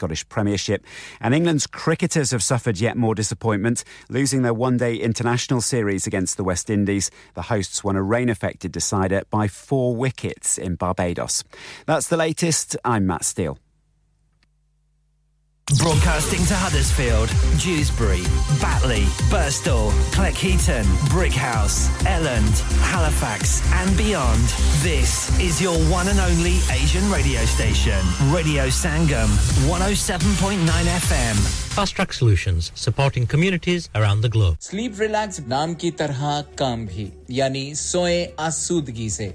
Scottish Premiership. And England's cricketers have suffered yet more disappointment, losing their one day international series against the West Indies. The hosts won a rain affected decider by four wickets in Barbados. That's the latest. I'm Matt Steele. Broadcasting to Huddersfield, Dewsbury, Batley, Burstall, Cleckheaton, Brickhouse, Elland, Halifax, and beyond. This is your one and only Asian radio station, Radio Sangam, 107.9 FM. Fast Track Solutions, supporting communities around the globe. Sleep relax, naam ki tarha kaam bhi, yani soye asudgi se.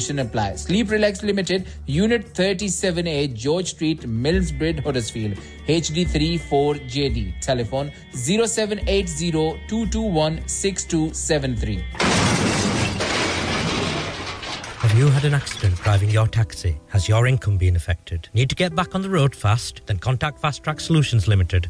condition. Sleep Relax Limited, Unit 37A, George Street, Millsbridge, Huddersfield, HD34JD. Telephone 0780 Have you had an accident driving your taxi? Has your income been affected? Need to get back on the road fast? Then contact Fast Track Solutions Limited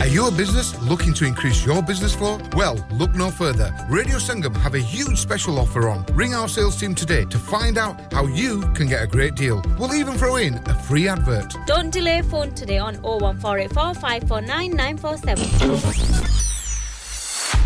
Are you a business looking to increase your business flow? Well, look no further. Radio Sangam have a huge special offer on. Ring our sales team today to find out how you can get a great deal. We'll even throw in a free advert. Don't delay phone today on 01484 549 947.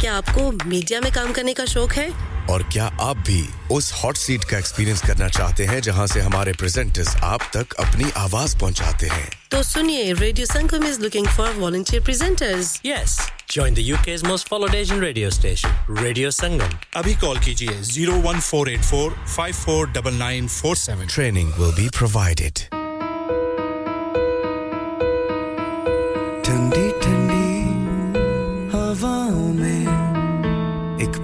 کیا آپ کو media میں کام کرنے کا شوق ہے؟ اور کیا آپ بھی اس ہاٹ سیٹ کا ایکسپیرینس کرنا چاہتے ہیں جہاں سے ہمارے پریزنٹرز آپ تک اپنی آواز پہنچاتے ہیں؟ تو سنیے radio Sangam is looking for volunteer presenters yes join the U K most followed Asian radio station radio Sangam ابھی کال کیجیے zero one four eight four five four double nine four seven. Training will be provided ٹھنڈی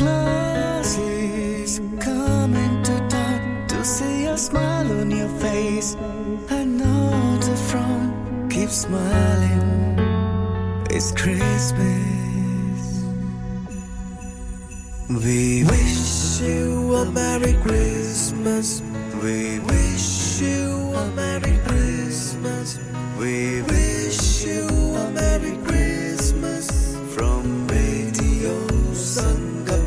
Claus is coming to town to see a smile on your face I know the from keep smiling it's Christmas we wish you a Merry Christmas. We wish you a Merry Christmas. We wish you a Merry Christmas from Radio Sangam.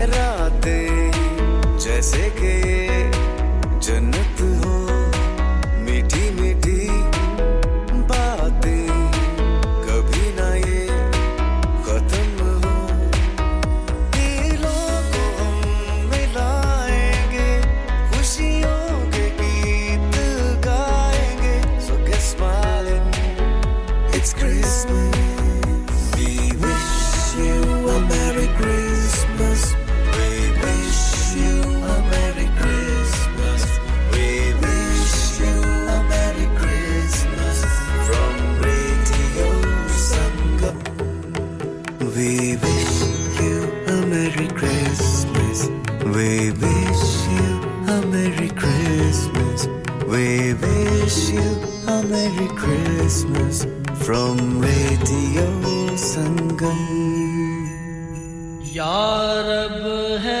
raate, jaise ke. Merry Christmas from Radio Sangam. Yarab hai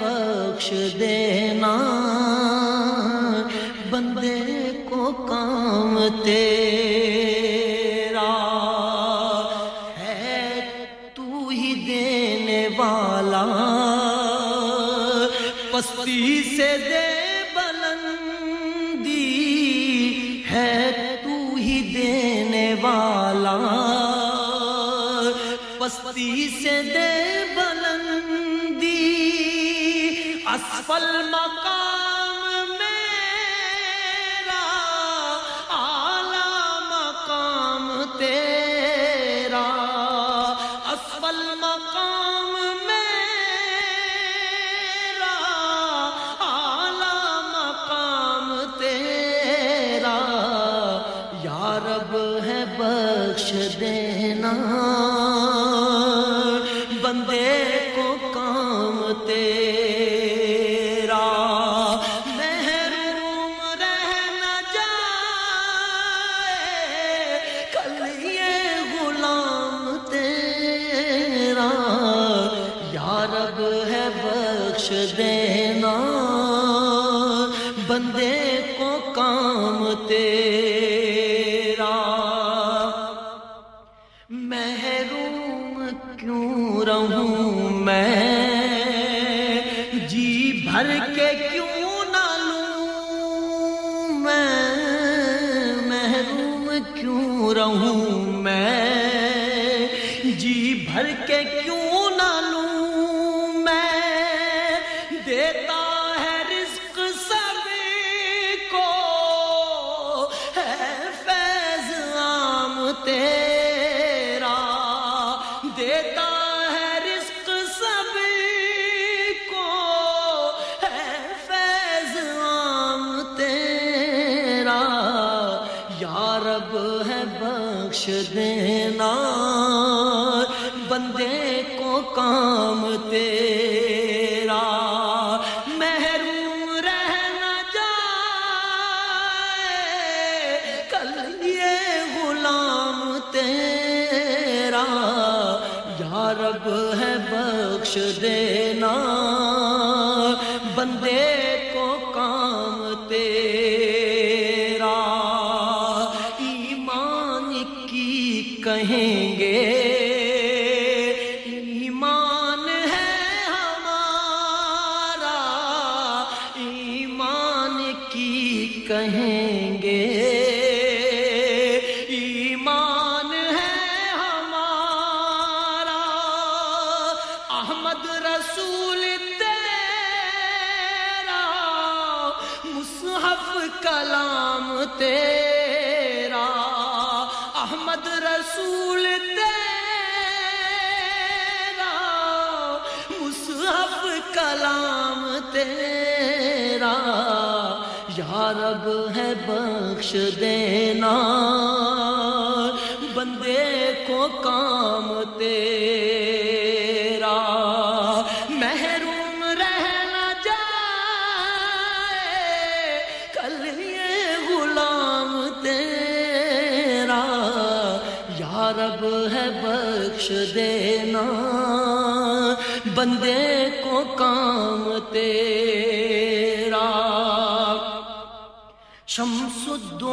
بخش دینا۔ بندے کو کام تیرے فالمقام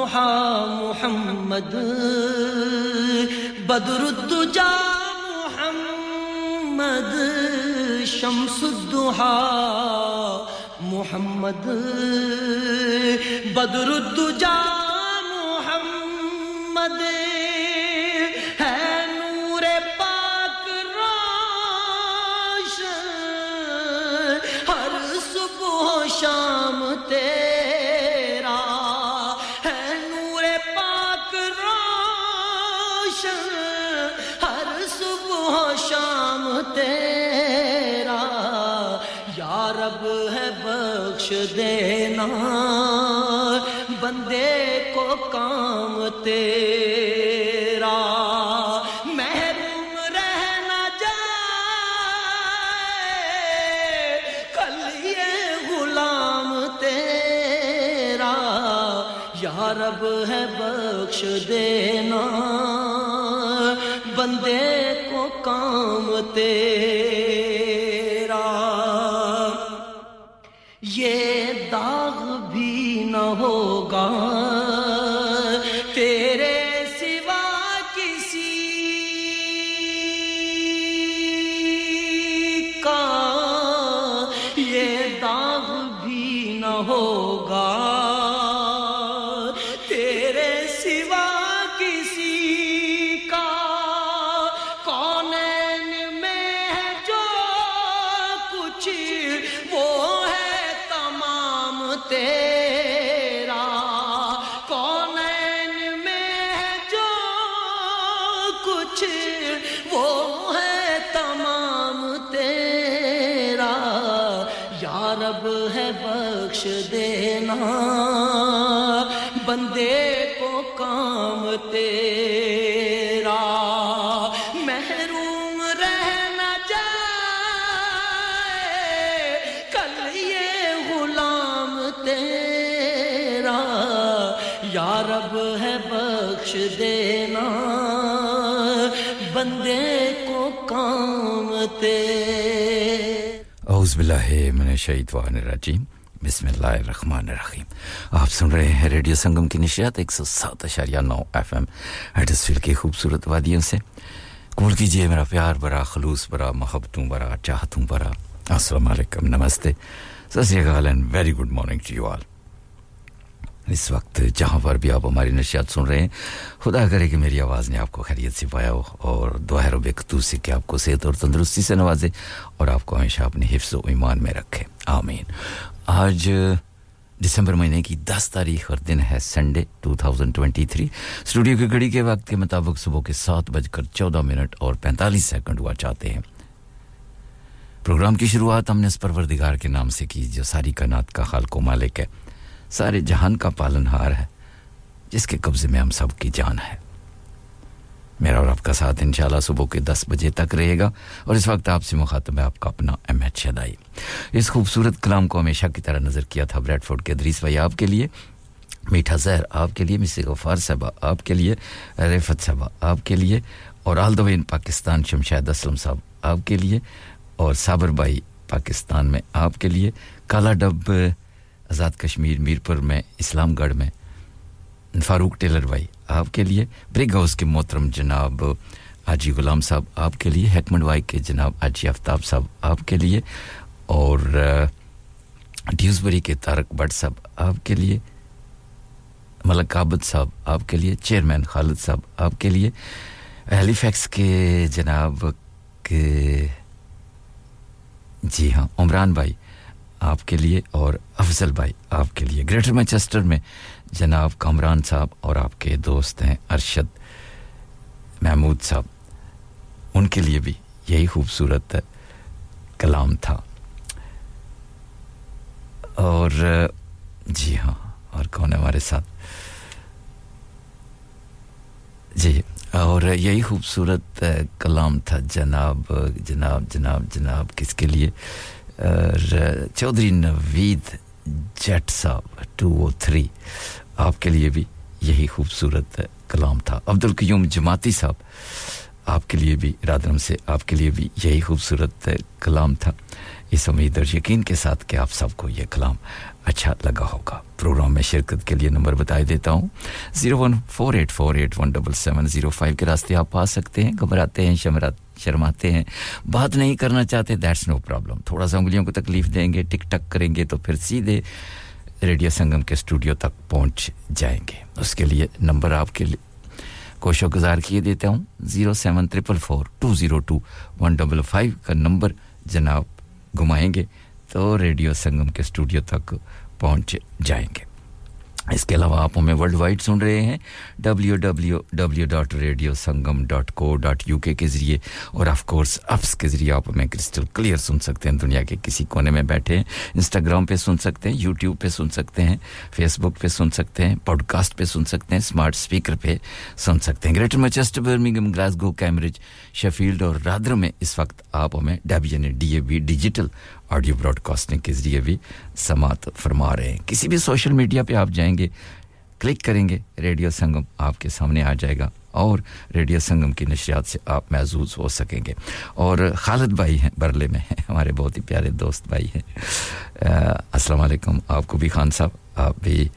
منہا محمد۔ بدر الدجا محمد شمس الدہا محمد۔ بدر الدجا دینا بندے کو کام تیرا، محروم رہنا جائے کل یہ غلام تیرا، یا رب ہے بخش دینا، بندے کو کام تیرا۔ تیرا کونین میں ہے جو کچھ وہ ہے تمام تیرا یا رب ہے بخش دینا بندے کو کام تیرا اعوذ باللہ من الشیطان الرجیم۔ بسم اللہ الرحمن الرحیم۔ آپ سن رہے ہیں ریڈیو سنگم کی نشریات ایک سو سات اشاریہ نو ایف ایم۔ ایڈسفیل کی خوبصورت وادیوں سے۔ قبول کیجیے میرا پیار برا خلوص برا محبتوں برا چاہتوں برا السلام علیکم، نمستے۔ ست شری and very good morning to you all اس وقت جہاں پر بھی آپ ہماری نشیات سن رہے ہیں، خدا کرے کہ میری آواز نے آپ کو خیریت سے پایا ہو اور دعا رب خطوط سے کہ آپ کو صحت اور تندرستی سے نوازے اور آپ کو ہمیشہ اپنے حفظ و ایمان میں رکھے۔ آمین۔ آج دسمبر مہینے کی دس تاریخ اور دن ہے Sunday two thousand twenty three studio کی گھڑی کے وقت کے مطابق صبح کے سات بج کر چودہ منٹ اور پینتالیس سیکنڈ ہوا چاہتے ہیں۔ پروگرام کی شروعات ہم نے اس پروردگار کے نام سے کی، جو ساری کائنات کا خالق و مالک ہے۔ سارے جہان کا پالن ہار ہے، جس کے قبضے میں ہم سب کی جان ہے۔ میرا اور آپ کا ساتھ انشاءاللہ صبح کے دس بجے تک رہے گا، اور اس وقت آپ سے مخاطب ہے آپ کا اپنا ایم ایچ شدائی۔ اس خوبصورت کلام کو ہمیشہ کی طرح نظر کیا تھا بریڈ فورڈ کے ادریس بھائی آپ کے لیے، میٹھا زہر آپ کے لیے مس غفار صاحبہ آپ کے لیے، ریفت صاحبہ آپ کے لیے، اور آل دا ان پاکستان شمشید اسلم صاحب آپ کے لیے، اور صابر بھائی پاکستان میں آپ کے لیے۔ کالا ڈب آزاد کشمیر، میرپور میں، اسلام گڑھ میں۔ فاروق ٹیلر بھائی، آپ کے لیے برگ ہاؤس کے محترم جناب حاجی غلام صاحب، آپ کے لیے ہیکمنڈ وائی کے جناب حاجی آفتاب صاحب، آپ کے لیے۔ اور ڈیوزبری کے تارک بٹ صاحب، آپ کے لیے۔ ملک عابد صاحب، آپ کے لیے۔ چیئرمین خالد صاحب، آپ کے لیے۔ ہیلی فیکس کے جناب کے جی ہاں عمران بھائی آپ کے لیے اور افضل بھائی آپ کے لیے۔ گریٹر مینچسٹر میں جناب کامران صاحب اور آپ کے دوست ہیں ارشد محمود صاحب۔ ان کے لیے بھی یہی خوبصورت کلام تھا۔ اور جی ہاں اور کون ہے ہمارے ساتھ؟ جی اور یہی خوبصورت کلام تھا جناب جناب جناب جناب کس کے لیے؟ چودھری نوید جٹ صاحب ٹو او تھری آپ کے لیے بھی یہی خوبصورت کلام تھا عبد القیوم جماعتی صاحب آپ کے لیے بھی رادرم سے آپ کے لیے بھی یہی خوبصورت کلام تھا اس امید اور یقین کے ساتھ کہ آپ سب کو یہ کلام اچھا لگا ہوگا پروگرام میں شرکت کے لیے نمبر بتائی دیتا ہوں zero one four eight four eight one double seven zero five کے راستے آپ آ سکتے ہیں گھبراتے ہیں شمرات شرماتے ہیں۔ بات نہیں کرنا چاہتے دیٹس نو پرابلم تھوڑا سا انگلیوں کو تکلیف دیں گے، ٹک ٹک کریں گے تو پھر سیدھے ریڈیو سنگم کے اسٹوڈیو تک پہنچ جائیں گے۔ اس کے لیے نمبر آپ کے لیے کوشش گزار کیے دیتا ہوں۔ Zero seven triple four two zero two one double five کا نمبر جناب گھمائیں گے تو ریڈیو سنگم کے اسٹوڈیو تک پہنچ جائیں گے۔ اس کے علاوہ آپ ہمیں ورلڈ وائڈ سن رہے ہیں W W W dot radio Sangam dot co dot U K کے ذریعے اور آف کورس اپس کے ذریعے آپ ہمیں کرسٹل کلیئر سن سکتے ہیں، دنیا کے کسی کونے میں بیٹھے ہیں۔ انسٹاگرام پہ سن سکتے ہیں یوٹیوب پہ سن سکتے ہیں فیس بک پہ سن سکتے ہیں پوڈ کاسٹ پہ سن سکتے ہیں اسمارٹ اسپیکر پہ سن سکتے ہیں۔ Greater Manchester Birmingham Glasgow Cambridge Sheffield اور رادر میں اس وقت آپ ہمیں ڈبی یعنی D A B digital audio broadcasting کے ذریعے بھی سماعت فرما رہے ہیں۔ کسی بھی سوشل میڈیا پہ آپ جائیں گے، کلک کریں گے، ریڈیو سنگم آپ کے سامنے آ جائے گا اور ریڈیو سنگم کی نشریات سے آپ محظوظ ہو سکیں گے۔ اور خالد بھائی ہیں، برلے میں ہیں، ہمارے بہت ہی پیارے دوست بھائی ہیں۔ السلام علیکم۔ آپ کو بھی خان صاحب، آپ بھی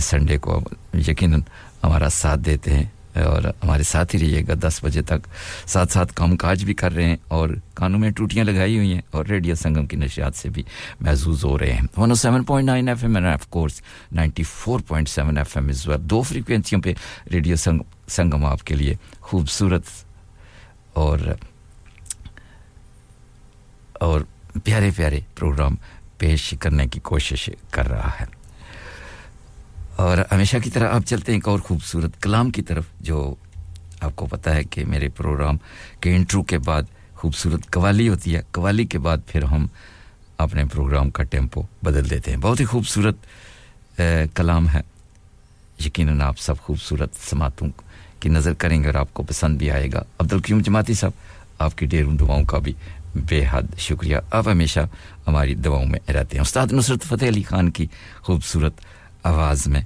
سنڈے کو یقیناً ہمارا ساتھ دیتے ہیں۔ اور ہمارے ساتھ ہی رہیے گا دس بجے تک۔ ساتھ ساتھ کام کاج بھی کر رہے ہیں اور کانوں میں ٹوٹیاں لگائی ہوئی ہیں اور ریڈیو سنگم کی نشیات سے بھی محظوظ ہو رہے ہیں۔ One O seven point nine F M of course ninety four point seven F M is وقت دو فریکوینسیوں پہ ریڈیو سنگم آپ کے لیے خوبصورت اور اور پیارے پیارے پروگرام پیش کرنے کی کوشش کر رہا ہے۔ اور ہمیشہ کی طرح آپ چلتے ہیں ایک اور خوبصورت کلام کی طرف جو آپ کو پتہ ہے کہ میرے پروگرام کے انٹرو کے بعد خوبصورت قوالی ہوتی ہے۔ قوالی کے بعد پھر ہم اپنے پروگرام کا ٹیمپو بدل دیتے ہیں۔ بہت ہی خوبصورت کلام ہے۔ یقیناً آپ سب خوبصورت سماعتوں کی نظر کریں گے اور آپ کو پسند بھی آئے گا۔ عبدالقیوم جماعتی صاحب، آپ کی ڈیروں دعاؤں کا بھی بے حد شکریہ۔ آپ ہمیشہ ہماری دعاؤں میں رہتے ہیں۔ استاد نصرت فتح علی خان کی خوبصورت آواز میں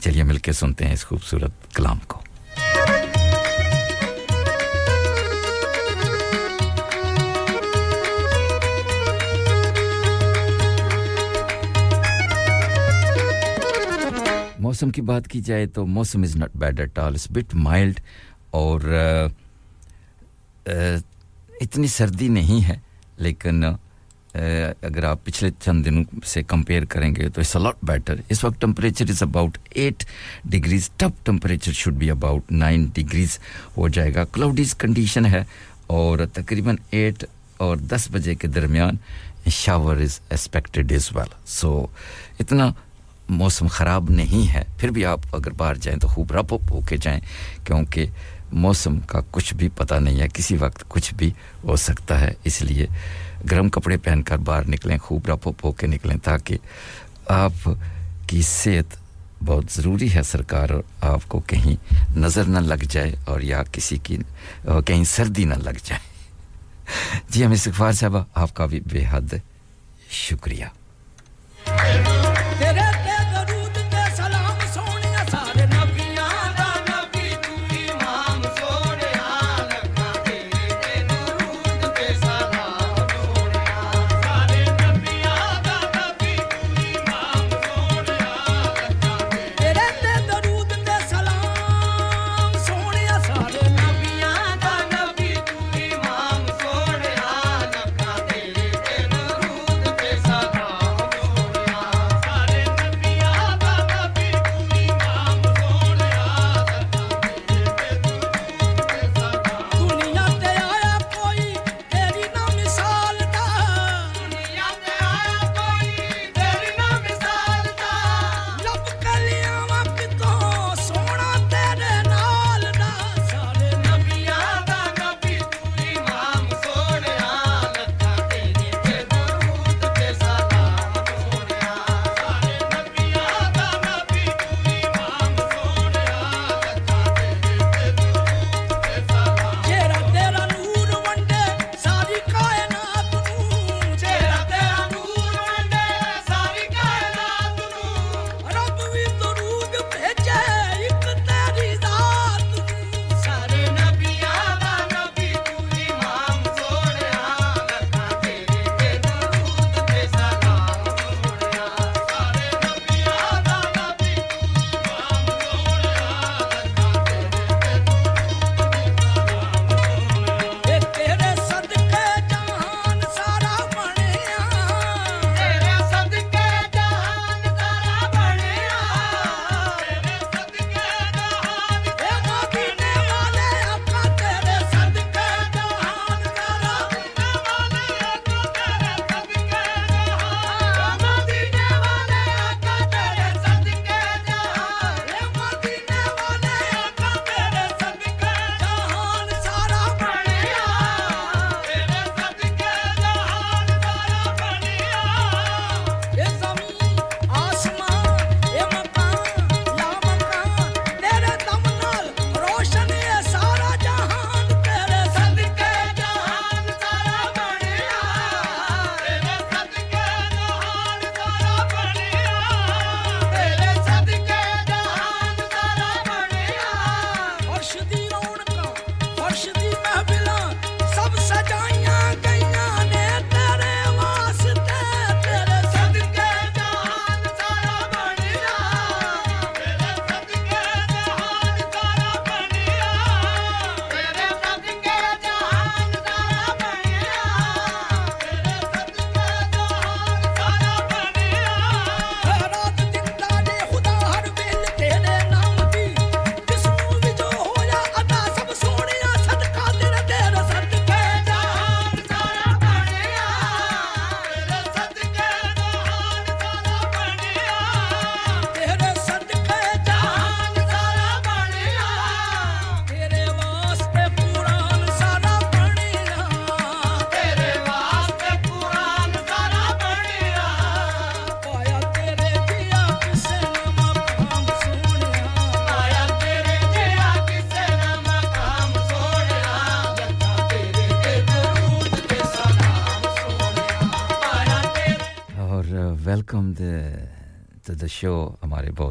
چلیے، مل کے سنتے ہیں اس خوبصورت کلام کو۔ موسم کی بات کی جائے تو موسم is not bad at all is but mild اور اتنی سردی نہیں ہے، لیکن اگر آپ پچھلے چند دنوں سے کمپیئر کریں گے تو اٹس اے لاٹ بیٹر اس وقت temperature is about eight degrees top temperature should be about nine degrees ہو جائے گا. کلاؤڈیز کنڈیشن ہے اور تقریباً ایٹ اور دس بجے کے درمیان shower is expected as well so اتنا موسم خراب نہیں ہے. پھر بھی آپ اگر باہر جائیں تو خوب رپ اپ ہو کے جائیں کیونکہ موسم کا کچھ بھی پتہ نہیں ہے. کسی وقت کچھ بھی ہو سکتا ہے. اس لیے گرم کپڑے پہن کر باہر نکلیں، خوب رپ اپ ہو کے نکلیں تاکہ آپ کی صحت بہت ضروری ہے سرکار، اور آپ کو کہیں نظر نہ لگ جائے اور یا کسی کی کہیں سردی نہ لگ جائے۔ جی ہم استغفار صاحبہ، آپ کا بھی بے حد شکریہ۔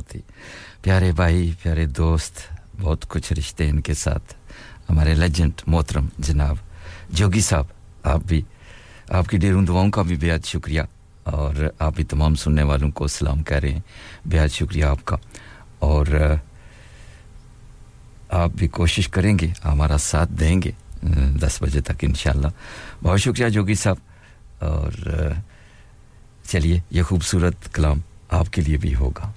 ہوتی پیارے بھائی، پیارے دوست، بہت کچھ رشتے ان کے ساتھ۔ ہمارے لیجنڈ محترم جناب جوگی صاحب، آپ بھی، آپ کی ڈیروں دعاؤں کا بھی بےحد شکریہ۔ اور آپ بھی تمام سننے والوں کو سلام کہہ رہے ہیں۔ بےحد شکریہ آپ کا۔ اور آپ بھی کوشش کریں گے، ہمارا ساتھ دیں گے۔ دس بجے تک انشاءاللہ۔ بہت شکریہ جوگی صاحب۔ اور چلیے، یہ خوبصورت کلام آپ کے لیے بھی ہوگا۔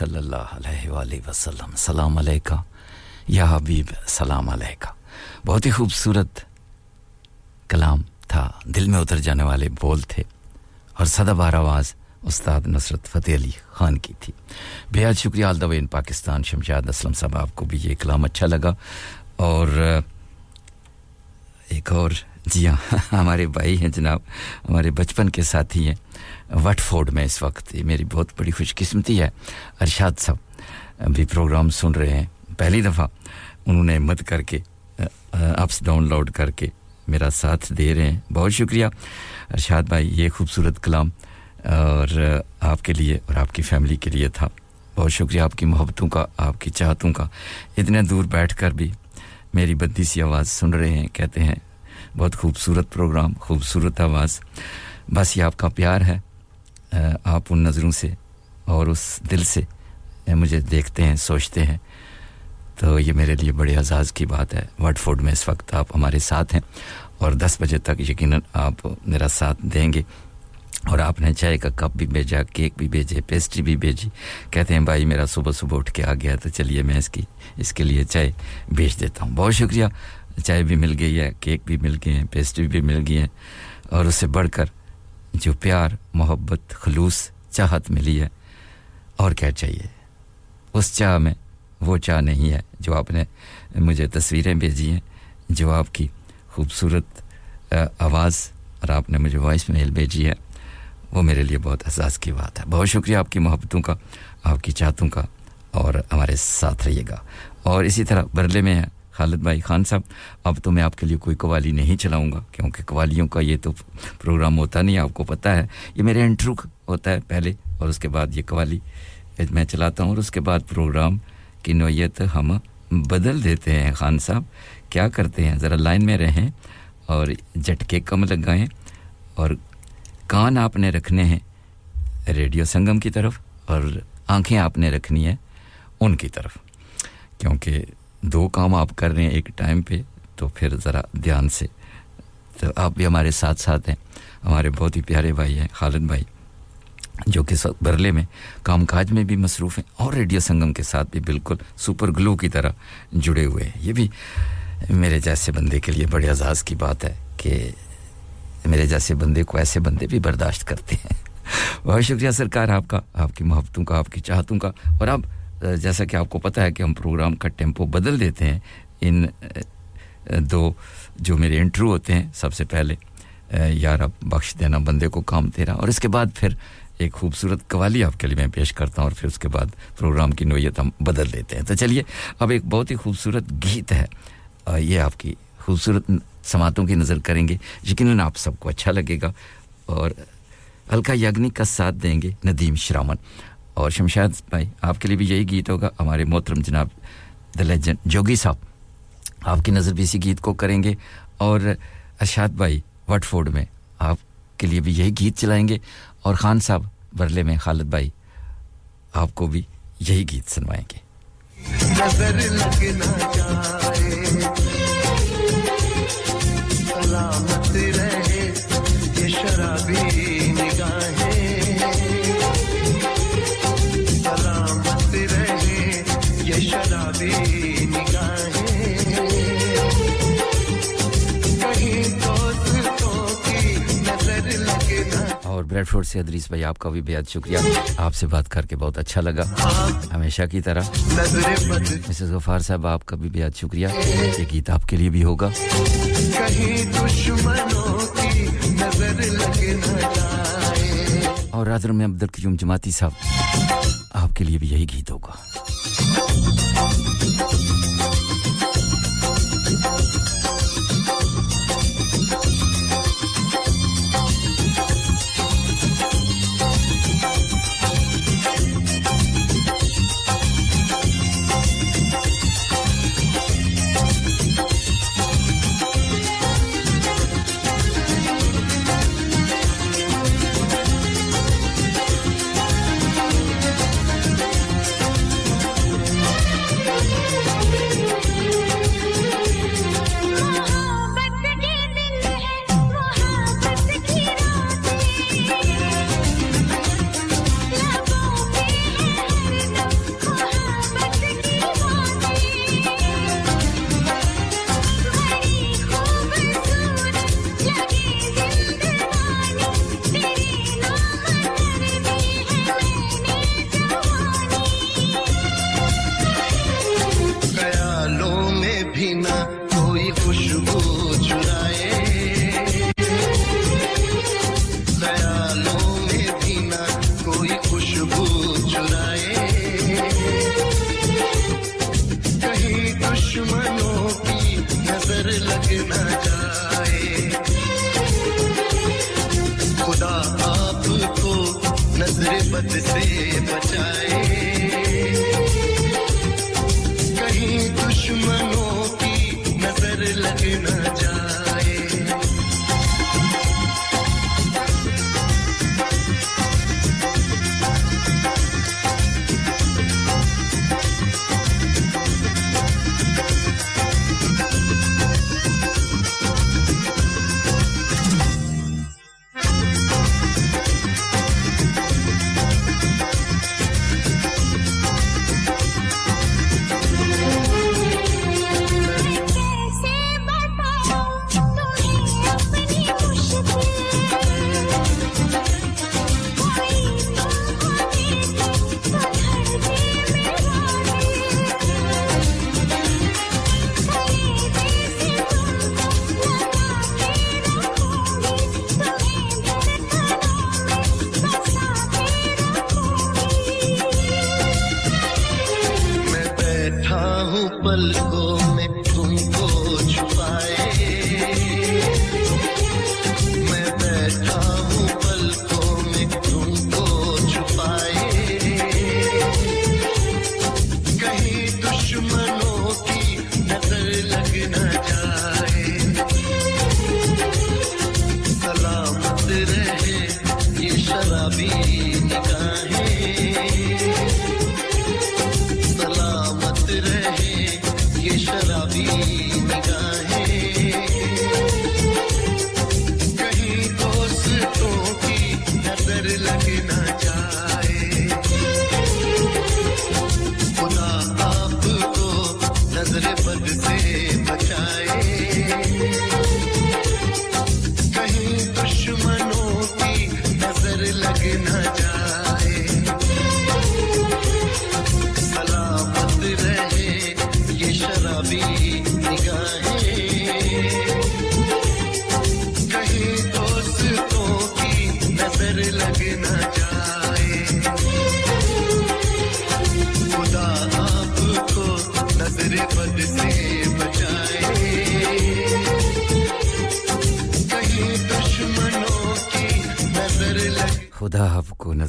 صلی اللہ علیہ وآلہ وسلم. سلام علیکہ. یا حبیب، سلام علیکہ. بہت ہی خوبصورت کلام تھا. دل میں اتر جانے والے بول تھے اور سدا بار آواز استاد نصرت فتح علی خان کی تھی. بہت شکریہ، آل ان پاکستان شمشاد اسلم صاحب، آپ کو بھی یہ کلام اچھا لگا. اور، ایک اور جی ہاں ہمارے بھائی ہیں جناب، ہمارے بچپن کے ساتھی ہیں. وٹ فورڈ میں اس وقت یہ میری بہت بڑی خوش قسمتی ہے۔ ارشاد صاحب بھی پروگرام سن رہے ہیں۔ پہلی دفعہ انہوں نے ہمت کر کے، اپس ڈاؤن لوڈ کر کے میرا ساتھ دے رہے ہیں۔ بہت شکریہ۔ ارشاد بھائی، یہ خوبصورت کلام، اور آپ کے لیے اور آپ کی فیملی کے لیے تھا۔ بہت شکریہ۔ آپ کی محبتوں کا، آپ کی چاہتوں کا۔ اتنے دور بیٹھ کر بھی میری بدی سی آواز سن رہے ہیں، کہتے ہیں، بہت خوبصورت پروگرام، خوبصورت آواز۔ بس یہ آپ کا پیار ہے۔ آپ ان نظروں سے اور اس دل سے مجھے دیکھتے ہیں، سوچتے ہیں۔ تو یہ میرے لیے بڑے اعزاز کی بات ہے۔ ورڈ فوڈ میں اس وقت آپ ہمارے ساتھ ہیں اور دس بجے تک یقیناً آپ میرا ساتھ دیں گے۔ اور آپ نے چائے کا کپ بھی بھیجا، کیک بھی بھیجے، پیسٹری بھی بھیجی۔ کہتے ہیں، بھائی، میرا صبح صبح اٹھ کے آ گیا تو چلیے، میں اس کی، اس کے لیے چائے بھیج دیتا ہوں۔ بہت شکریہ۔ چائے بھی مل گئی ہے، کیک بھی مل گئے ہیں، پیسٹری بھی مل گئی ہیں۔ اور اس سے بڑھ کر جو پیار، محبت، خلوص چاہت ملی ہے۔ اور کیا چاہیے؟ اس چاہ میں وہ چاہ نہیں ہے جو آپ نے مجھے تصویریں بھیجی ہیں، جو آپ کی خوبصورت آواز اور آپ نے مجھے وائس میل بھیجی ہے۔ وہ میرے لیے بہت احساس کی بات ہے۔ بہت شکریہ آپ کی محبتوں کا، آپ کی چاہتوں کا، اور ہمارے ساتھ رہیے گا۔ اور اسی طرح برلے میں ہے خالد بھائی خان صاحب، اب تو میں آپ کے لیے کوئی قوالی نہیں چلاؤں گا، کیونکہ قوالیوں کا یہ تو پروگرام ہوتا نہیں، آپ کو پتہ ہے۔ یہ میرے انٹرو ہوتا ہے پہلے، اور اس کے بعد یہ قوالی میں چلاتا ہوں، اور اس کے بعد پروگرام کی نوعیت ہم بدل دیتے ہیں۔ خان صاحب، کیا کرتے ہیں؟ ذرا لائن میں رہیں اور جھٹکے کم لگائیں، اور کان آپ نے رکھنے ہیں ریڈیو سنگم کی طرف، اور آنکھیں آپ نے رکھنی ہیں ان کی طرف، کیونکہ دو کام آپ کر رہے ہیں ایک ٹائم پہ، تو پھر ذرا دھیان سے۔ تو آپ بھی ہمارے ساتھ ساتھ ہیں۔ ہمارے بہت ہی پیارے بھائی ہیں، خالد بھائی، جو کہ برلے میں کام کاج میں بھی مصروف ہیں اور ریڈیو سنگم کے ساتھ بھی بالکل سپر گلو کی طرح جڑے ہوئے ہیں۔ یہ بھی میرے جیسے بندے کے لیے بڑے اعزاز کی بات ہے کہ میرے جیسے بندے کو ایسے بندے بھی برداشت کرتے ہیں۔ بہت شکریہ سرکار، آپ کا، آپ کی محبتوں کا، آپ کی چاہتوں کا۔ اور آپ جیسا کہ آپ کو پتہ ہے کہ ہم پروگرام کا ٹیمپو بدل دیتے ہیں۔ ان دو جو میرے انٹرو ہوتے ہیں، سب سے پہلے یار اب بخش دینا بندے کو کام تیرا، اور اس کے بعد پھر ایک خوبصورت قوالی آپ کے لیے میں پیش کرتا ہوں، اور پھر اس کے بعد پروگرام کی نوعیت ہم بدل دیتے ہیں۔ تو چلیے، اب ایک بہت ہی خوبصورت گیت ہے۔ یہ آپ کی خوبصورت سماعتوں کی نظر کریں گے۔ یقیناً آپ سب کو اچھا لگے گا، اور الکا یگنی کا ساتھ دیں گے ندیم شرامن۔ اور شمشاد بھائی، آپ کے لیے بھی یہی گیت ہوگا۔ ہمارے محترم جناب دا لیجنڈ جوگی صاحب، آپ کی نظر بھی اسی گیت کو کریں گے۔ اور ارشاد بھائی وٹ فورڈ میں آپ کے لیے بھی یہی گیت چلائیں گے۔ اور خان صاحب برلے میں خالد بھائی، آپ کو بھی یہی گیت سنوائیں گے۔ نظر بریڈ فورڈ سے ادریس بھائی آپ کا بھی بہت شکریہ آپ سے بات کر کے بہت اچھا لگا ہمیشہ کی طرح مسز غفار صاحب آپ کا بھی بہت شکریہ یہ گیت آپ کے لیے بھی ہوگا اور رادر میں عبد القیوم جماعتی صاحب آپ کے لیے بھی یہی گیت ہوگا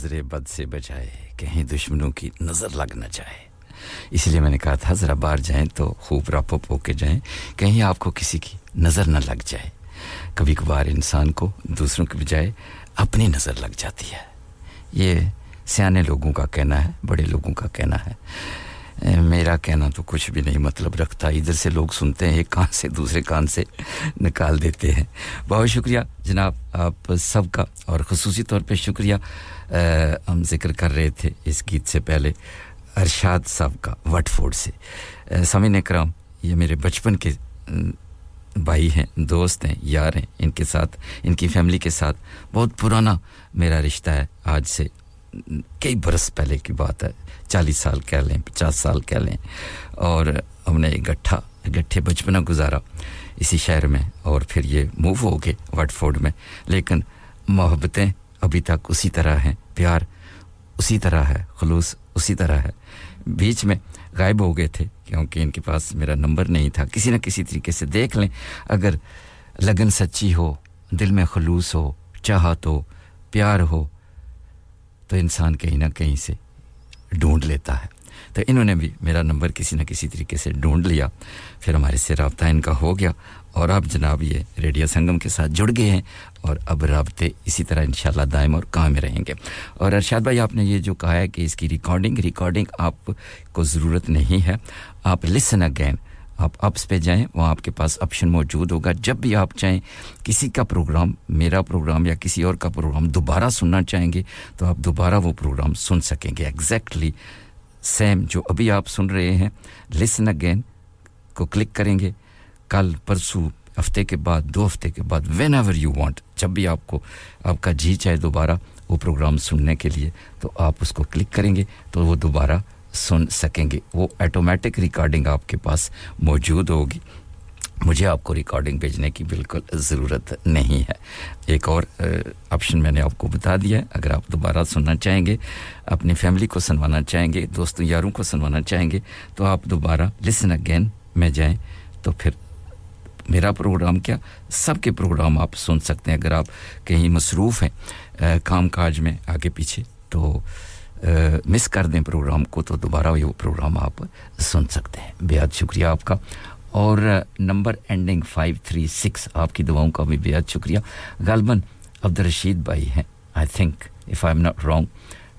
نظر بد سے بچائے، کہیں دشمنوں کی نظر لگ نہ جائے۔ اس لیے میں نے کہا تھا، ذرا باہر جائیں تو خوب راپپ ہو کے جائیں، کہیں آپ کو کسی کی نظر نہ لگ جائے۔ کبھی کبھار انسان کو دوسروں کے بجائے اپنی نظر لگ جاتی ہے۔ یہ سیانے لوگوں کا کہنا ہے، بڑے لوگوں کا کہنا ہے۔ میرا کہنا تو کچھ بھی نہیں مطلب رکھتا۔ ادھر سے لوگ سنتے ہیں، ایک کان سے دوسرے کان سے نکال دیتے ہیں۔ بہت شکریہ جناب، آپ سب کا۔ اور خصوصی طور پہ شکریہ ہم ذکر کر رہے تھے اس گیت سے پہلے ارشاد صاحب کا وٹ فورڈ سے۔ سمعن اکرام، یہ میرے بچپن کے بھائی ہیں، دوست ہیں، یار ہیں۔ ان کے ساتھ، ان کی فیملی کے ساتھ بہت پرانا میرا رشتہ ہے۔ آج سے کئی برس پہلے کی بات ہے۔ چالیس سال کہہ لیں، پچاس سال کہہ لیں۔ اور ہم نے گٹھا، گٹھے بچپنا گزارا اسی شہر میں اور پھر یہ موو ہو گئے وٹ فورڈ میں۔ لیکن محبتیں ابھی تک اسی طرح ہیں، پیار اسی طرح ہے، خلوص اسی طرح ہے۔ بیچ میں غائب ہو گئے تھے کیونکہ ان کے پاس میرا نمبر نہیں تھا۔ کسی نہ کسی طریقے سے دیکھ لیں، اگر لگن سچی ہو، دل میں خلوص ہو، چاہت ہو، پیار ہو، تو انسان کہیں نہ کہیں سے ڈھونڈ لیتا ہے تو انہوں نے بھی میرا نمبر کسی نہ کسی طریقے سے ڈھونڈ لیا پھر ہمارے سے رابطہ ان کا ہو گیا اور اب جناب یہ ریڈیو سنگم کے ساتھ جڑ گئے ہیں اور اب رابطے اسی طرح انشاءاللہ دائم اور کام میں رہیں گے اور ارشاد بھائی آپ نے یہ جو کہا ہے کہ اس کی ریکارڈنگ ریکارڈنگ آپ کو ضرورت نہیں ہے آپ لسن اگین آپ اپس پہ جائیں، وہاں آپ کے پاس آپشن موجود ہوگا۔ جب بھی آپ چاہیں کسی کا پروگرام میرا پروگرام یا کسی اور کا پروگرام دوبارہ سننا چاہیں گے، تو آپ دوبارہ وہ پروگرام سن سکیں گے۔ ایگزیکٹلی سیم جو ابھی آپ سن رہے ہیں۔ لسن اگین کو کلک کریں گے۔ کل پرسوں ہفتے کے بعد، دو ہفتے کے بعد وین ایور یو وانٹ جب بھی آپ کو، آپ کا جی چاہے دوبارہ وہ پروگرام سننے کے لیے، تو آپ اس کو کلک کریں گے، تو وہ دوبارہ سن سکیں گے۔ وہ ایٹومیٹک ریکارڈنگ آپ کے پاس موجود ہوگی۔ مجھے آپ کو ریکارڈنگ بھیجنے کی بالکل ضرورت نہیں ہے۔ ایک اور آپشن میں نے آپ کو بتا دیا ہے۔ اگر آپ دوبارہ سننا چاہیں گے، اپنی فیملی کو سنوانا چاہیں گے، دوستوں یاروں کو سنوانا چاہیں گے، تو آپ دوبارہ لسن اگین میں جائیں۔ تو پھر میرا پروگرام کیا؟ سب کے پروگرام آپ سن سکتے ہیں۔ اگر آپ کہیں مصروف ہیں کام کاج میں آگے پیچھے، تو مس کر دیں پروگرام کو تو دوبارہ یہ پروگرام آپ سن سکتے ہیں۔ بے شکریہ آپ کا۔ اور number ending five three six آپ کی دعاؤں کا بھی بے شکریہ۔ غالباً عبدالرشید بھائی ہیں۔ I think if I am not wrong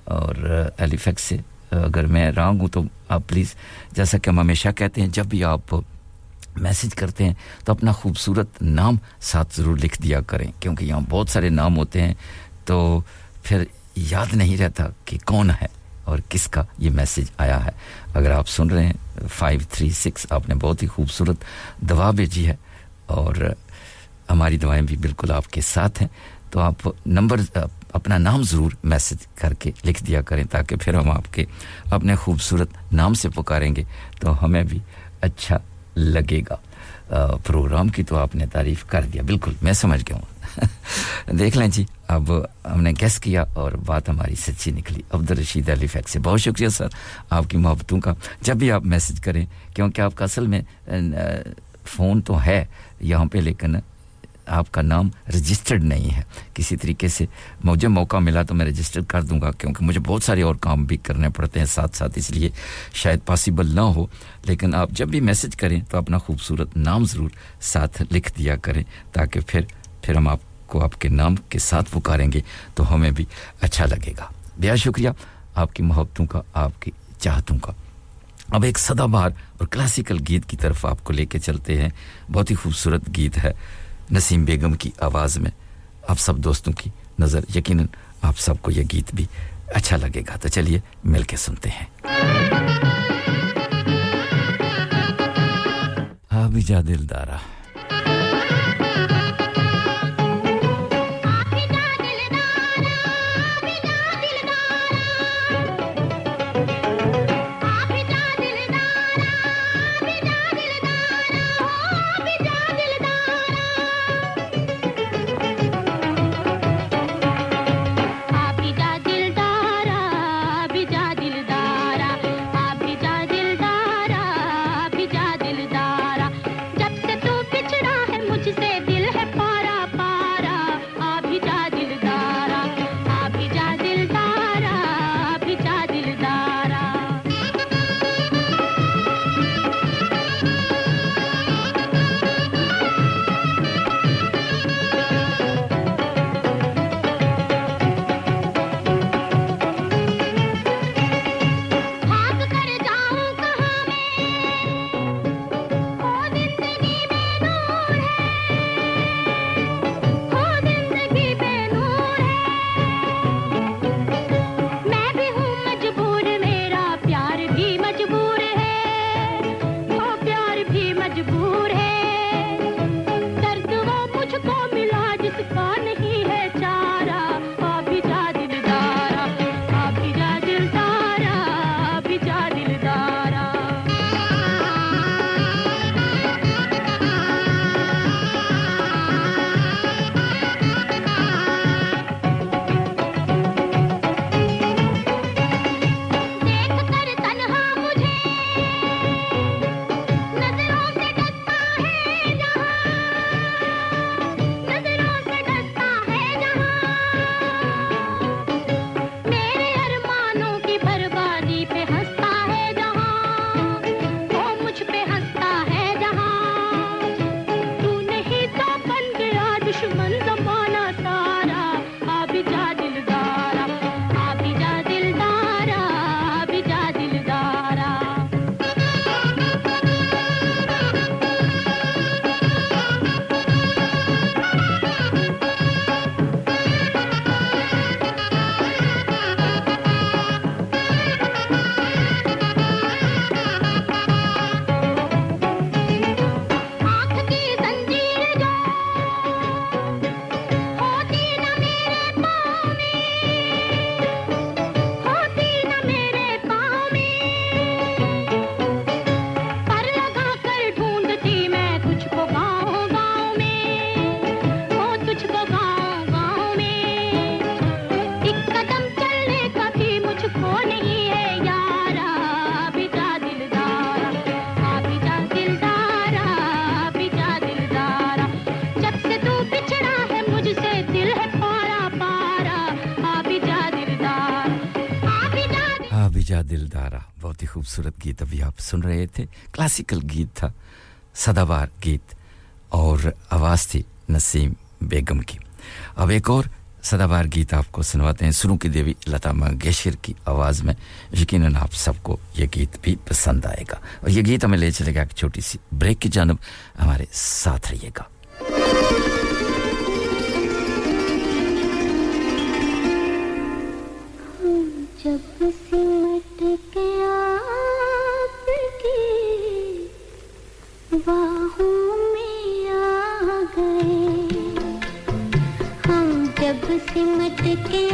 اور ایلیفیکس سے اگر میں رانگ ہوں تو آپ پلیز جیسا کہ ہم ہمیشہ کہتے ہیں، جب بھی آپ میسج کرتے ہیں تو اپنا خوبصورت نام ساتھ ضرور لکھ دیا کریں۔ کیونکہ یہاں بہت سارے نام ہوتے ہیں۔ تو پھر یاد نہیں رہتا کہ کون ہے اور کس کا یہ میسج آیا ہے۔ اگر آپ سن رہے ہیں فائیو تھری سکس آپ نے بہت ہی خوبصورت دوا بھیجی ہے اور ہماری دوائیں بھی بالکل آپ کے ساتھ ہیں۔ تو آپ نمبر، اپنا نام ضرور میسج کر کے لکھ دیا کریں تاکہ پھر ہم آپ کے اپنے خوبصورت نام سے پکاریں گے۔ تو ہمیں بھی اچھا لگے گا۔ پروگرام کی تو آپ نے تعریف کر دیا۔ بالکل، میں سمجھ گیا ہوں۔ دیکھ لیں جی اب ہم نے گیس کیا اور بات ہماری سچی نکلی۔ عبدالرشید علی فیک سے بہت شکریہ سر آپ کی محبتوں کا۔ جب بھی آپ میسج کریں، کیونکہ آپ کا اصل میں فون تو ہے، یہاں پہ، لیکن آپ کا نام رجسٹرڈ نہیں ہے۔ کسی طریقے سے مجھے موقع ملا تو میں رجسٹر کر دوں گا، کیونکہ مجھے بہت سارے اور کام بھی کرنے پڑتے ہیں ساتھ ساتھ، اس لیے شاید پاسیبل نہ ہو۔ لیکن آپ جب بھی میسج کریں تو اپنا خوبصورت نام ضرور ساتھ لکھ دیا کریں تاکہ پھر پھر ہم آپ کو آپ کے نام کے ساتھ پکاریں گے تو ہمیں بھی اچھا لگے گا۔ بہت شکریہ آپ کی محبتوں کا، آپ کی چاہتوں کا۔ اب ایک سدا بار اور کلاسیکل گیت کی طرف آپ کو لے کے چلتے ہیں۔ بہت ہی خوبصورت گیت ہے نسیم بیگم کی آواز میں۔ آپ سب دوستوں کی نظر، یقیناً آپ سب کو یہ گیت بھی اچھا لگے گا۔ تو چلیے مل کے سنتے ہیں۔ ہاں، آبی جا دلدارہ۔ خوبصورت گیت ابھی آپ سن رہے تھے، کلاسیکل گیت تھا سدا بار گیت اور آواز تھی نسیم بیگم کی۔ اب ایک اور سدا بار گیت آپ کو سنواتے ہیں سرو کی دیوی لتا منگیشکر کی آواز میں۔ یقیناً آپ سب کو یہ گیت بھی پسند آئے گا۔ اور یہ گیت ہمیں لے چلے گا ایک چھوٹی سی بریک کی جانب، ہمارے ساتھ رہیے گا۔ آ گئے۔ ہم جب سمٹ کے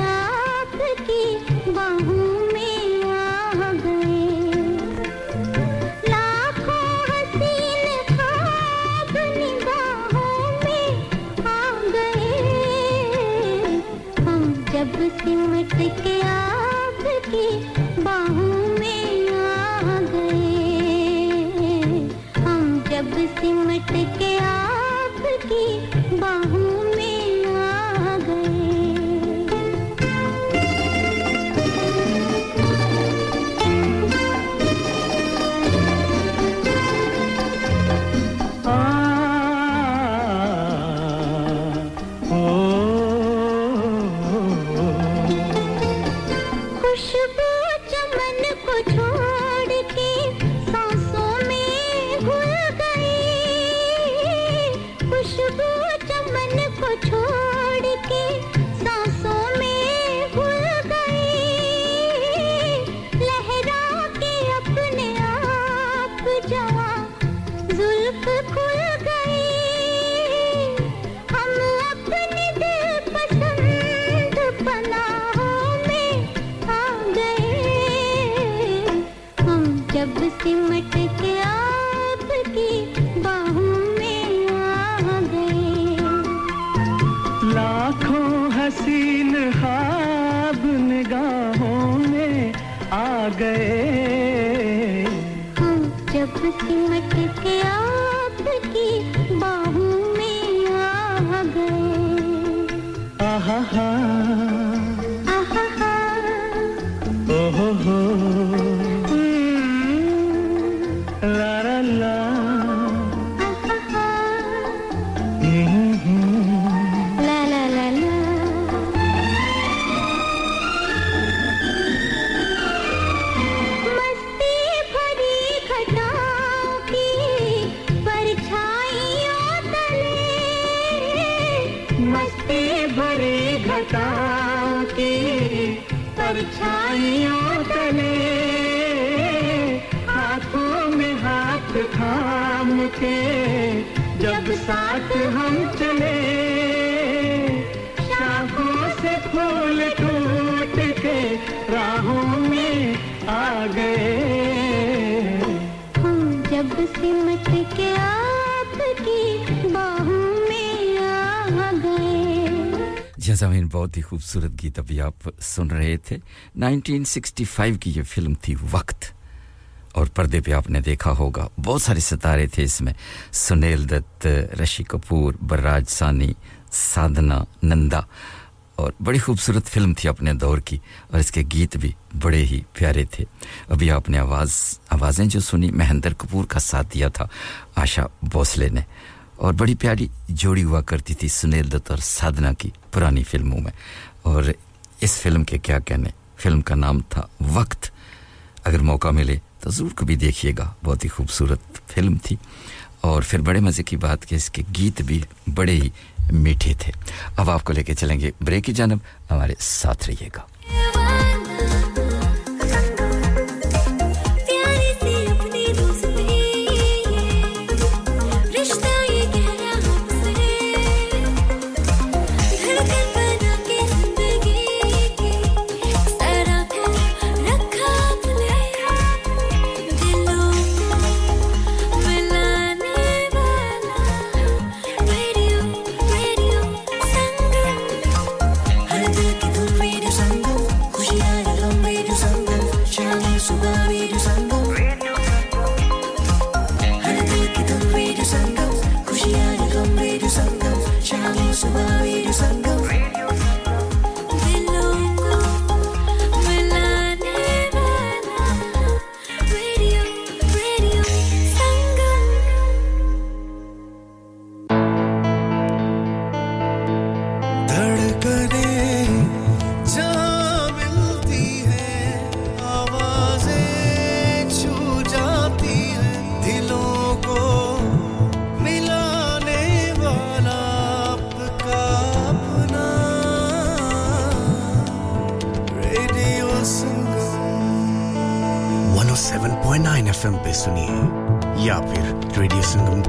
ہمت کے بہت ہی خوبصورت گیت ابھی آپ سن رہے تھے۔ نائنٹین سکسٹی فائیو کی یہ فلم تھی وقت، اور پردے پہ آپ نے دیکھا ہوگا۔ بہت سارے ستارے تھے اس میں۔ سنیل دت، رشی کپور، براج سانی سادنا نندا، اور بڑی خوبصورت فلم تھی اپنے دور کی۔ اور اس کے گیت بھی بڑے ہی پیارے تھے۔ ابھی آپ نے آواز، آوازیں جو سنی، مہندر کپور کا ساتھ دیا تھا آشا بھوسلے نے۔ اور بڑی پیاری جوڑی ہوا کرتی تھی سنیل دت اور سادنا کی پرانی فلموں میں۔ اور اس فلم کے کیا کہنے، فلم کا نام تھا وقت۔ اگر موقع ملے تو ضرور کبھی دیکھیے گا۔ بہت ہی خوبصورت فلم تھی۔ اور پھر بڑے مزے کی بات کہ اس کے گیت بھی بڑے ہی میٹھے تھے۔ اب آپ کو لے کے چلیں گے بریک کی جانب۔ ہمارے ساتھ رہیے گا۔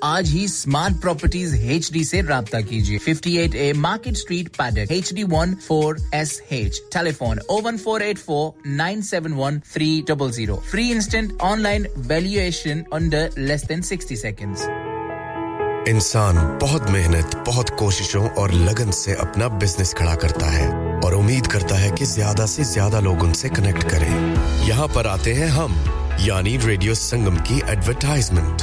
آج ہی اسمارٹ پراپرٹیز ایچ ڈی سے رابطہ کیجیے۔ Fifty eight A market street Paddock H D one four S H telephone O one four eight four nine seven one three double zero free instant online valuation under less than sixty second انسان بہت محنت، بہت کوششوں اور لگن سے اپنا business کھڑا کرتا ہے اور امید کرتا ہے کہ زیادہ سے زیادہ لوگ ان سے کنیکٹ کریں۔ یہاں پر آتے ہیں ہم یعنی ریڈیو سنگم کی advertisement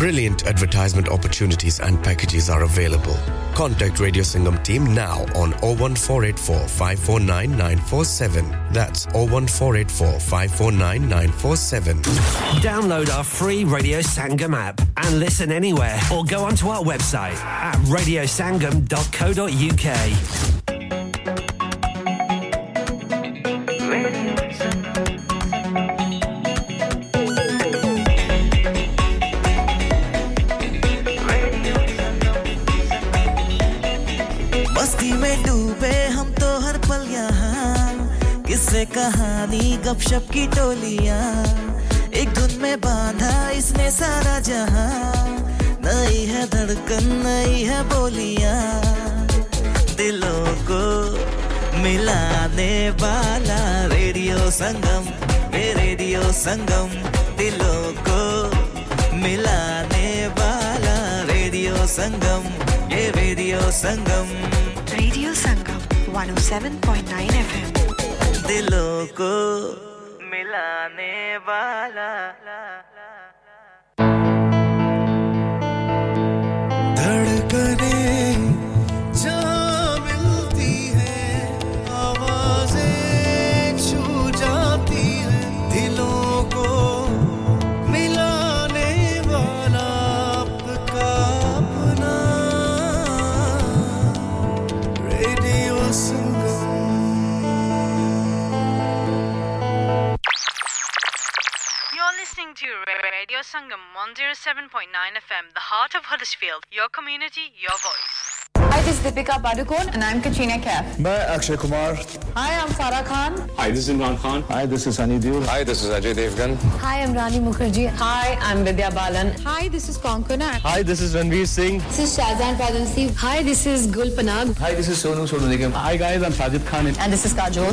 Brilliant advertisement opportunities and packages are available. Contact Radio Singham team now on 01484 That's 01484 Download our free Radio Sangam app and listen anywhere or go onto our website at radiosangam.co.uk. سے کہانی، گپ شپ کی ٹولیاں۔ ایک دھن میں باندھا اس نے سارا جہاں۔ نئی ہے دھڑکن، نئی ہے بولیاں۔ دلوں کو ملانے والا ریڈیو سنگم، اے ریڈیو سنگم۔ دلوں کو ملانے والا ریڈیو سنگم، اے radio Sangam. Radio Sangam, 107.9 FM دلوں کو ملانے والا Radio Sangam 107.9 FM, the heart of Huddersfield. Your community, your voice this is Deepika Padukone. And I'm Katrina Kaif. I'm Akshay Kumar. Hi, I'm Farah Khan. Hi, this is Imran Khan. Hi, this is Sunny Deol. Hi, this is Ajay Devgan. Hi, I'm Rani Mukherjee. Hi, I'm Vidya Balan. Hi, this is Konkona. Hi, this is Ranveer Singh. This is Shahzan Fadansi. Hi, this is Gul Panag. Hi, this is Sonu Sonu Nigam. Hi guys, I'm Sajid Khan. And this is Kajol.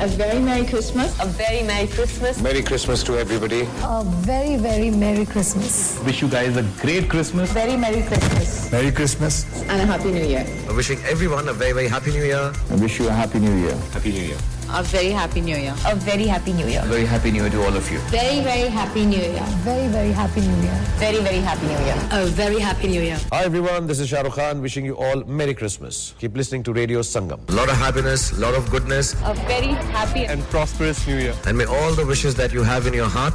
A very Merry Christmas. A very Merry Christmas. Merry Christmas to everybody. A very, very Merry Christmas. wish you guys a great Christmas. Very Merry Christmas. Merry Christmas. And a Happy New Year. Wishing everyone a very, very happy new year. I wish you a happy new year. Happy new year. A very happy new year. A very happy new year. Very happy new year to all of you. Very, very happy new year. Very, very happy new year. Very, very happy new year. A very happy new year. Hi everyone, this is Shah Rukh Khan wishing you all Merry Christmas. Keep listening to Radio Sangam. A lot of happiness, a lot of goodness. A very happy and prosperous new year. And may all the wishes that you have in your heart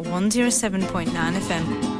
107.9 FM.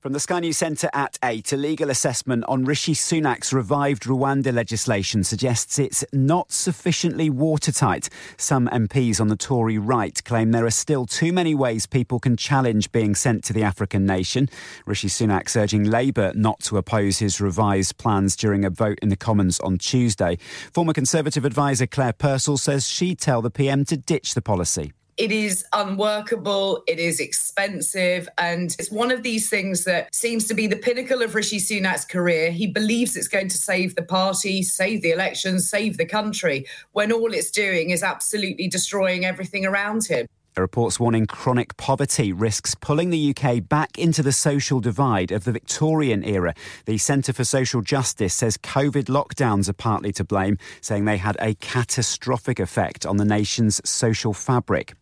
From the Sky News Centre at 8, a legal assessment on Rishi Sunak's revived Rwanda legislation suggests it's not sufficiently watertight. Some MPs on the Tory right claim there are still too many ways people can challenge being sent to the African nation. Rishi Sunak's urging Labour not to oppose his revised plans during a vote in the Commons on Tuesday. Former Conservative advisor Claire Purcell says she'd tell the PM to ditch the policy it is unworkable, it is expensive, and it's one of these things that seems to be the pinnacle of Rishi Sunak's career. He believes it's going to save the party, save the elections, save the country, when all it's doing is absolutely destroying everything around him. Reports warning chronic poverty risks pulling the UK back into the social divide of the Victorian era. The Centre for Social Justice says COVID lockdowns are partly to blame, saying they had a catastrophic effect on the nation's social fabric.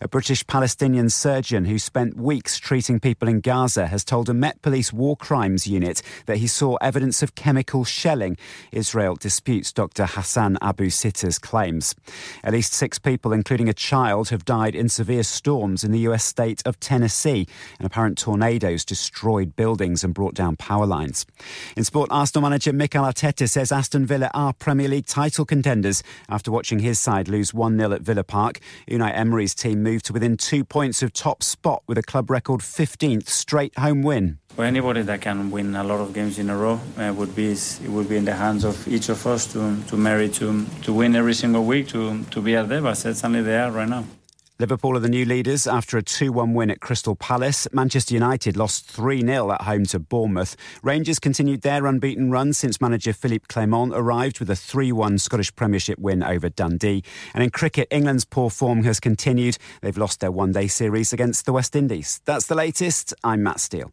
A British Palestinian surgeon who spent weeks treating people in Gaza has told a Met Police War Crimes unit that he saw evidence of chemical shelling. Israel disputes Dr. Hassan Abu Sitta's claims. At least six people, including a child, have died in severe storms in the US state of Tennessee, and apparent tornadoes destroyed buildings and brought down power lines. In sport, Arsenal manager Mikel Arteta says Aston Villa are Premier League title contenders after watching his side lose 1 0 at Villa Park. Unai Emery's team moved to within two points of top spot with a club record 15th straight home win. Well, anybody that can win a lot of games in a row uh, would be it would be in the hands of each of us to to merit to to win every single week to to be at there. But certainly they are right now. Liverpool are the new leaders after a 2 1 win at Crystal Palace. Manchester United lost 3 0 at home to Bournemouth. Rangers continued their unbeaten run since manager Philippe Clement arrived with a 3 1 Scottish Premiership win over Dundee. And in cricket, England's poor form has continued. They've lost their one day series against the West Indies. That's the latest. I'm Matt Steele.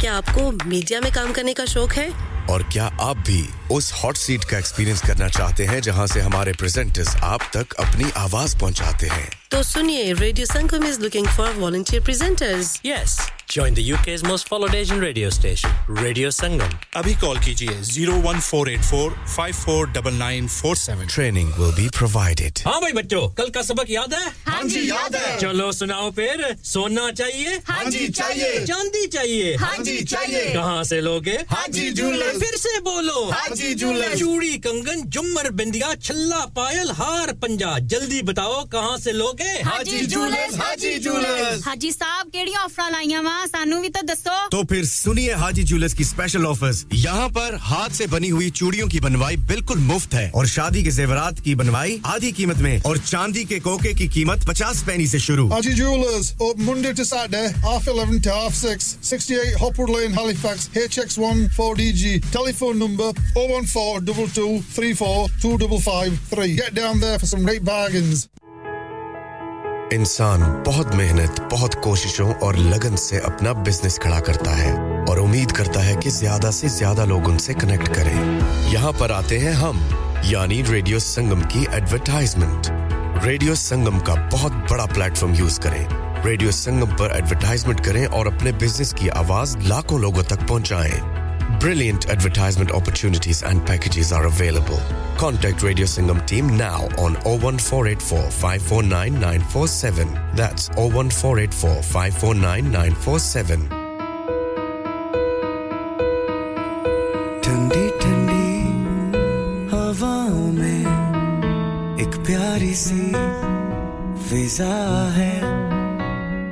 کیا آپ کو media میں کام کرنے کا شوق ہے؟ اور کیا آپ بھی اس ہاٹ سیٹ کا ایکسپیرینس کرنا چاہتے ہیں جہاں سے ہمارے پریزنٹرز آپ تک اپنی آواز پہنچاتے ہیں؟ تو سنیے radio Sangam is looking for volunteer presenters yes join the U K most followed Asian radio station radio Sangam ابھی کال کیجیے 01484549947 ٹریننگ ول بی پرووائڈڈ ہاں بھائی بچوں کل کا سبق یاد ہے ہاں جی یاد ہے چلو سناؤ پھر سونا چاہیے ہاں جی چاہیے چاندی چاہیے ہاں جی چاہیے۔ کہاں سے لوگے؟ حاجی جولر۔ پھر سے بولو۔ حاجی جولر۔ چوڑی کنگن جمر بندیا چھلا پائل ہار پنجا۔ جلدی بتاؤ کہاں سے لوگے؟ حاجی جولر حاجی جولر۔ حاجی صاحب کیڑی آفر لائیاں وا سانو بھی تو دسو۔ تو پھر سنیے حاجی جولرز کی اسپیشل آفر یہاں پر ہاتھ سے بنی ہوئی چوڑیوں کی بنوائی بالکل مفت ہے۔ اور شادی کے زیورات کی بنوائی آدھی قیمت میں اور چاندی کے کوکے کی قیمت پچاس پینی سے شروع۔ Haji jewellers Monday to Saturday half 11 to half 6 68 hop Hopwood Lane, Halifax, HX1 4DG. Telephone number 01422342553. Get down there for some great bargains. انسان بہت محنت بہت کوششوں اور لگن سے اپنا بزنس کھڑا کرتا ہے اور امید کرتا ہے کہ زیادہ سے زیادہ لوگ ان سے کنیکٹ کریں یہاں پر آتے ہیں ہم یعنی ریڈیو سنگم کی ایڈورٹائزمنٹ ریڈیو سنگم کا بہت بڑا پلیٹ فارم یوز کریں ریڈیو سنگم پر ایڈورٹائزمنٹ کریں اور اپنے بزنس کی آواز لاکھوں لوگوں تک پہنچائیں۔ Brilliant advertisement opportunities and packages are available contact radio Sangam team now on O one four eight four five four nine nine four seven that's O one four eight four five four nine nine four seven ٹھنڈی ٹھنڈی ہواؤں میں ایک پیاری سی فضا ہے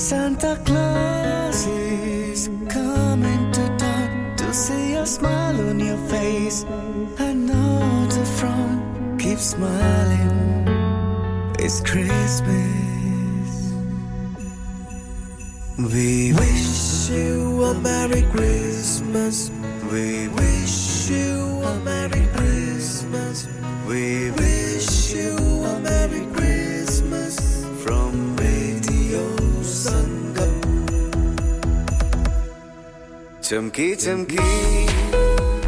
Santa Claus is coming to town to see a smile on your face. I know the front keeps smiling. It's Christmas. We wish you a Merry Christmas. We wish you a Merry Christmas. We wish you a Merry Christmas from Radio Sangam. Chamki chamki,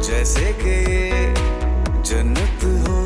jaise ke jannat ho.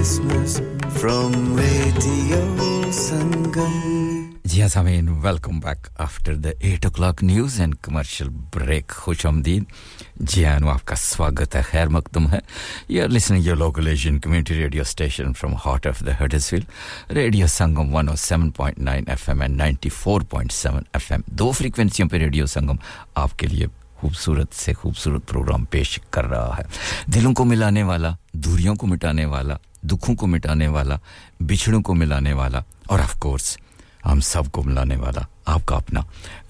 Christmas from Radio Sangam. جی ہاں سامعین welcome back after the eight o'clock news and commercial break خوش آمدید جی ہاں آپ کا سواگت ہے خیر مقدم ہے you are listening your local Asian community radio station from heart of the Huddersfield radio Sangam one O seven point nine F M and ninety four point seven F M دو فریکوینسیوں پہ ریڈیو سنگم آپ کے لیے خوبصورت سے خوبصورت programme پیش کر رہا ہے۔ دلوں کو ملانے والا، دوریوں کو مٹانے والا، دکھوں کو مٹانے والا، بچھڑوں کو ملانے والا اور آف کورس ہم سب کو ملانے والا آپ کا اپنا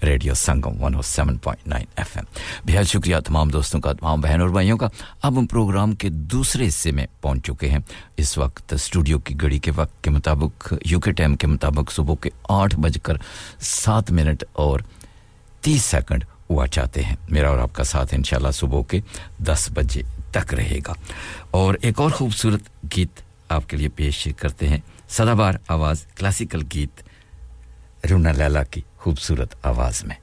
radio Sangam one O seven point nine F M بہت شکریہ تمام دوستوں کا، تمام بہن اور بھائیوں کا۔ اب ہم پروگرام کے دوسرے حصے میں پہنچ چکے ہیں۔ اس وقت اسٹوڈیو کی گھڑی کے وقت کے مطابق یو کے ٹائم کے مطابق صبح کے آٹھ بج کر سات منٹ اور تیس سیکنڈ ہوا چاہتے ہیں۔ میرا اور آپ کا ساتھ انشاءاللہ صبح کے دس بجے تک رہے گا۔ اور ایک اور خوبصورت گیت آپ کے لیے پیش کرتے ہیں۔ سدا بار آواز کلاسیکل گیت رونا لیلا کی خوبصورت آواز میں۔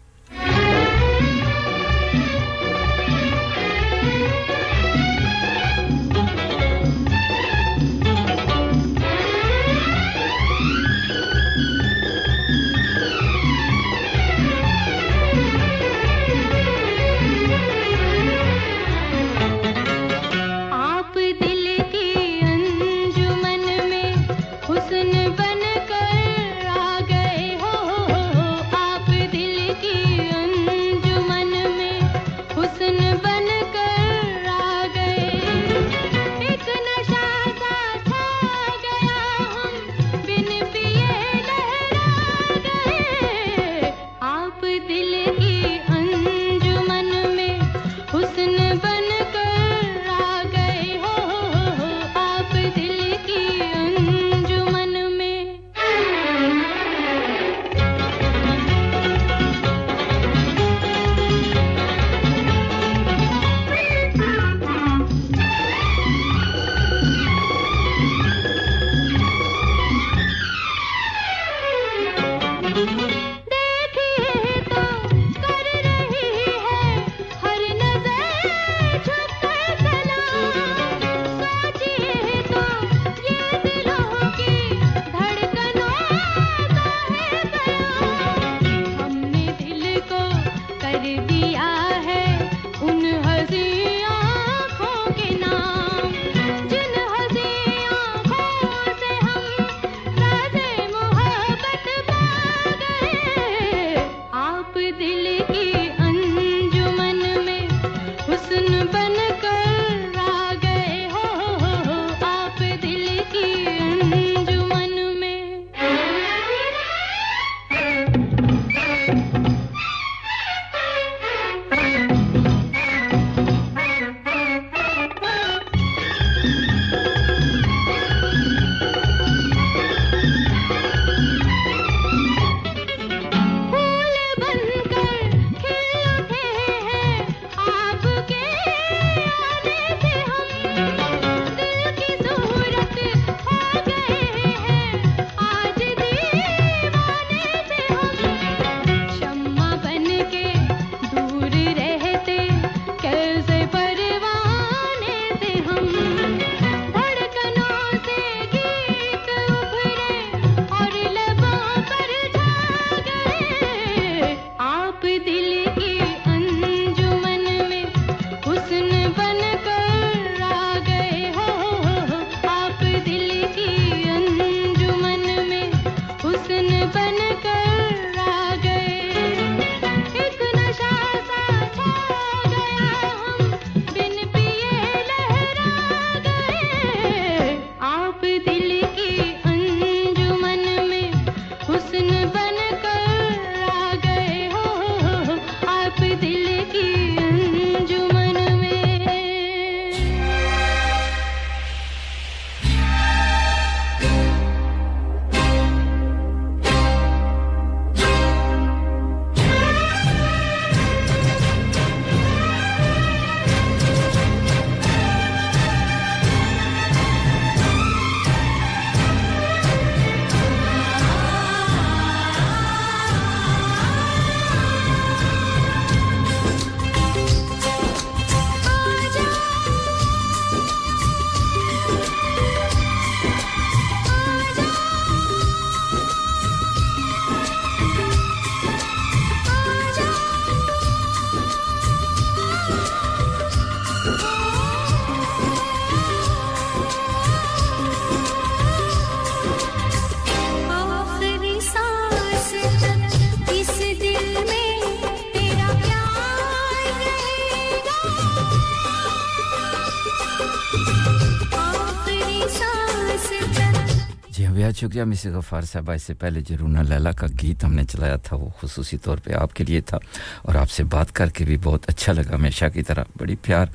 شکریہ مسز غفار صاحبہ اس سے پہلے جو رونا لیلا کا گیت ہم نے چلایا تھا، وہ خصوصی طور پہ آپ کے لیے تھا اور آپ سے بات کر کے بھی بہت اچھا لگا۔ ہمیشہ کی طرح بڑی پیار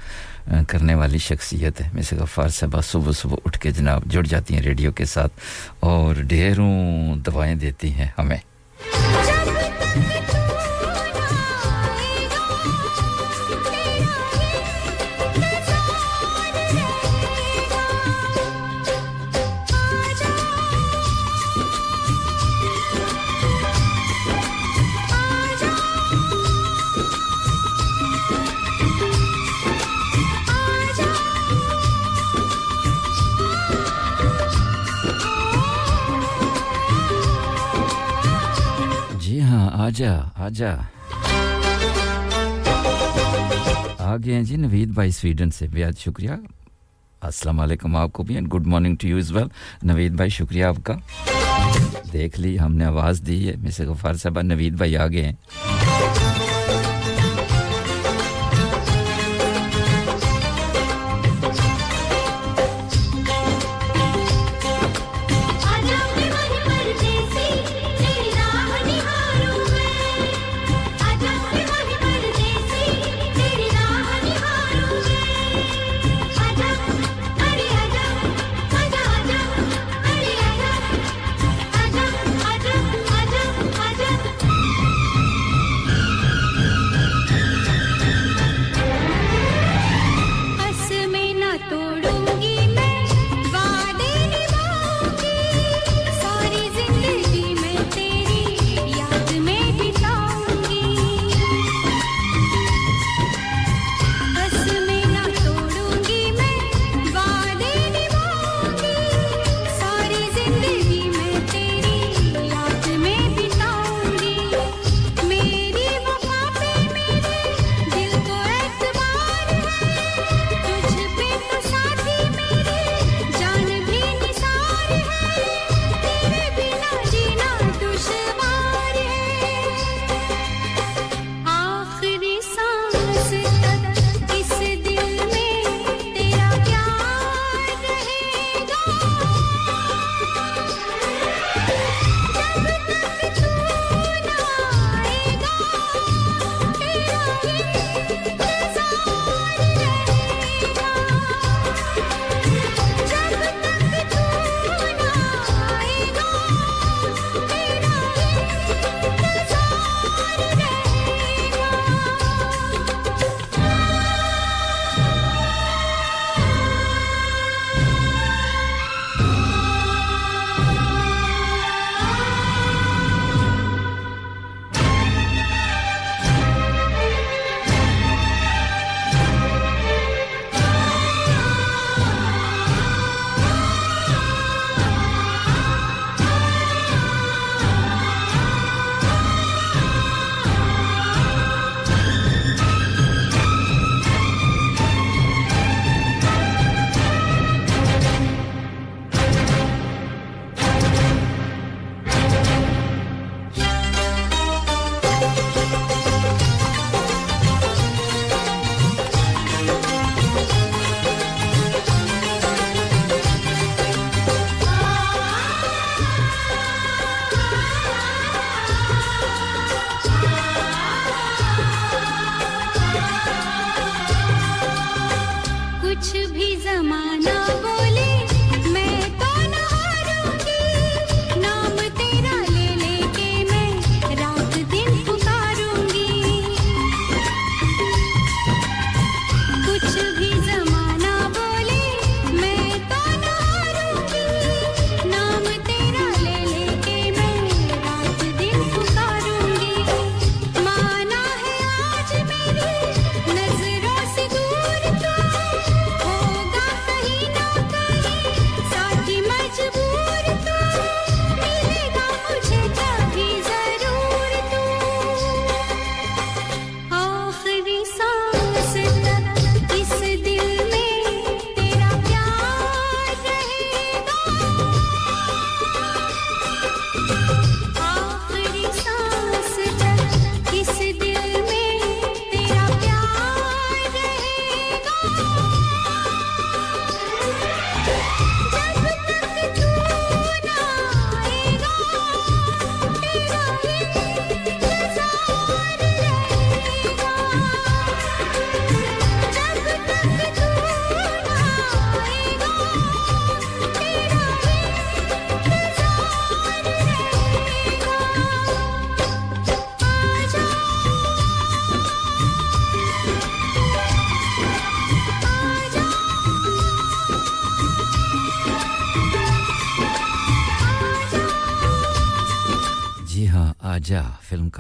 کرنے والی شخصیت ہے۔ مسز غفار صاحبہ صبح صبح اٹھ کے جناب جڑ جاتی ہیں ریڈیو کے ساتھ اور ڈھیروں دوائیں دیتی ہیں ہمیں۔ خواجہ آگے ہیں جی نوید بھائی سویڈن سے بہت شکریہ السلام علیکم آپ کو بھی and good morning to you as well Naveed بھائی شکریہ آپ کا دیکھ لی ہم نے آواز دی ہے مسز غفار صاحبہ نوید بھائی آگے ہیں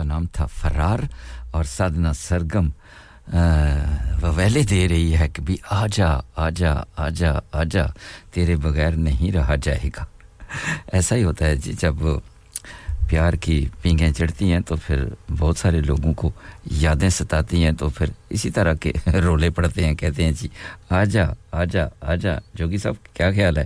کا نام تھا فرار اور سادنا سرگم وویلے دے رہی ہے کہ بھی آجا آجا آجا آجا، تیرے بغیر نہیں رہا جائے گا۔ ایسا ہی ہوتا ہے جی جب پیار کی پینگیں چڑھتی ہیں تو پھر بہت سارے لوگوں کو یادیں ستاتی ہیں تو پھر اسی طرح کے رولے پڑتے ہیں، کہتے ہیں جی آجا آجا آجا، جوگی صاحب، کیا خیال ہے؟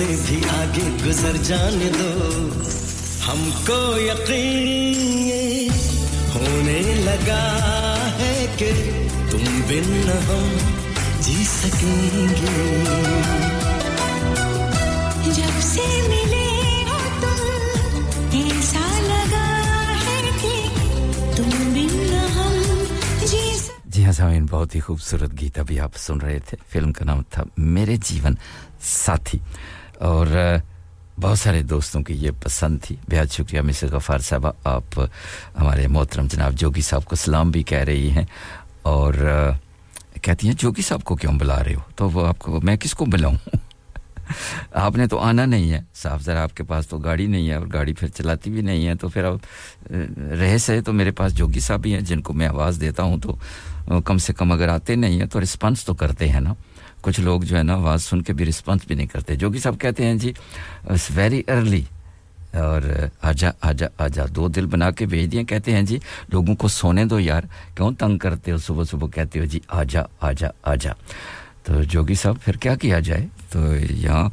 سے بھی آگے گزر جانے دو۔ ہم کو یقین ہونے لگا ہے کہ تم بن ہم جی سکیں گے۔ جب سے ملے جی ہاں بہت ہی خوبصورت گیت ابھی آپ سن رہے تھے۔ فلم کا نام تھا میرے جیون ساتھی۔ اور بہت سارے دوستوں کی یہ پسند تھی۔ بہت شکریہ مصر غفار صاحبہ آپ ہمارے محترم جناب جوگی صاحب کو سلام بھی کہہ رہی ہیں۔ اور کہتی ہیں، جوگی صاحب کو کیوں بلا رہے ہو؟ تو وہ آپ کو، میں کس کو بلاؤں؟ آپ نے تو آنا نہیں ہے۔ صاحب ذرا آپ کے پاس تو گاڑی نہیں ہے اور گاڑی پھر چلاتی بھی نہیں ہے، تو پھر آپ رہے سہے تو میرے پاس جوگی صاحب ہی ہیں جن کو میں آواز دیتا ہوں تو کم سے کم اگر آتے نہیں ہیں تو رسپانس تو کرتے ہیں نا۔ کچھ لوگ جو ہے نا آواز سن کے بھی رسپانس بھی نہیں کرتے، جو کہ سب کہتے ہیں جی اٹس ویری ارلی اور آجا آجا آجا، دو دل بنا کے بھیج دیے، کہتے ہیں جی لوگوں کو سونے دو یار، کیوں تنگ کرتے ہو؟ صبح صبح کہتے ہو جی آجا آجا آجا۔ تو جوگی صاحب، پھر کیا کیا جائے؟ تو یہاں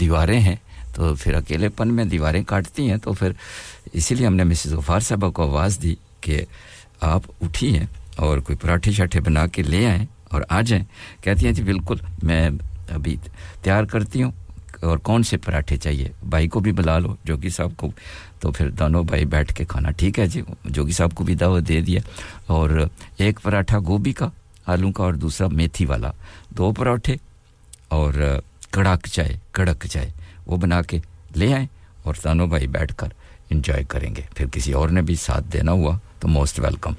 دیواریں ہیں، تو پھر اکیلے پن میں دیواریں کاٹتی ہیں، تو پھر اسی لیے ہم نے مسز غفار صاحبہ کو آواز دی کہ آپ اٹھیے اور کوئی پراٹھے شاٹھے بنا کے لے آئیں۔ اور آ جائیں۔ کہتی ہیں جی بالکل، میں ابھی تیار کرتی ہوں۔ اور کون سے پراٹھے چاہیے؟ بھائی کو بھی بلا لو، جوگی صاحب کو۔ تو پھر دونوں بھائی بیٹھ کے کھانا۔ ٹھیک ہے جی جوگی صاحب کو بھی دعوت دے دیا۔ اور ایک پراٹھا گوبھی کا، آلو کا، اور دوسرا میتھی والا۔ دو پراٹھے اور کڑک چائے کڑک چائے۔ وہ بنا کے لے آئیں اور دونوں بھائی بیٹھ کر انجوائے کریں گے۔ پھر کسی اور نے بھی ساتھ دینا ہوا تو موسٹ ویلکم۔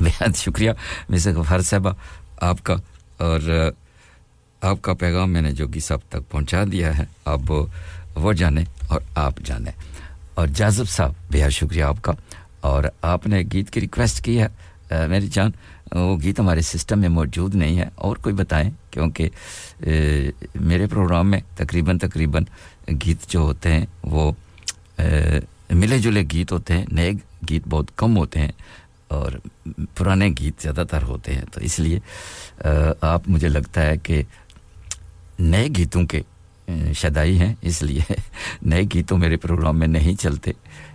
بےحد شکریہ۔ مسز غفار صاحبہ آپ کا اور، آپ کا پیغام میں نے جوگی صاحب تک پہنچا دیا ہے اب وہ جانیں اور آپ جانیں۔ اور جازب صاحب بہت شکریہ آپ کا۔ اور آپ نے گیت کی ریکویسٹ کی ہے۔ میری جان، وہ گیت ہمارے سسٹم میں موجود نہیں ہے۔ اور کوئی بتائیں، کیونکہ میرے پروگرام میں تقریباً تقریباً گیت جو ہوتے ہیں، وہ ملے جلے گیت ہوتے ہیں۔ نئے گیت بہت کم ہوتے ہیں۔ اور پرانے گیت زیادہ تر ہوتے ہیں، تو اس لیے آپ مجھے لگتا ہے کہ نئے گیتوں کے شدائی ہیں، اس لیے نئے گیتوں میرے پروگرام میں نہیں چلتے۔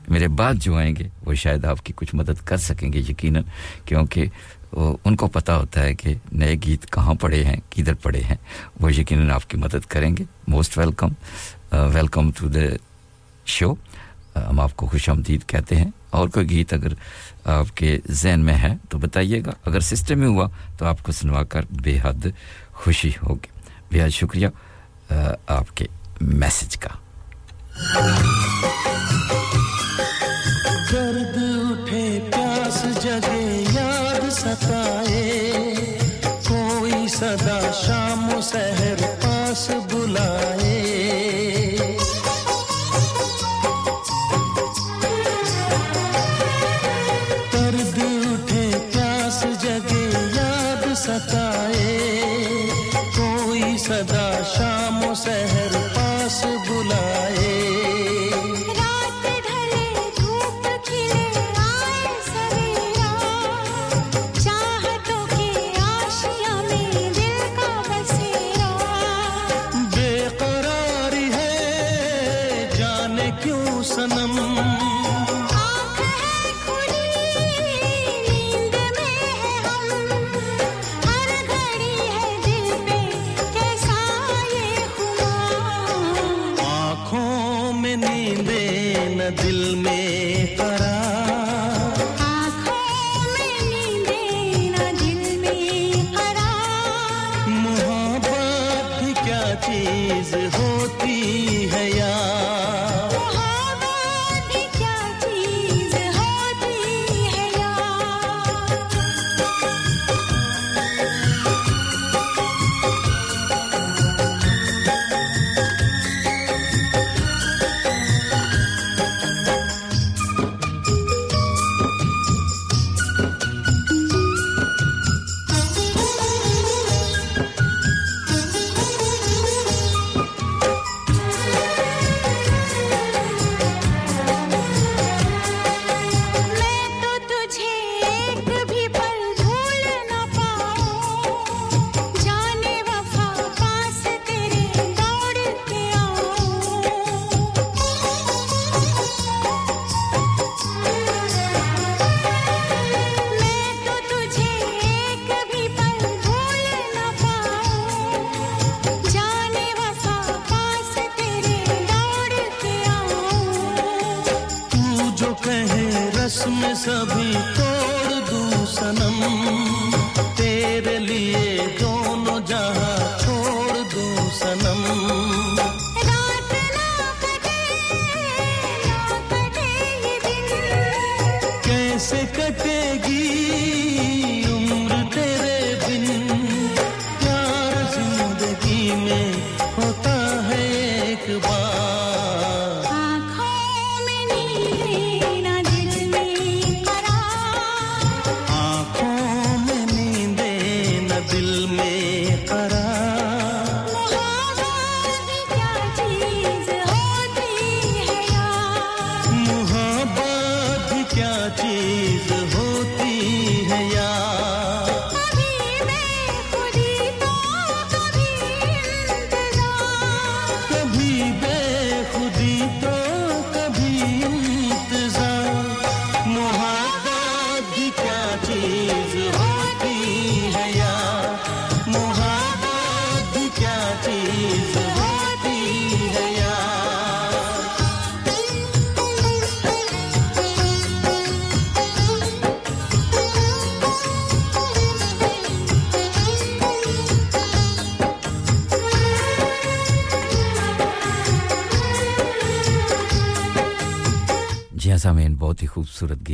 میرے بعد جو آئیں گے، وہ شاید آپ کی کچھ مدد کر سکیں گے یقیناً، کیونکہ ان کو پتہ ہوتا ہے کہ نئے گیت کہاں پڑے ہیں، کدھر پڑے ہیں۔ وہ یقیناً آپ کی مدد کریں گے۔ Most welcome welcome to the show ہم آپ کو خوش آمدید کہتے ہیں۔ اور کوئی گیت اگر آپ کے ذہن میں ہے تو بتائیے گا۔ اگر سسٹم میں ہوا تو آپ کو سنوا کر بے حد خوشی ہوگی۔ بے حد شکریہ آپ کے میسج کا۔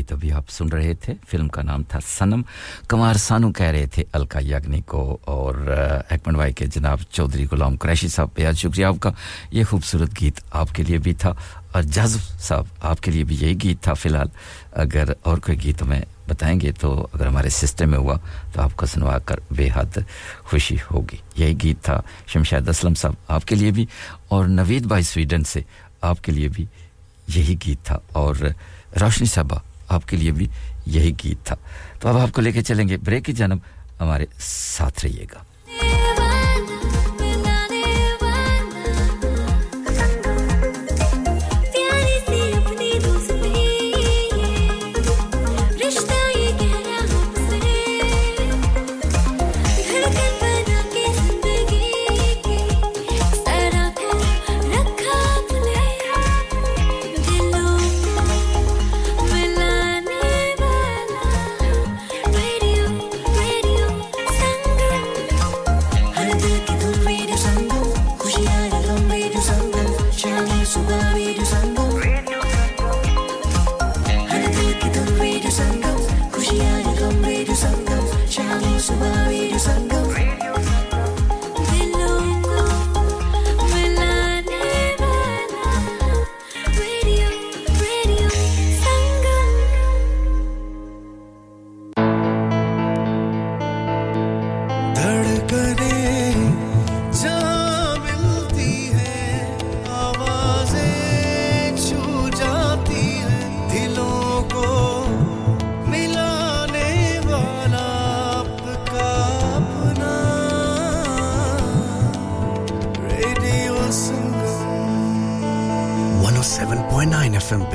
تو ابھی آپ سن رہے تھے فلم کا نام تھا سنم کمار سانو کہہ رہے تھے الکا یگنی کو اور ایکمن بھائی کے جناب چودھری غلام قریشی صاحب بے شکریہ آپ کا یہ خوبصورت گیت آپ کے لیے بھی تھا اور جذب صاحب آپ کے لیے بھی یہی گیت تھا فی الحال اگر اور کوئی گیت ہمیں بتائیں گے تو اگر ہمارے سسٹم میں ہوا تو آپ کو سنوا کر بے حد خوشی ہوگی یہی گیت تھا شمشید اسلم صاحب آپ کے لیے بھی اور نوید بھائی سویڈن سے آپ کے لیے بھی یہی گیت تھا اور روشنی صاحبہ آپ کے لیے بھی یہی گیت تھا۔ تو اب آپ کو لے کے چلیں گے، بریک کی جانب ہمارے ساتھ رہیے گا۔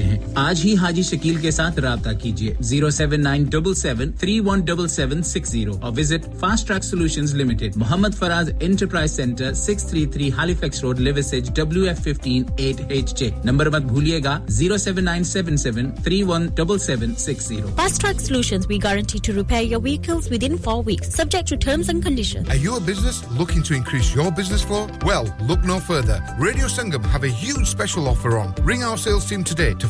سکتے ہیں۔ آج ہی حاجی شکیل کے ساتھ رابطہ کیجیے۔ Zero seven nine double seven three one double seven six zero اور visit fast track solution limited. Muhammad Faraz enterprise centre six three three Halifax road Liversedge W F fifteen eight H J. Number مت بھولیے گا۔ Zero seven nine seven seven three one double seven six zero. Fast track solution we guarantee to repair your vehicles within four weeks subject to terms and condition Are you a business looking to increase your business flow? Well, look no further. Radio Sangam have a huge special offer on. Ring our sales team today to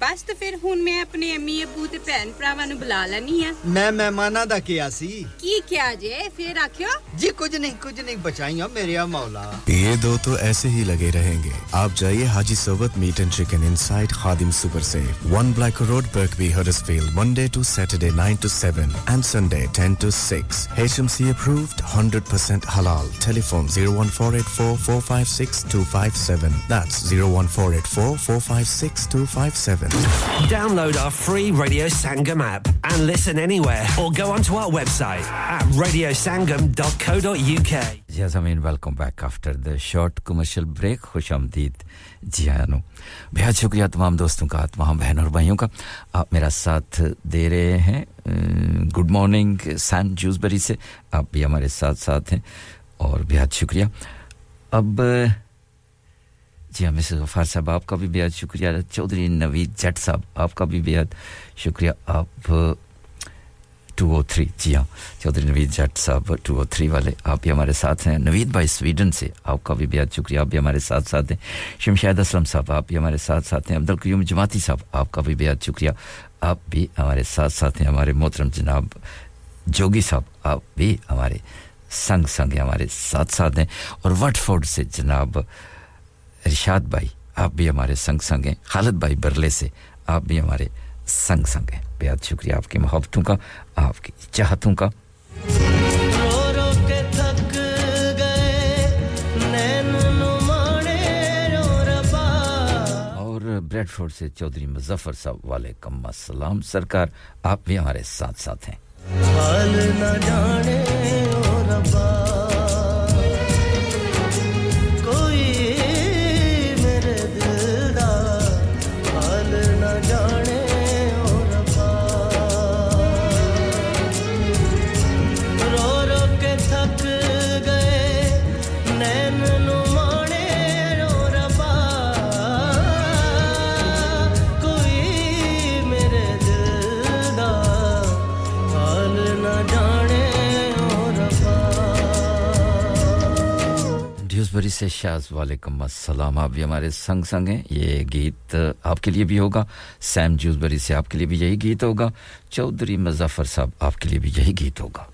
ਬਸ ਤੇ ਫਿਰ ਹੁਣ ਮੈਂ ਆਪਣੇ ਅਮੀ ਅਬੂ ਤੇ ਭੈਣ ਭਰਾਵਾਂ ਨੂੰ ਬੁਲਾ ਲੈਣੀ ਆ ਮੈਂ ਮਹਿਮਾਨਾਂ ਦਾ ਕਿਹਾ ਸੀ। ਕੀ ਕਿਹਾ ਜੇ? ਫਿਰ ਆਖਿਓ। ਜੀ ਕੁਝ ਨਹੀਂ ਕੁਝ ਨਹੀਂ ਬਚਾਈਆਂ ਮੇਰੇ مولا یہ دو تو ایسے ہی لگے رہیں گے آپ جائیے Haji Sohbat meat and chicken inside Khadim super سے 1 black road Birkby Huddersfield Monday to Saturday 9 to 7 and Sunday 10 to 6 H M C approved 100% حلال telephone 01484456257 that's 01484456257 Download our free Radio Sangam app and listen anywhere or go onto our website at radiosangam.co.uk جی ہاں welcome back after the short commercial break خوش آمدید جی ہاں بہت شکریہ تمام دوستوں کا تمام بہن اور بھائیوں کا آپ میرا ساتھ دے رہے ہیں گڈ مارننگ سین جوزبری سے آپ بھی ہمارے ساتھ ساتھ ہیں اور بہت شکریہ اب جی ہمیں سے غفار صاحب، آپ کا بھی بےحد شکریہ۔ چودھری نوید جٹ صاحب، آپ کا بھی بےحد شکریہ۔ آپ ٹو او تھری جی ہاں چودھری نوید جٹ صاحب ٹو او تھری والے، آپ بھی ہمارے ساتھ ہیں۔ نوید بھائی، سویڈن سے، آپ کا بھی بےحد شکریہ۔ آپ بھی ہمارے ساتھ ساتھ ہیں۔ شمشید اسلم صاحب، آپ بھی ہمارے ساتھ ساتھ ہیں۔ عبد القیوم جماعتی صاحب، آپ کا بھی بےحد شکریہ۔ آپ بھی ہمارے ساتھ ساتھ ہیں۔ ہمارے محترم جناب جوگی صاحب، آپ بھی ہمارے سنگ سنگ ہمارے ساتھ ساتھ ہیں۔ اور وٹ فورڈ سے جناب رشاد بھائی، آپ بھی ہمارے سنگ سنگ ہیں۔ خالد بھائی برلے سے، آپ بھی ہمارے سنگ سنگ ہیں۔ بہت شکریہ آپ کی محبتوں کا، آپ کی چاہتوں کا۔ بریڈ فورڈ سے چودھری مظفر صاحب والے کم السلام۔ سرکار، آپ بھی ہمارے ساتھ ساتھ ہیں۔ حال نہ جانے نیوز بری سے شاز وعلیکم السلام، آپ بھی ہمارے سنگ سنگ ہیں۔ یہ گیت آپ کے لیے بھی ہوگا، سیم جیوز بری سے آپ کے لیے بھی یہی گیت ہوگا، چودھری مظفر صاحب آپ کے لیے بھی یہی گیت ہوگا۔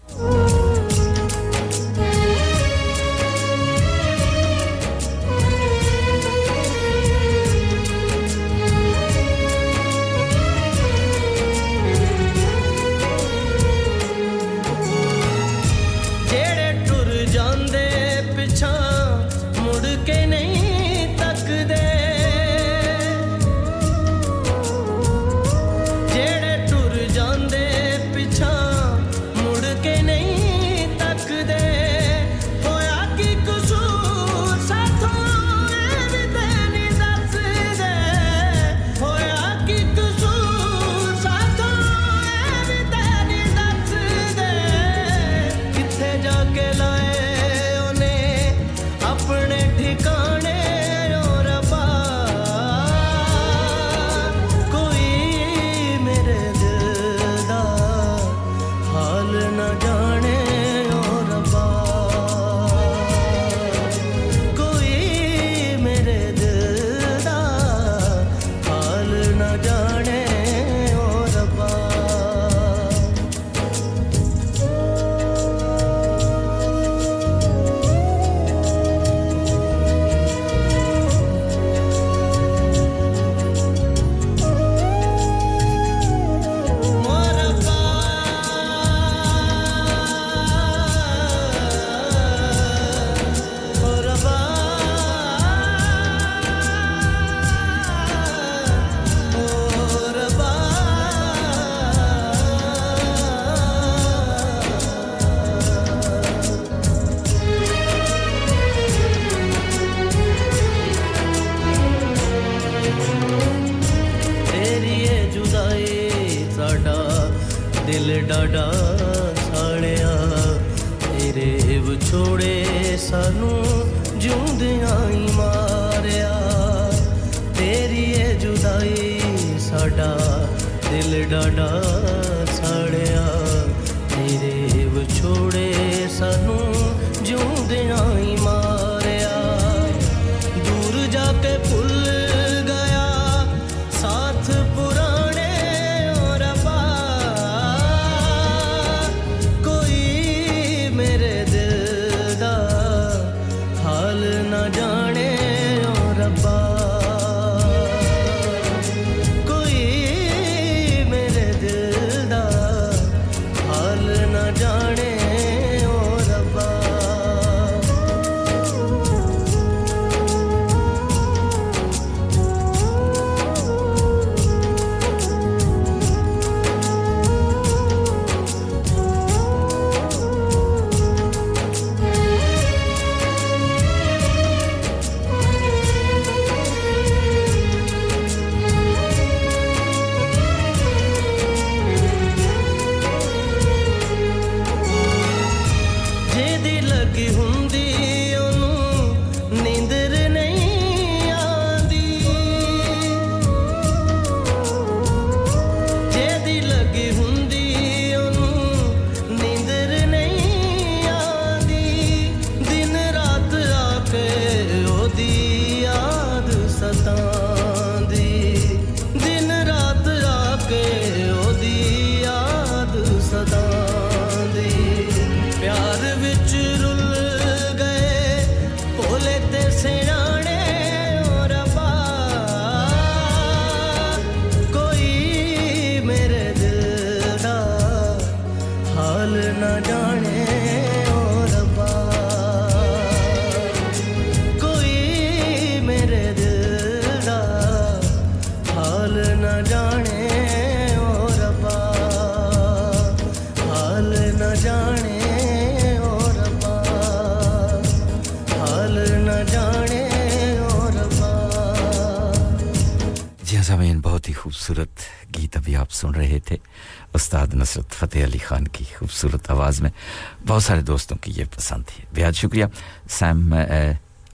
بہت سارے دوستوں کی یہ پسند تھی۔ بہت شکریہ۔ سیم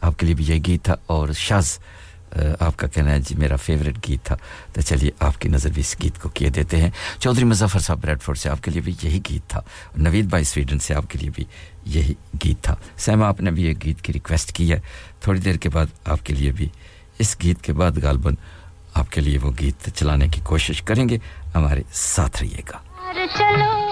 آپ کے لیے بھی یہ گیت تھا اور شاز آپ کا کہنا ہے جی میرا فیوریٹ گیت تھا۔ تو چلیے، آپ کی نظر بھی اس گیت کو کیے دیتے ہیں۔ چودھری مظفر صاحب بریڈ فورڈ سے آپ کے لیے بھی یہی گیت تھا۔ نوید بھائی سویڈن سے آپ کے لیے بھی یہی گیت تھا۔ سیم، آپ نے بھی یہ گیت کی ریکویسٹ کی ہے۔ تھوڑی دیر کے بعد آپ کے لیے بھی اس گیت کے بعد غالباً آپ کے لیے وہ گیت چلانے کی کوشش کریں گے۔ ہمارے ساتھ رہیے گا۔ چلو۔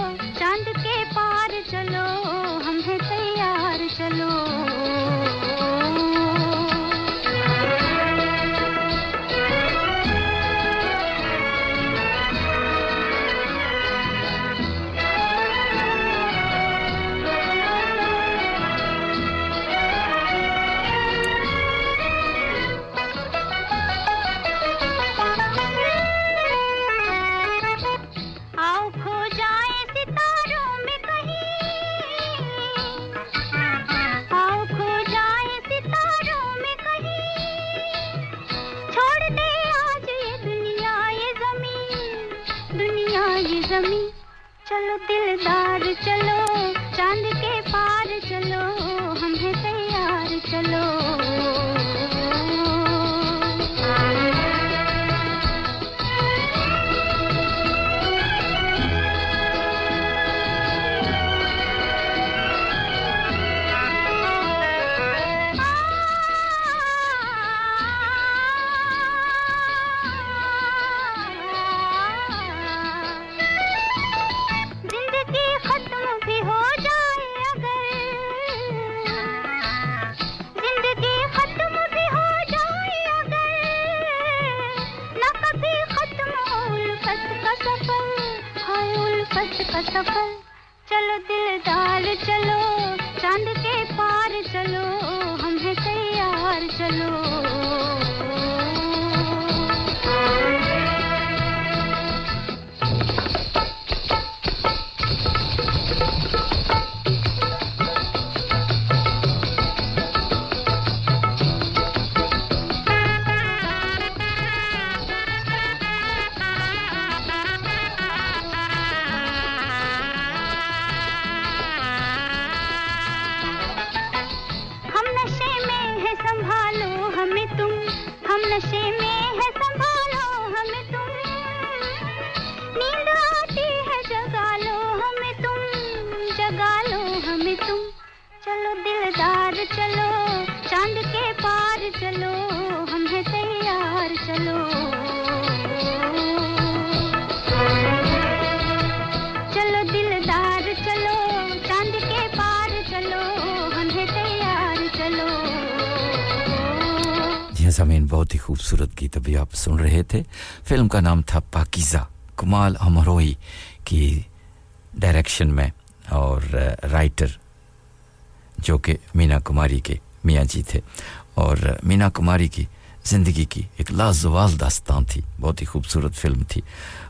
آپ سن رہے تھے۔ فلم کا نام تھا پاکیزہ۔ کمال امروئی کی ڈائریکشن میں اور رائٹر جو کہ مینا کماری کے میاں جی تھے۔ اور مینا کماری کی زندگی کی ایک لازوال داستان تھی۔ بہت ہی خوبصورت فلم تھی۔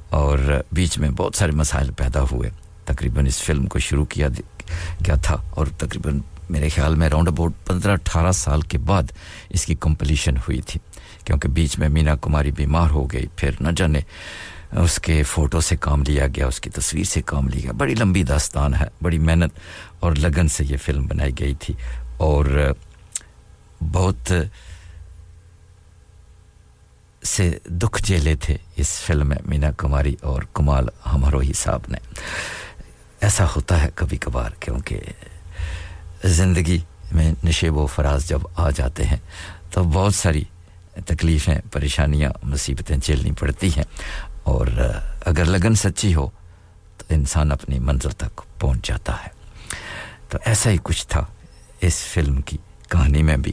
اور بیچ میں بہت سارے مسائل پیدا ہوئے۔ تقریباً اس فلم کو شروع کیا کیا تھا۔ اور تقریباً میرے خیال میں راؤنڈ اباؤٹ پندرہ اٹھارہ سال کے بعد اس کی کمپلیشن ہوئی تھی۔ کیونکہ بیچ میں مینا کماری بیمار ہو گئی، پھر نہ جانے، اس کے فوٹو سے کام لیا گیا، اس کی تصویر سے کام لیا گیا۔ بڑی لمبی داستان ہے، بڑی محنت اور لگن سے یہ فلم بنائی گئی تھی۔ اور بہت سے دکھ جیلے تھے اس فلم میں مینا کماری اور کمال ہماروہی صاحب نے۔ ایسا ہوتا ہے کبھی کبھار، کیونکہ زندگی میں نشیب و فراز جب آ جاتے ہیں، تو بہت ساری تکلیفیں پریشانیاں، مصیبتیں جھیلنی پڑتی ہیں۔ اور اگر لگن سچی ہو، تو انسان اپنی منظر تک پہنچ جاتا ہے۔ تو ایسا ہی کچھ تھا اس فلم کی کہانی میں بھی۔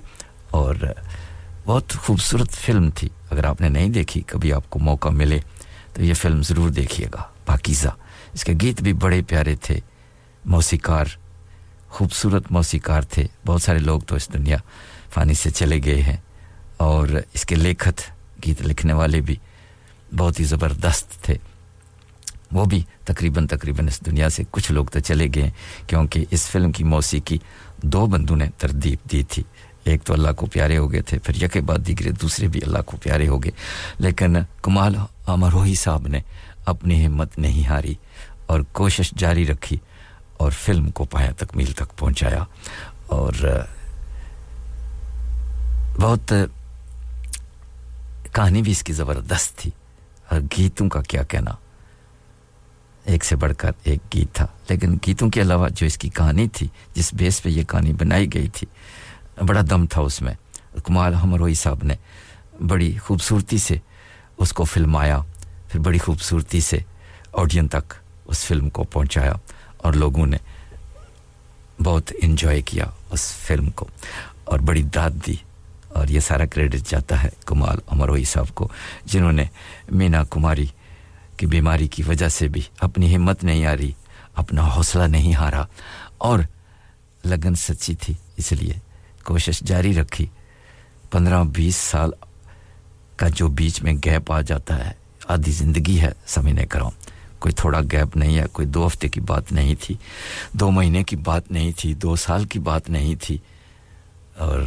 اور بہت خوبصورت فلم تھی۔ اگر آپ نے نہیں دیکھی، کبھی آپ کو موقع ملے، تو یہ فلم ضرور دیکھیے گا۔ پاکیزہ۔ اس کے گیت بھی بڑے پیارے تھے۔ موسیقار، خوبصورت موسیقار تھے۔ بہت سارے لوگ تو اس دنیا فانی سے چلے گئے ہیں۔ اور اس کے لیکھت، گیت لکھنے والے بھی بہت ہی زبردست تھے۔ وہ بھی تقریباً تقریباً اس دنیا سے کچھ لوگ تو چلے گئے کیونکہ اس فلم کی موسیقی دو بندوں نے تردیب دی تھی۔ ایک تو اللہ کو پیارے ہو گئے تھے، پھر یکے بعد دیگرے دوسرے بھی اللہ کو پیارے ہو گئے۔ لیکن کمال امروہی صاحب نے اپنی ہمت نہیں ہاری اور کوشش جاری رکھی اور فلم کو پایا تکمیل تک پہنچایا۔ اور بہت کہانی بھی اس کی زبردست تھی۔ اور گیتوں کا کیا کہنا۔ ایک سے بڑھ کر ایک گیت تھا۔ لیکن گیتوں کے علاوہ جو اس کی کہانی تھی، جس بیس پہ یہ کہانی بنائی گئی تھی، بڑا دم تھا اس میں۔ کمال ہمروئی صاحب نے بڑی خوبصورتی سے اس کو فلمایا۔ پھر بڑی خوبصورتی سے آڈین تک اس فلم کو پہنچایا اور لوگوں نے بہت انجوائے کیا اس فلم کو اور بڑی داد دی۔ اور یہ سارا کریڈٹ جاتا ہے کمال امروئی صاحب کو، جنہوں نے مینا کماری کی بیماری کی وجہ سے بھی اپنی ہمت نہیں ہاری، اپنا حوصلہ نہیں ہارا اور لگن سچی تھی، اس لیے کوشش جاری رکھی۔ پندرہ، بیس سال کا جو بیچ میں گیپ آ جاتا ہے، آدھی زندگی ہے سمینے کراؤں کوئی تھوڑا گیپ نہیں ہے، کوئی دو ہفتے کی بات نہیں تھی، دو مہینے کی بات نہیں تھی، دو سال کی بات نہیں تھی۔ اور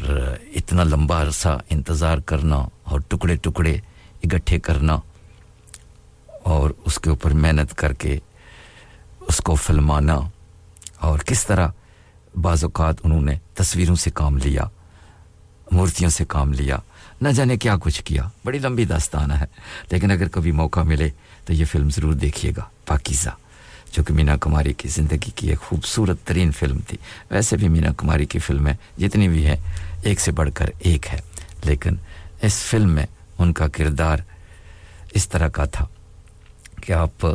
اتنا لمبا عرصہ انتظار کرنا اور ٹکڑے ٹکڑے اکٹھے کرنا اور اس کے اوپر محنت کر کے اس کو فلمانا اور کس طرح بعض اوقات انہوں نے تصویروں سے کام لیا، مورتیوں سے کام لیا، نہ جانے کیا کچھ کیا۔ بڑی لمبی داستانہ ہے، لیکن اگر کبھی موقع ملے تو یہ فلم ضرور دیکھیے گا، پاکیزہ۔ جو کہ مینا کماری کی زندگی کی ایک خوبصورت ترین فلم تھی۔ ویسے بھی مینا کماری کی فلمیں جتنی بھی ہیں، ایک سے بڑھ کر ایک ہے۔ لیکن اس فلم میں ان کا کردار اس طرح کا تھا کہ آپ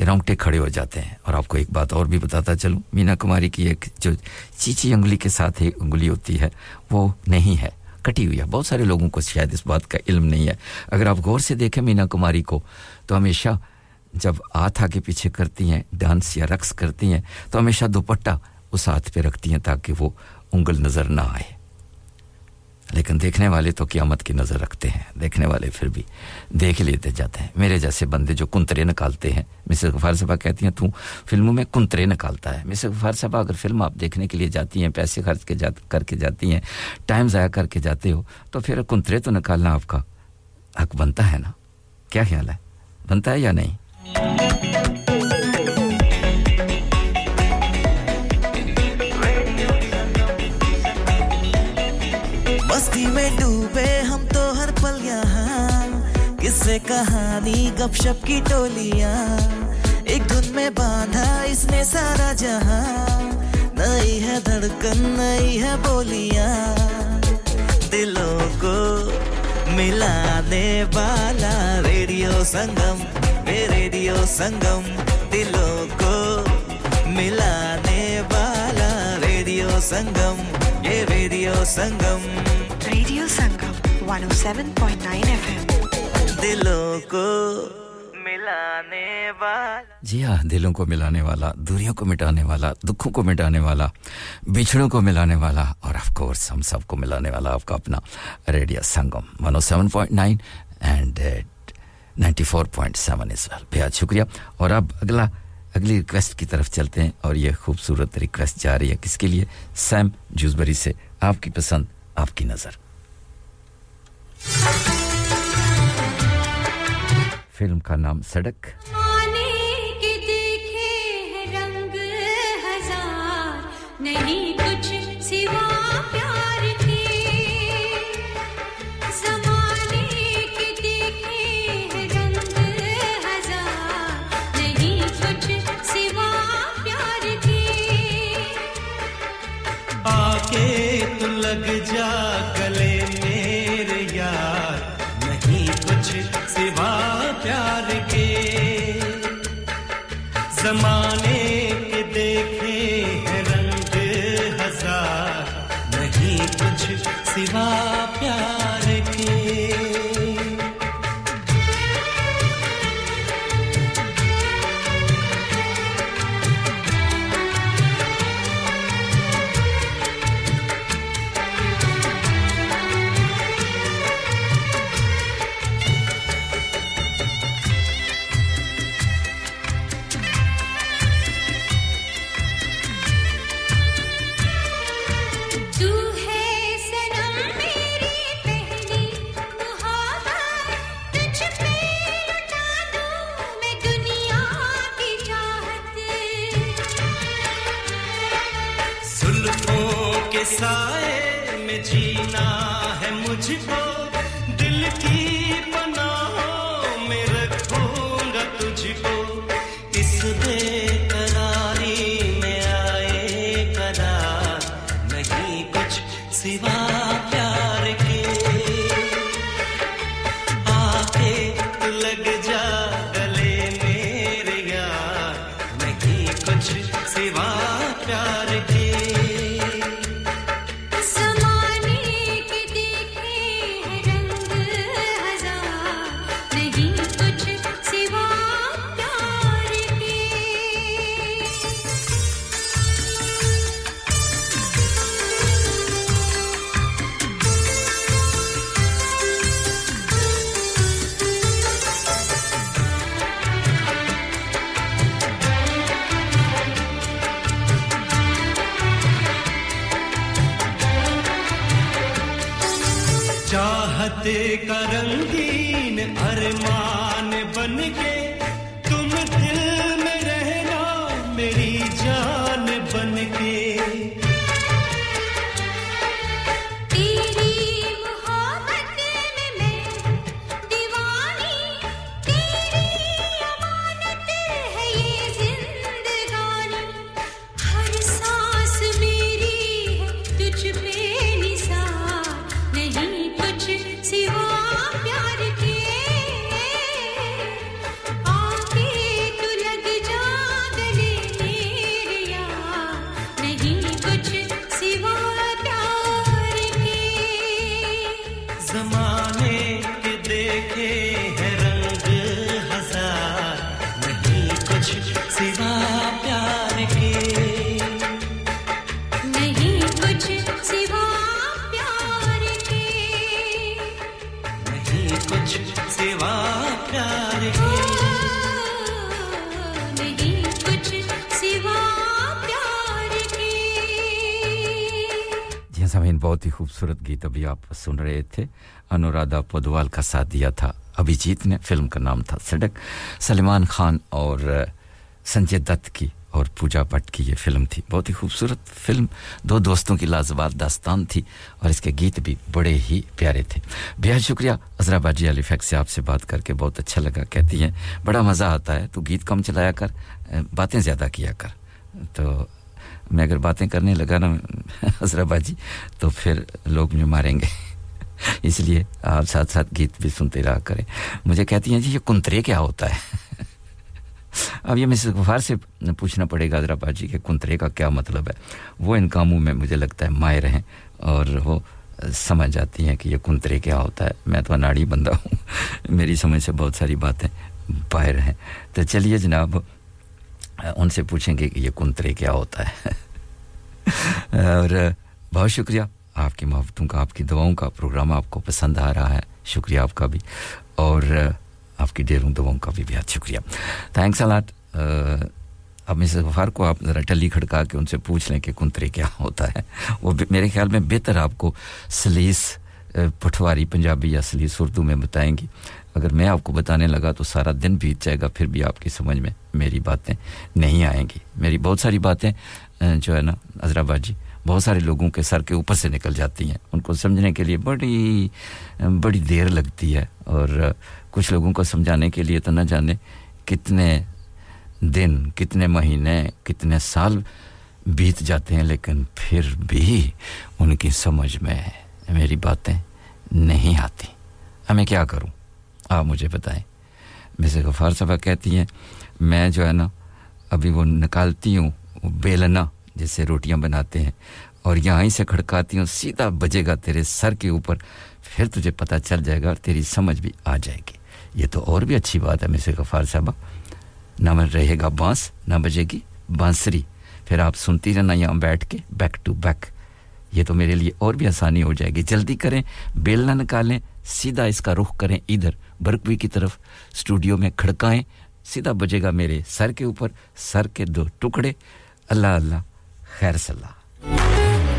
گرونٹے کھڑے ہو جاتے ہیں اور آپ کو ایک بات اور بھی بتاتا چلوں۔ مینا کماری کی ایک جو چیچی انگلی کے ساتھ ایک انگلی ہوتی ہے، وہ نہیں ہے۔ کٹی ہوئی ہے۔ بہت سارے لوگوں کو شاید اس بات کا علم نہیں ہے۔ اگر آپ غور سے دیکھیں مینا کماری کو، تو ہمیشہ جب ہاتھ آگے پیچھے کرتی ہیں، ڈانس یا رقص کرتی ہیں، تو ہمیشہ دوپٹہ اس ہاتھ پہ رکھتی ہیں تاکہ وہ انگل نظر نہ آئے۔ لیکن دیکھنے والے تو قیامت کی نظر رکھتے ہیں، دیکھنے والے پھر بھی دیکھ لیتے جاتے ہیں۔ میرے جیسے بندے جو کنترے نکالتے ہیں۔ مسز غفار صاحبہ کہتی ہیں، تو فلموں میں کنترے نکالتا ہے۔ مسز غفار صاحبہ، اگر فلم آپ دیکھنے کے لیے جاتی ہیں، پیسے خرچ کے جات، کر کے جاتی ہیں، ٹائم ضائع کر کے جاتے ہو، تو پھر کنترے تو نکالنا آپ کا حق بنتا ہے نا؟ کیا خیال ہے؟ بنتا ہے یا نہیں؟ ہر پل یہاں۔ کس سے کہانی گپ شپ کی ٹولیاں؟ ایک دھن میں باندھا اس نے سارا جہاں۔ نئی ہے دھڑکن، نئی ہے بولیاں۔ دلوں کو ملانے والا ریڈیو سنگم۔ ریڈیو سنگم دلوں کو ملانے والا ریڈیو سنگم یہ radio Sangam. Radio Sangam 107.9 F دلوں کو جی ہاں دلوں کو ملانے والا دوریوں کو مٹانے والا دکھوں کو مٹانے والا بچھڑوں کو ملانے والا اور آف کورس ہم سب کو ملانے والا آپ کا اپنا radio Sangam 107.9 and ninety four point seven اس وقت۔ بہت شکریہ۔ اور اب اگلا، اگلی ریکویسٹ کی طرف چلتے ہیں اور یہ خوبصورت ریکویسٹ جا رہی ہے کس کے لیے؟ سیم جوزبری سے۔ آپ کی پسند، آپ کی نظر۔ فلم کا نام سڑک۔ آنے کے دیکھے رنگ ہزار۔ نہیں بہت ہی خوبصورت گیت ابھی آپ سن رہے تھے۔ انورادھا پودوال کا ساتھ دیا تھا۔ ابھیجیت نے فلم کا نام تھا سڑک۔ سلمان خان اور سنجے دت کی اور پوجا بٹ کی یہ فلم تھی۔ بہت ہی خوبصورت فلم۔ دو دوستوں کی لازوال داستان تھی اور اس کے گیت بھی بڑے ہی پیارے تھے۔ بہت شکریہ عذرا باجی علی فیک سے آپ سے بات کر کے بہت اچھا لگا۔ کہتی ہیں، بڑا مزہ آتا ہے، تو گیت کم چلایا کر، باتیں زیادہ کیا کر۔ تو میں اگر باتیں کرنے لگا نا حضرہ جی تو پھر لوگ مجھے ماریں گے۔ اس لیے آپ ساتھ ساتھ گیت بھی سنتے رہا کریں۔ مجھے کہتی ہیں جی یہ کنترے کیا ہوتا ہے؟ اب یہ مسز غفار سے پوچھنا پڑے گا حضرہ جی کہ کنترے کا کیا مطلب ہے۔ وہ ان کاموں میں مجھے لگتا ہے مائر ہیں اور وہ سمجھ جاتی ہیں کہ یہ کنترے کیا ہوتا ہے۔ میں تو اناڑی بندہ ہوں۔ میری سمجھ سے بہت ساری باتیں باہر ہیں۔ تو چلیے جناب ان سے پوچھیں گے کہ یہ کنترے کیا ہوتا ہے؟ اور بہت شکریہ آپ کی محبتوں کا، آپ کی دعاؤں کا، پروگرام آپ کو پسند آ رہا ہے، شکریہ آپ کا بھی۔ اور آپ کی ڈیروں دعاؤں کا بھی بہت شکریہ۔ تھینکس الاٹ اب مسز غفار کو آپ ذرا ٹلی کھڑکا کے ان سے پوچھ لیں کہ کنترے کیا ہوتا ہے۔ وہ میرے خیال میں بہتر آپ کو سلیس پٹھواری پنجابی یا سلیس اردو میں بتائیں گی۔ اگر میں آپ کو بتانے لگا تو سارا دن بیت جائے گا، پھر بھی آپ کی سمجھ میں میری باتیں نہیں آئیں گی۔ میری بہت ساری باتیں جو ہے نا حضرآباد جی بہت سارے لوگوں کے سر کے اوپر سے نکل جاتی ہیں۔ ان کو سمجھنے کے لیے بڑی بڑی دیر لگتی ہے۔ اور کچھ لوگوں کو سمجھانے کے لیے تو نہ جانے کتنے دن، کتنے مہینے، کتنے سال بیت جاتے ہیں، لیکن پھر بھی ان کی سمجھ میں میری باتیں نہیں آتی۔ ہمیں کیا کروں؟ آپ مجھے بتائیں۔ مسز غفار صاحبہ کہتی ہیں، میں جو ہے نا، ابھی وہ نکالتی ہوں، وہ بیلنا جس سے روٹیاں بناتے ہیں، اور یہاں ہی سے کھڑکاتی ہوں، سیدھا بجے گا تیرے سر کے اوپر، پھر تجھے پتہ چل جائے گا اور تیری سمجھ بھی آ جائے گی۔ یہ تو اور بھی اچھی بات ہے مسز غفار صاحبہ۔ نہ رہے گا بانس، نہ بجے گی بانسری۔ پھر آپ سنتی رہنا یہاں بیٹھ کے بیک ٹو بیک یہ تو میرے لیے اور بھی آسانی ہو جائے گی۔ جلدی کریں بیل نہ نکالیں، سیدھا اس کا رخ کریں ادھر۔ برکوی کی طرف اسٹوڈیو میں کھڑکائیں، سیدھا بجے گا میرے سر کے اوپر، سر کے دو ٹکڑے۔ اللہ اللہ، خیر صلاح۔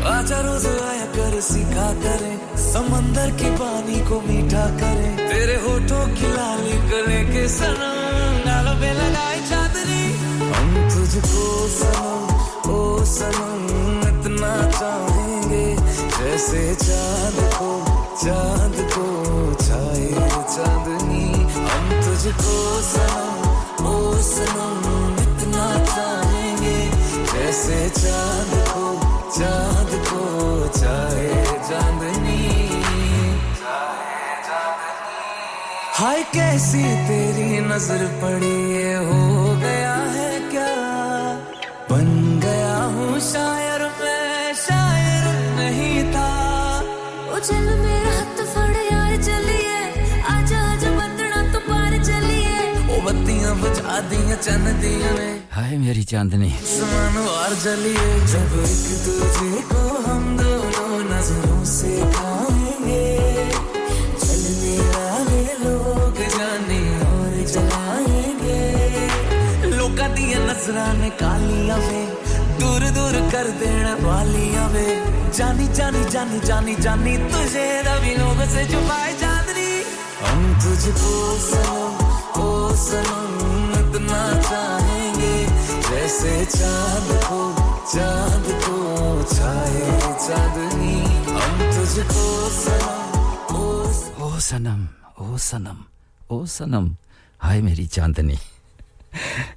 آجا روز آیا کر، سکھا کریں۔ سمندر کے پانی کو میٹھا کریں۔ تیرے ہوٹوں کی لالی کریں کہ سنم، نالوں پہ لگائے چادری۔ ہم تجھ کو سنم، او سنم، اتنا چاہیں گے۔ جیسے چاند کو چاند کو۔ چاندنی ہم تجھ کو سنم او سنم اتنا چاہیں گے۔ جیسے چاند کو چاند کو چاہے چاندنی ہائے کیسی تیری نظر پڑی، یہ ہو گیا ہے کیا؟ بن گیا ہوں شاعر میں، شاعر نہیں تھا۔ ਬੱਤੀਆਂ ਬੁਝਾ ਦੀਆਂ ਚੰਦੀਆਂ ਨੇ। ਹਾਏ ਮੇਰੀ ਚਾਂਦਨੀ। ਸਮਾਨ ਵਾਰ ਜਲੀਏ ਜਬ ਇੱਕ ਦੂਜੇ ਕੋ ਹਮ ਦੋਨੋਂ ਨਜ਼ਰੋਂ ਸੇ ਪਾਏਂਗੇ। چلنے والے لوگ جانے اور جلائیں گے لوکاں دیاں نظراں نے کالیاں وے دور دور کر دینا والیاں وے جانی جانی جانی جانی جانی تجھے ربی لوگ سے چھپائے چاندنی ہم تجھ کو سنم او سنم اتنا چاہیں گے۔ جیسے چاند کو چاند کو چھائے چاندنی۔ ہم تجھ کو سنم او سنم او سنم او سنم۔ ہائے میری چاندنی۔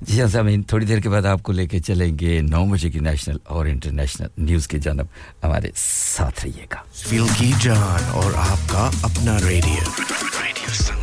جی ہاں سامین تھوڑی دیر کے بعد آپ کو لے کے چلیں گے نو بجے کی نیشنل اور انٹرنیشنل نیوز کی جانب ہمارے ساتھ رہیے گا۔ فیل کی جان اور آپ کا اپنا radio. Sangre.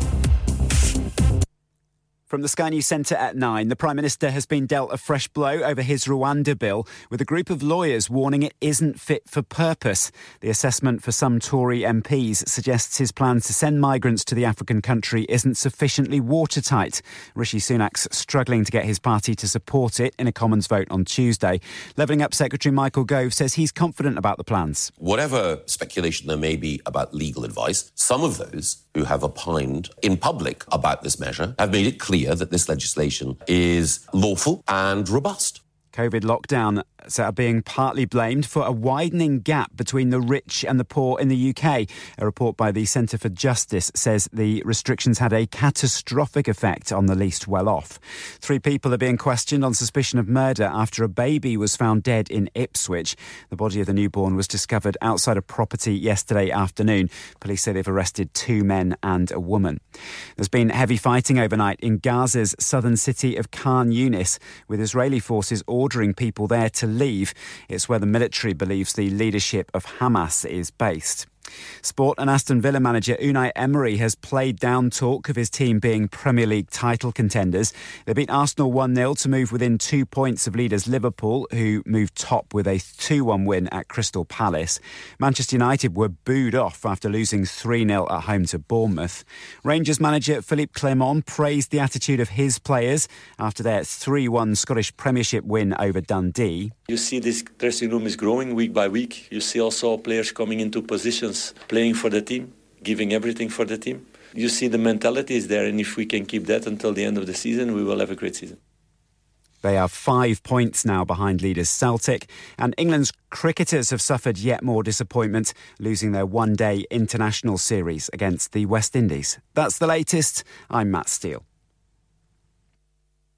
From the Sky News Centre at nine, the Prime Minister has been dealt a fresh blow over his Rwanda bill, with a group of lawyers warning it isn't fit for purpose. The assessment for some Tory MPs suggests his plan to send migrants to the African country isn't sufficiently watertight. Rishi Sunak's struggling to get his party to support it in a Commons vote on Tuesday. Levelling Up Secretary Michael Gove says he's confident about the plans. Whatever speculation there may be about legal advice, some of those who have opined in public about this measure have made it clear that this legislation is lawful and robust. COVID lockdown are being partly blamed for a widening gap between the rich and the poor in the UK. A report by the Centre for Justice says the restrictions had a catastrophic effect on the least well off. Three people are being questioned on suspicion of murder after a baby was found dead in Ipswich. The body of the newborn was discovered outside a property yesterday afternoon. Police say they've arrested two men and a woman. There's been heavy fighting overnight in Gaza's southern city of Khan Yunis, with Israeli forces ordering people there to leave. It's where the military believes the leadership of Hamas is based. Sport and Aston Villa manager Unai Emery has played down talk of his team being Premier League title contenders. They beat Arsenal 1 0 to move within two points of leaders Liverpool, who moved top with a 2 1 win at Crystal Palace. Manchester United were booed off after losing 3 0 at home to Bournemouth. Rangers manager Philippe Clement praised the attitude of his players after their 3 1 Scottish Premiership win over Dundee. You see this dressing room is growing week by week. You see also players coming into positions, playing for the team, giving everything for the team. You see the mentality is there, and if we can keep that until the end of the season, we will have a great season. They are five points now behind leaders Celtic, and England's cricketers have suffered yet more disappointment, losing their one day international series against the West Indies. That's the latest. I'm Matt Steele.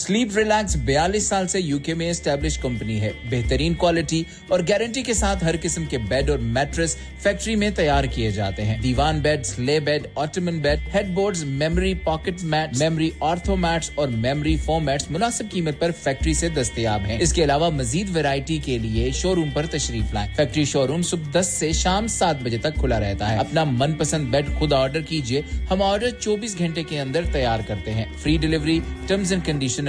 Slip relax بیالیس سال سے you کے میں establish company ہے۔ بہترین quality اور guarantee کے ساتھ ہر قسم کے بیڈ اور میٹرس فیکٹری میں تیار کیے جاتے ہیں۔ دیوان بیڈ لے bed ottoman bed headboards memory pocket mat memory ortho mats اور میموری فوم میٹس مناسب قیمت پر فیکٹری سے دستیاب ہیں۔ اس کے علاوہ مزید ویرائٹی کے لیے شو روم پر تشریف لائیں۔ فیکٹری شو روم صبح دس سے شام سات بجے تک کھلا رہتا ہے۔ اپنا من پسند بیڈ خود آرڈر کیجیے ہم آرڈر چوبیس گھنٹے کے اندر تیار کرتے ہیں۔ Free delivery terms and condition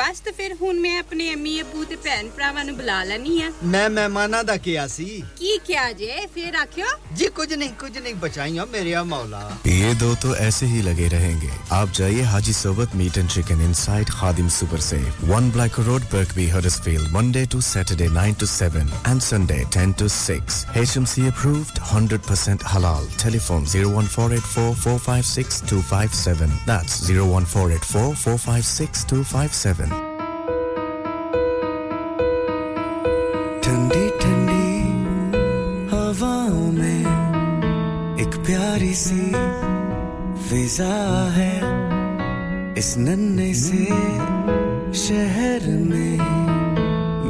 ਬਸ ਤੇ ਫਿਰ ਹੁਣ ਮੈਂ ਆਪਣੇ ਅਮੀ ਅਬੂ ਤੇ ਭੈਣ ਭਰਾਵਾਂ ਨੂੰ ਬੁਲਾ ਲੈਣੀ ਆ ਮੈਂ ਮਹਿਮਾਨਾਂ ਦਾ ਕਿਹਾ ਸੀ। ਕੀ ਕਿਹਾ ਜੇ? ਫਿਰ ਆਖਿਓ। ਜੀ ਕੁਝ ਨਹੀਂ ਕੁਝ ਨਹੀਂ ਬਚਾਈਆਂ ਮੇਰੇ ਆ مولا یہ دو تو ایسے ہی لگے رہیں گے آپ جائیے Haji Sohbat meat and chicken inside Khadim super سے 1 black road Birkby Huddersfield Monday to Saturday 9 to 7 and Sunday 10 to 6 H M C approved 100% حلال ٹیلی فون 01484456257 that's 01484456257 ٹھنڈی ٹھنڈی ہواؤں میں ایک پیاری سی فضا ہے اس ننے سے شہر میں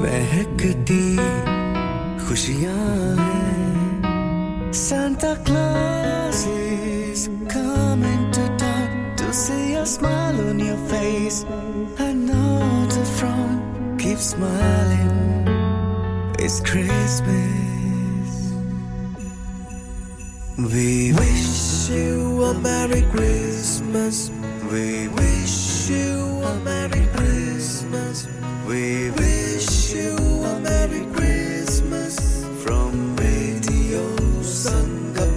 مہکتی خوشیاں ہیں Santa Claus is coming to town to see a smile on your face. I know the front keeps. It's Christmas. We wish you a Merry Christmas. We wish you a Merry Christmas. We wish you a Merry Christmas from Radio Sangam.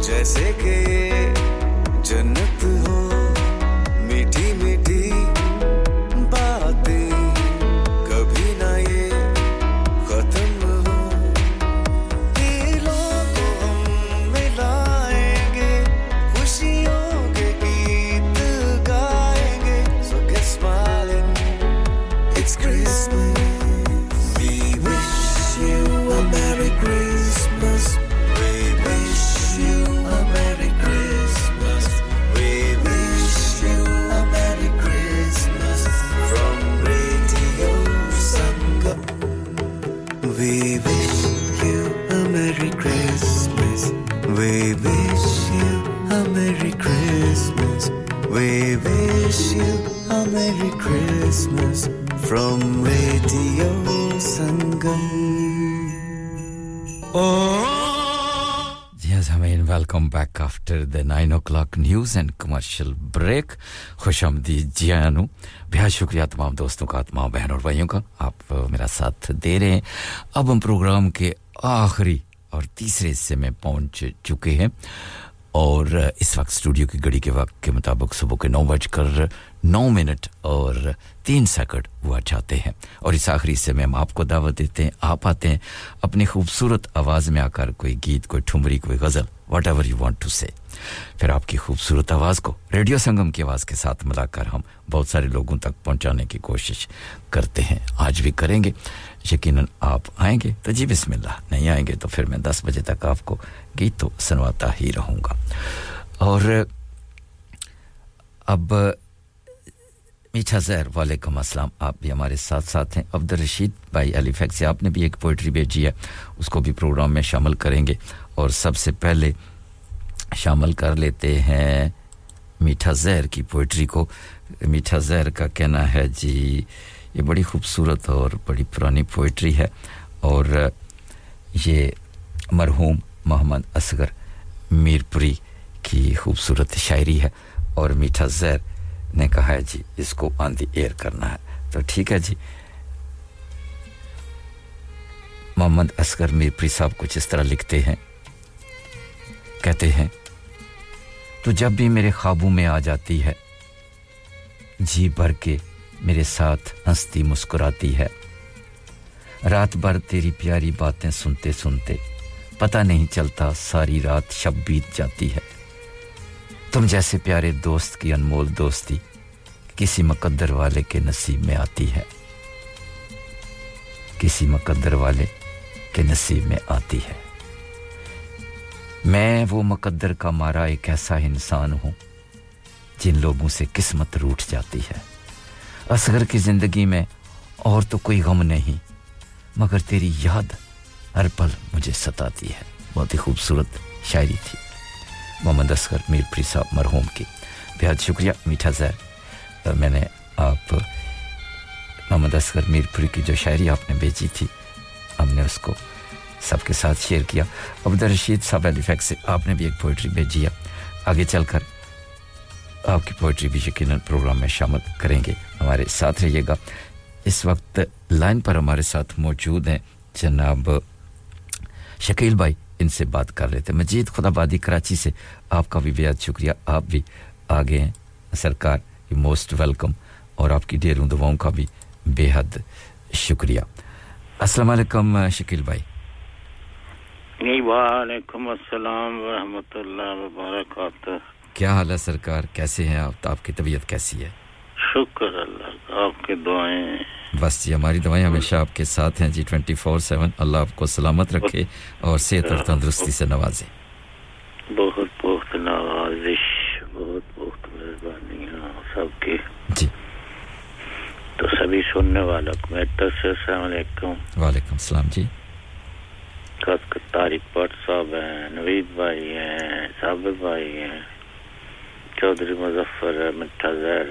jaise ke Christmas from Radio Sangam. Welcome back after the nine o'clock news and commercial break خوش آمدید جی آنو بہت شکریہ تمام دوستوں کا تمام بہن اور بھائیوں کا آپ میرا ساتھ دے رہے ہیں اب ہم پروگرام کے آخری اور تیسرے حصے میں پہنچ چکے ہیں اور اس وقت اسٹوڈیو کی گھڑی کے وقت کے مطابق صبح کے نو بج کر نو منٹ اور تین سیکنڈ ہوا چاہتے ہیں۔ اور اس آخری حصے میں ہم آپ کو دعوت دیتے ہیں، آپ آتے ہیں اپنی خوبصورت آواز میں آ کر کوئی گیت، کوئی ٹھمری، کوئی ghazal whatever you want to say پھر آپ کی خوبصورت آواز کو ریڈیو سنگم کی آواز کے ساتھ ملا کر ہم بہت سارے لوگوں تک پہنچانے کی کوشش کرتے ہیں۔ آج بھی کریں گے۔ یقیناً آپ آئیں گے؟ تو جی بسم اللہ۔ نہیں آئیں گے تو پھر میں دس بجے تک آپ کو گیت تو سنواتا ہی رہوں گا۔ اور اب، میٹھا زہر، وعلیکم السلام۔ آپ بھی ہمارے ساتھ ساتھ ہیں۔ عبد الرشید بھائی علی فیک سے آپ نے بھی ایک پوئٹری بھیجی ہے۔ اس کو بھی پروگرام میں شامل کریں گے۔ اور سب سے پہلے شامل کر لیتے ہیں میٹھا زہر کی پوئٹری کو۔ میٹھا زہر کا کہنا ہے جی یہ بڑی خوبصورت اور بڑی پرانی پوئٹری ہے اور یہ مرحوم محمد اصغر میرپوری کی خوبصورت شاعری ہے اور میٹھا زہر نے کہا ہے جی اس کو آن دی ایئر کرنا ہے۔ تو ٹھیک ہے جی۔ محمد اصغر میر پری صاحب کچھ اس طرح لکھتے ہیں۔ کہتے ہیں، تو جب بھی میرے خوابوں میں آ جاتی ہے جی بھر کے میرے ساتھ ہنستی مسکراتی ہے۔ رات بھر تیری پیاری باتیں سنتے سنتے پتہ نہیں چلتا ساری رات شب بیت جاتی ہے۔ تم جیسے پیارے دوست کی انمول دوستی کسی مقدر والے کے نصیب میں آتی ہے۔ کسی مقدر والے کے نصیب میں آتی ہے۔ میں وہ مقدر کا مارا ایک ایسا انسان ہوں جن لوگوں سے قسمت روٹ جاتی ہے۔ اصغر کی زندگی میں اور تو کوئی غم نہیں، مگر تیری یاد ہر پل مجھے ستاتی ہے۔ بہت ہی خوبصورت شاعری تھی۔ محمد اصغر، میر میرپری صاحب، مرحوم کی۔ بہت شکریہ، میٹھا زہر۔ میں نے آپ، محمد اصغر، میر میرپری کی جو شاعری آپ نے بیچی تھی، ہم نے اس کو سب کے ساتھ شیئر کیا۔ عبدالرشید صاحب ایلیفیکس سے آپ نے بھی ایک پوئٹری بھیجی ہے۔ آگے چل کر آپ کی پوئٹری بھی یقیناً پروگرام میں شامل کریں گے۔ ہمارے ساتھ رہیے گا۔ اس وقت لائن پر ہمارے ساتھ موجود ہیں جناب شکیل بھائی۔ ان سے بات کر رہے تھے مجید خدا بادی کراچی سے آپ کا بھی بےحد شکریہ۔ آپ بھی آگے ہیں۔ سرکار موسٹ ویلکم۔ اور آپ کی دیروں دعاؤں کا بھی بے حد شکریہ۔ السلام علیکم شکیل بھائی۔ وعلیکم السلام ورحمۃ اللہ وبرکاتہ۔ کیا حال ہے سرکار؟ کیسے ہیں آپ؟ آپ کی طبیعت کیسی ہے؟ شکر اللہ آپ کی دعائیں؟ بس جی ہماری دعائیں ہمیشہ آپ کے ساتھ ہیں جی ٹوینٹی فور سیون اللہ آپ کو سلامت رکھے اور صحت اور تندرستی سے نوازے۔ بہت بہت نوازش بہت بہت مہربانی ہاں، سب کی۔ جی۔ تو سبھی سننے والوں کو السلام علیکم۔ وعلیکم السلام جی۔ تاریخ بٹ صاحب ہیں نوید بھائی ہیں صابر بھائی ہیں۔ چودھری مظفر منتظر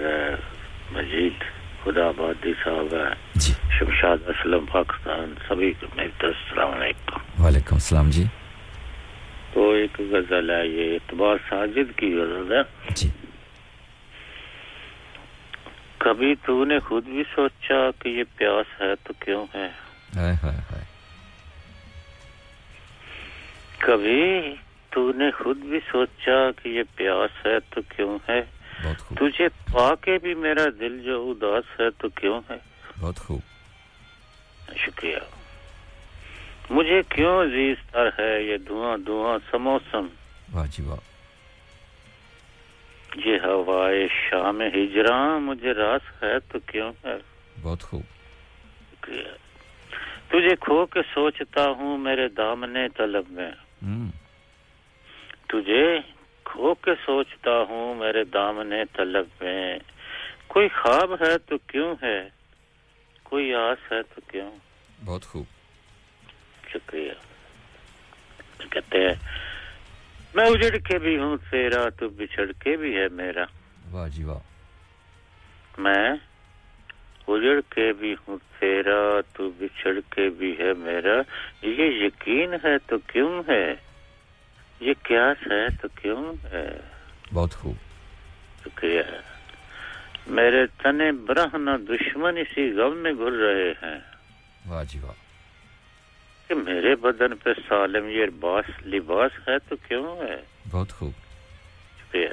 مجید خدا آبادی صاحب ہے جی۔ شمشاد اسلم پاکستان سبھی کو میرے السلام علیکم۔ وعلیکم السلام جی۔ تو ایک غزل ہے یہ اعتبار ساجد کی غزل ہے۔ جی۔ کبھی تو نے خود بھی سوچا کہ یہ پیاس ہے تو کیوں ہے؟ کبھی تو نے خود بھی سوچا کہ یہ پیاس ہے تو کیوں ہے؟ تجھے پا کے بھی میرا دل جو اداس ہے تو کیوں ہے؟ بہت خوب۔ شکریہ۔ مجھے کیوں عزیز تر ہے یہ دھواں دھواں سموسم واجبا. یہ ہوائے شام ہجراں مجھے راس ہے تو کیوں ہے؟ بہت خوب۔ شکریہ۔ تجھے کھو کے سوچتا ہوں میرے دامنے طلب میں۔ تجھے کھو کے سوچتا ہوں میرے دامن طلب میں۔ کوئی خواب ہے تو کیوں ہے؟ کوئی آس ہے تو کیوں؟ بہت خوب۔ شکریہ۔ کہتے ہیں میں اجڑ کے بھی ہوں تیرا تو بچھڑ کے بھی ہے میرا۔ واہ جی واہ۔ میں اجڑ کے بھی ہوں تیرا تو بچھڑ کے بھی ہے میرا۔ یہ یقین ہے تو کیوں ہے؟ یہ قیاس ہے؟ تو کیوں ہے؟ بہت خوب۔ شکریہ۔ میرے تن برہنا دشمن اسی غم میں گھل رہے ہیں۔ واجی واہ۔ کہ میرے بدن پہ سالم یہ باس لباس ہے تو کیوں ہے؟ بہت خوب۔ شکریہ۔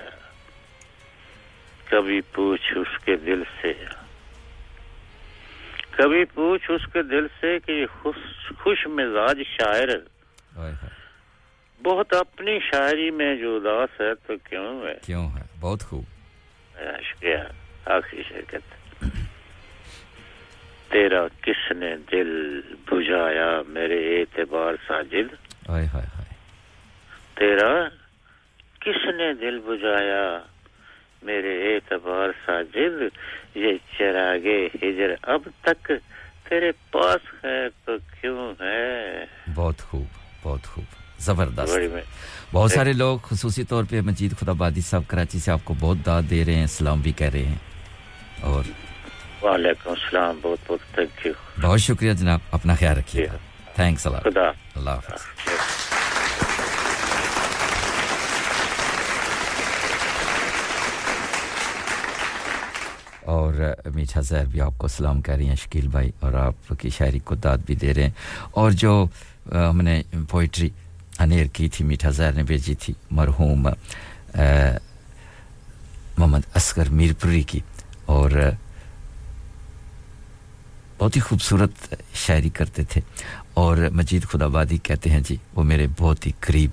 کبھی پوچھ اس کے دل سے۔ کبھی پوچھ اس کے دل سے کہ خوش, خوش مزاج شاعر۔ بہت اپنی شاعری میں جو اداس ہے تو کیوں ہے؟ کیوں ہے؟ بہت خوب۔ شکریہ آخری شرکت۔ تیرا کس نے دل بجھایا میرے اعتبار ساجد؟ آئے آئے آئے تیرا کس نے دل بجھایا میرے اعتبار ساجد؟ یہ چراغ ہجر اب تک تیرے پاس ہے تو کیوں ہے؟ بہت خوب بہت خوب۔ زبردست۔ بہت سارے لوگ خصوصی طور پہ مجید خدا بادی صاحب کراچی سے آپ کو بہت داد دے رہے ہیں سلام بھی کہہ رہے ہیں۔ اور وعلیکم السلام بہت بہت تھینک بہت شکریہ جناب اپنا خیال رکھیے گا۔ جی۔ تھینکس اللہ خدا اللہ حافظ۔ اور میٹھا زہر بھی آپ کو سلام کہہ رہی ہیں شکیل بھائی اور آپ کی شاعری کو داد بھی دے رہے ہیں۔ اور جو ہم نے پوئٹری انیر کی تھی میٹھا زہر نے بھیجی تھی مرحوم محمد اسکر میرپوری کی اور بہت ہی خوبصورت شاعری کرتے تھے اور مجید خدا بادی کہتے ہیں جی وہ میرے بہت ہی قریب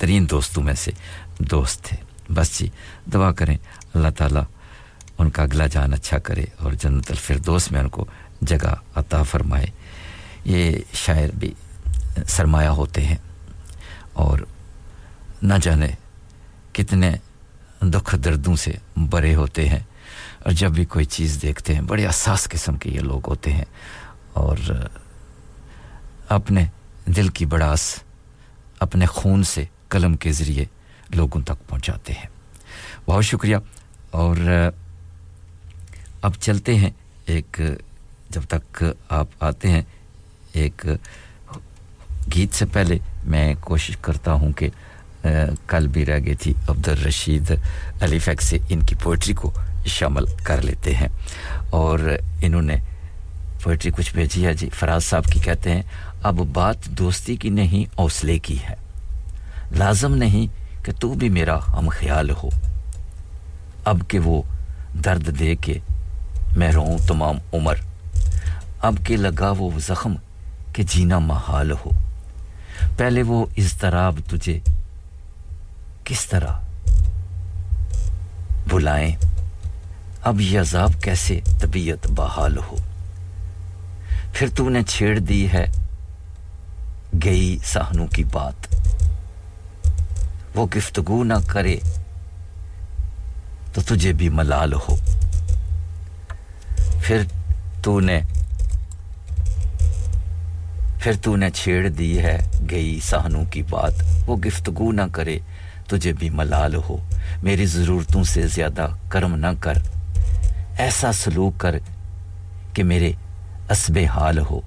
ترین دوستوں میں سے دوست تھے۔ بس جی دعا کریں اللہ تعالیٰ ان کا اگلا جان اچھا کرے اور جنت الفردوس میں ان کو جگہ عطا فرمائے۔ یہ شاعر بھی سرمایہ ہوتے ہیں۔ اور نہ جانے کتنے دکھ دردوں سے بڑے ہوتے ہیں۔ اور جب بھی کوئی چیز دیکھتے ہیں، بڑے احساس قسم کے یہ لوگ ہوتے ہیں۔ اور اپنے دل کی بڑاس، اپنے خون سے قلم کے ذریعے لوگوں تک پہنچاتے ہیں۔ بہت شکریہ۔ اور اب چلتے ہیں ایک، جب تک آپ آتے ہیں، ایک گیت سے پہلے میں کوشش کرتا ہوں کہ کل بھی رہ گئی تھی عبد الرشید علی فیک سے ان کی پوئٹری کو شامل کر لیتے ہیں۔ اور انہوں نے پوئٹری کچھ بھیجی ہے۔ جی فراز صاحب کی کہتے ہیں، اب بات دوستی کی نہیں، حوصلے کی ہے۔ لازم نہیں کہ تو بھی میرا ہم خیال ہو۔ اب کہ وہ درد دے کے میں رہوں تمام عمر۔ اب کہ لگا وہ زخم کہ جینا محال ہو۔ پہلے وہ اضطراب تجھے کس طرح بلائیں؟ اب یہ عذاب کیسے طبیعت بحال ہو؟ پھر تو نے چھیڑ دی ہے گئی سہنوں کی بات۔ وہ گفتگو نہ کرے تو تجھے بھی ملال ہو۔ پھر تو نے پھر تو نے چھیڑ دی ہے، گئی سہنوں کی بات۔ وہ گفتگو نہ کرے، تجھے بھی ملال ہو۔ میری ضرورتوں سے زیادہ کرم نہ کر۔ ایسا سلوک کر کہ میرے اسب حال ہو۔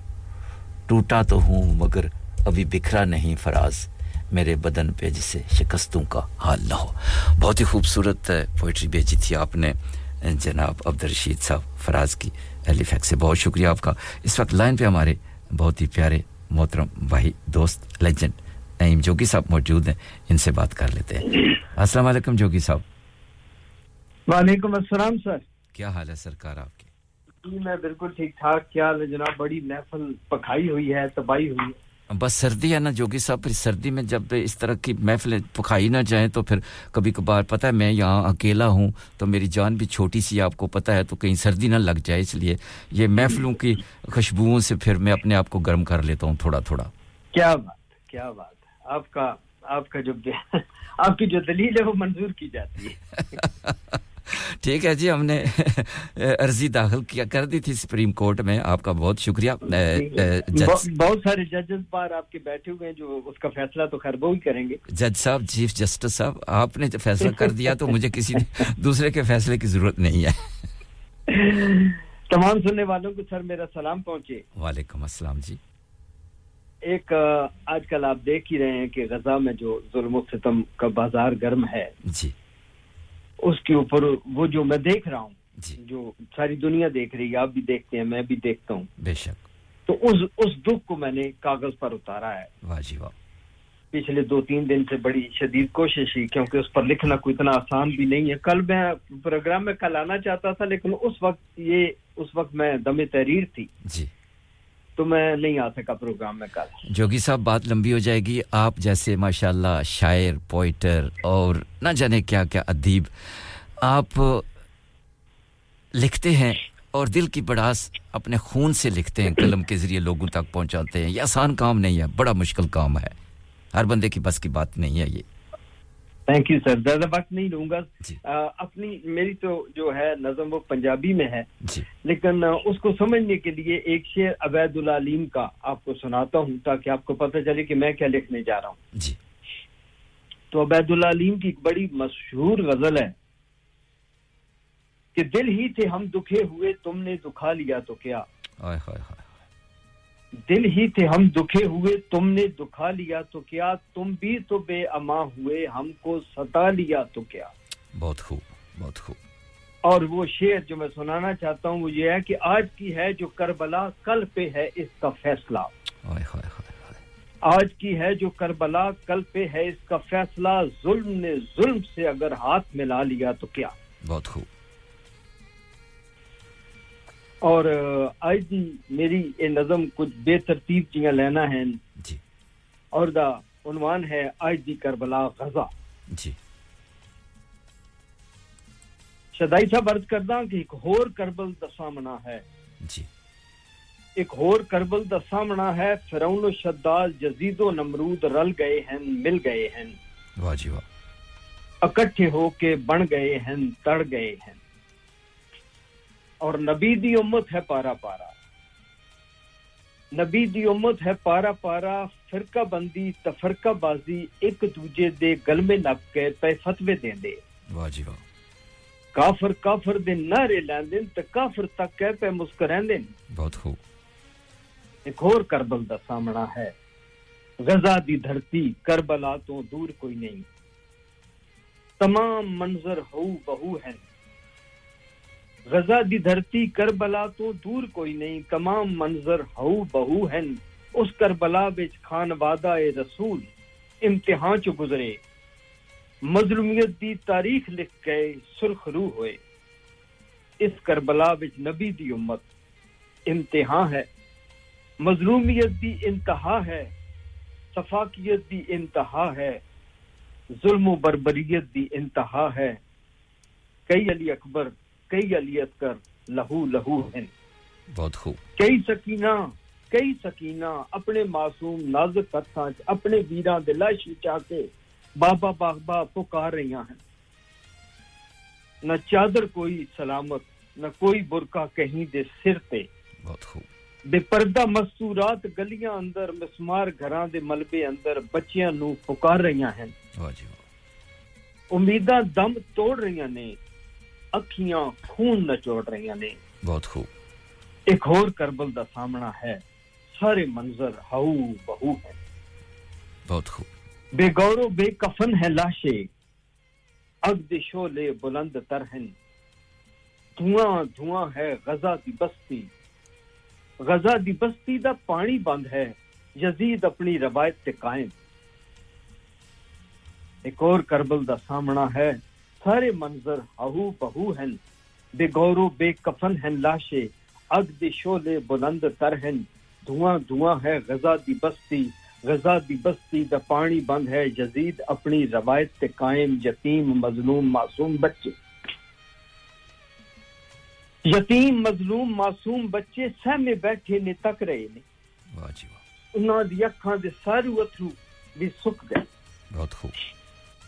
ٹوٹا تو ہوں، مگر ابھی بکھرا نہیں فراز۔ میرے بدن پہ جسے شکستوں کا حال نہ ہو۔ بہت ہی خوبصورت پوئٹری بھیجی تھی آپ نے، جناب عبدالرشید صاحب فراز کی ایلیفیکس سے۔ بہت شکریہ آپ کا۔ اس وقت لائن پہ ہمارے بہت ہی پیارے محترم بھائی دوست لیجنڈ نعیم جوگی صاحب موجود ہیں ان سے بات کر لیتے ہیں۔ السلام علیکم جوگی صاحب۔ وعلیکم السلام سر۔ کیا حال ہے سرکار آپ کی؟ جی، میں بالکل ٹھیک ٹھاک۔ کیا جناب؟ بڑی محفل پکائی ہوئی ہے تباہی ہوئی ہے۔ بس سردی ہے نا جوگی صاحب پھر سردی میں جب اس طرح کی محفلیں پکھائی نہ جائیں تو پھر کبھی کبھار پتہ ہے میں یہاں اکیلا ہوں تو میری جان بھی چھوٹی سی آپ کو پتہ ہے تو کہیں سردی نہ لگ جائے اس لیے یہ محفلوں کی خوشبوؤں سے پھر میں اپنے آپ کو گرم کر لیتا ہوں تھوڑا تھوڑا۔ کیا بات کیا بات۔ آپ کا آپ کا جو آپ کی جو دلیل ہے وہ منظور کی جاتی ہے۔ ٹھیک ہے جی ہم نے عرضی داخل کیا کر دی تھی سپریم کورٹ میں۔ آپ کا بہت شکریہ۔ جی، جی، جی۔ بہت سارے ججز بار آپ کے بیٹھے ہوئے ہیں جو اس کا فیصلہ تو خیر وہ ہی کریں گے۔ جج صاحب چیف جسٹس صاحب آپ نے فیصلہ کر دیا تو مجھے کسی دوسرے کے فیصلے کی ضرورت نہیں ہے۔ تمام سننے والوں کو سر میرا سلام پہنچے۔ وعلیکم السلام جی۔ ایک آج کل آپ دیکھ ہی رہے ہیں کہ غزہ میں جو ظلم و ستم کا بازار گرم ہے۔ جی۔ اس کے اوپر وہ جو میں دیکھ رہا ہوں جی. جو ساری دنیا دیکھ رہی ہے آپ بھی دیکھتے ہیں میں بھی دیکھتا ہوں۔ بے شک۔ تو اس اس دکھ کو میں نے کاغذ پر اتارا ہے۔ جی واہ پچھلے دو تین دن سے بڑی شدید کوشش ہی کیونکہ اس پر لکھنا کوئی اتنا آسان بھی نہیں ہے۔ کل میں پروگرام میں کل آنا چاہتا تھا لیکن اس وقت یہ اس وقت میں دم تحریر تھی۔ جی۔ تو میں نہیں آ سکا پروگرام میں کل۔ جوگی صاحب، بات لمبی ہو جائے گی۔ آپ جیسے ماشاءاللہ شاعر پوئٹر اور نہ جانے کیا کیا ادیب، آپ لکھتے ہیں اور دل کی بڑاس اپنے خون سے لکھتے ہیں، قلم کے ذریعے لوگوں تک پہنچاتے ہیں۔ یہ آسان کام نہیں ہے، بڑا مشکل کام ہے۔ ہر بندے کی بس کی بات نہیں ہے یہ۔ تھینک یو سر زیادہ وقت نہیں لوں گا۔ اپنی میری تو جو ہے نظم وہ پنجابی میں ہے۔ لیکن اس کو سمجھنے کے لیے ایک شعر عبید العلیم کا آپ کو سناتا ہوں تاکہ آپ کو پتہ چلے کہ میں کیا لکھنے جا رہا ہوں۔ تو عبید العلیم کی ایک بڑی مشہور غزل ہے کہ دل ہی تھے ہم دکھے ہوئے تم نے دکھا لیا تو کیا۔ دل ہی تھے ہم دکھے ہوئے تم نے دکھا لیا تو کیا؟ تم بھی تو بے اما ہوئے ہم کو ستا لیا تو کیا؟ بہت خوب بہت خوب۔ اور وہ شعر جو میں سنانا چاہتا ہوں وہ یہ ہے کہ آج کی ہے جو کربلا کل پہ ہے اس کا فیصلہ۔ آئے آئے آئے آج کی ہے جو کربلا کل پہ ہے اس کا فیصلہ ظلم نے ظلم سے اگر ہاتھ ملا لیا تو کیا؟ بہت خوب۔ اور آج دی جی، میری یہ نظم کچھ بے ترتیب جیاں لینا ہے جی۔ اور دا عنوان ہے آج دی جی کربلا غزہ۔ جی۔ شدائی صاحب عرض کردہ کہ ایک ہور کربل دا سامنا ہے۔ جی۔ ایک ہور کربل دا سامنا ہے فرعون و شدال جزید و نمرود رل گئے ہیں مل گئے ہیں۔ واہ جی واہ۔ اکٹھے ہو کے بن گئے ہیں تڑ گئے ہیں۔ اور نبی دی امت ہے پارا پارا۔ نبی دی امت ہے پارا پارا فرقہ بندی تفرقہ بازی ایک دوجہ دے گلمے نپ کے پہ فتوے دین دے جی کافر کافر دے نعرے لین دین تے کافر تک کہہ پہ مسکرین دین بہت خوب۔ ایک اور کربل دا سامنا ہے۔ غزہ دی دھرتی کربلا تو دور کوئی نہیں۔ تمام منظر ہو بہو ہیں۔ غزہ دی دھرتی کربلا تو دور کوئی نہیں، تمام منظر ہو بہو ہن۔ اس کربلا بچ خان وعدہ اے رسول امتحان چو گزرے۔ مظلومیت دی تاریخ لکھ گئے سرخ روح ہوئے۔ اس کربلا بچ نبی دی امت امتحان ہے۔ مظلومیت دی انتہا ہے۔ صفاقیت دی انتہا ہے۔ ظلم و بربریت دی انتہا ہے۔ کئی علی اکبر کئی علیت کر لہو لہو ہیں۔ بہت خوب۔ کئی سکینہ کئی سکینہ اپنے معصوم نازک ہتھاں اپنے ویراں دے لاش وچا کے بابا باغبا پکار رہی ہیں۔ نہ چادر کوئی سلامت نہ کوئی برقع کہیں دے سر تے۔ بہت خوب۔ بے پردہ مستورات گلیاں اندر مسمار گھران دے ملبے اندر بچیاں نو پکار رہی ہیں۔ جی امیدہ دم توڑ رہی نے ਅੱਖੀਆਂ ਖੂਨ ਨਚੋੜ ਰਹੀਆਂ ਨੇ ਬਹੁਤ ਖੂਬ ਇੱਕ ਹੋਰ ਕਰਬਲ ਦਾ ਸਾਹਮਣਾ ਹੈ سارے منظر ہاؤ بہو ہے بہت خوب۔ بے گور و بے کفن ہے لاشے۔ اگد شولے بلند ترہن دھواں دھواں ہے غزہ دی بستی۔ غزہ دی بستی دا پانی بند ہے۔ یزید اپنی روایت تے قائم۔ ایک اور کربل دا سامنا ہے۔ سارے منظر ہہو بہو ہن۔ بے گورو بے کفن ہن لاشے اگ دے شولے بلند تر ہن۔ دھواں دھواں ہے غزہ دی بستی غزہ دی بستی دا پانی بند ہے۔ جزید اپنی روایت تے قائم یتیم مظلوم معصوم بچے۔ یتیم مظلوم معصوم بچے سہمے بیٹھے نے تک رہے نے۔ جی انہاں دی اکھاں دے سارے اترو بھی سک گئے۔ بہت خوب۔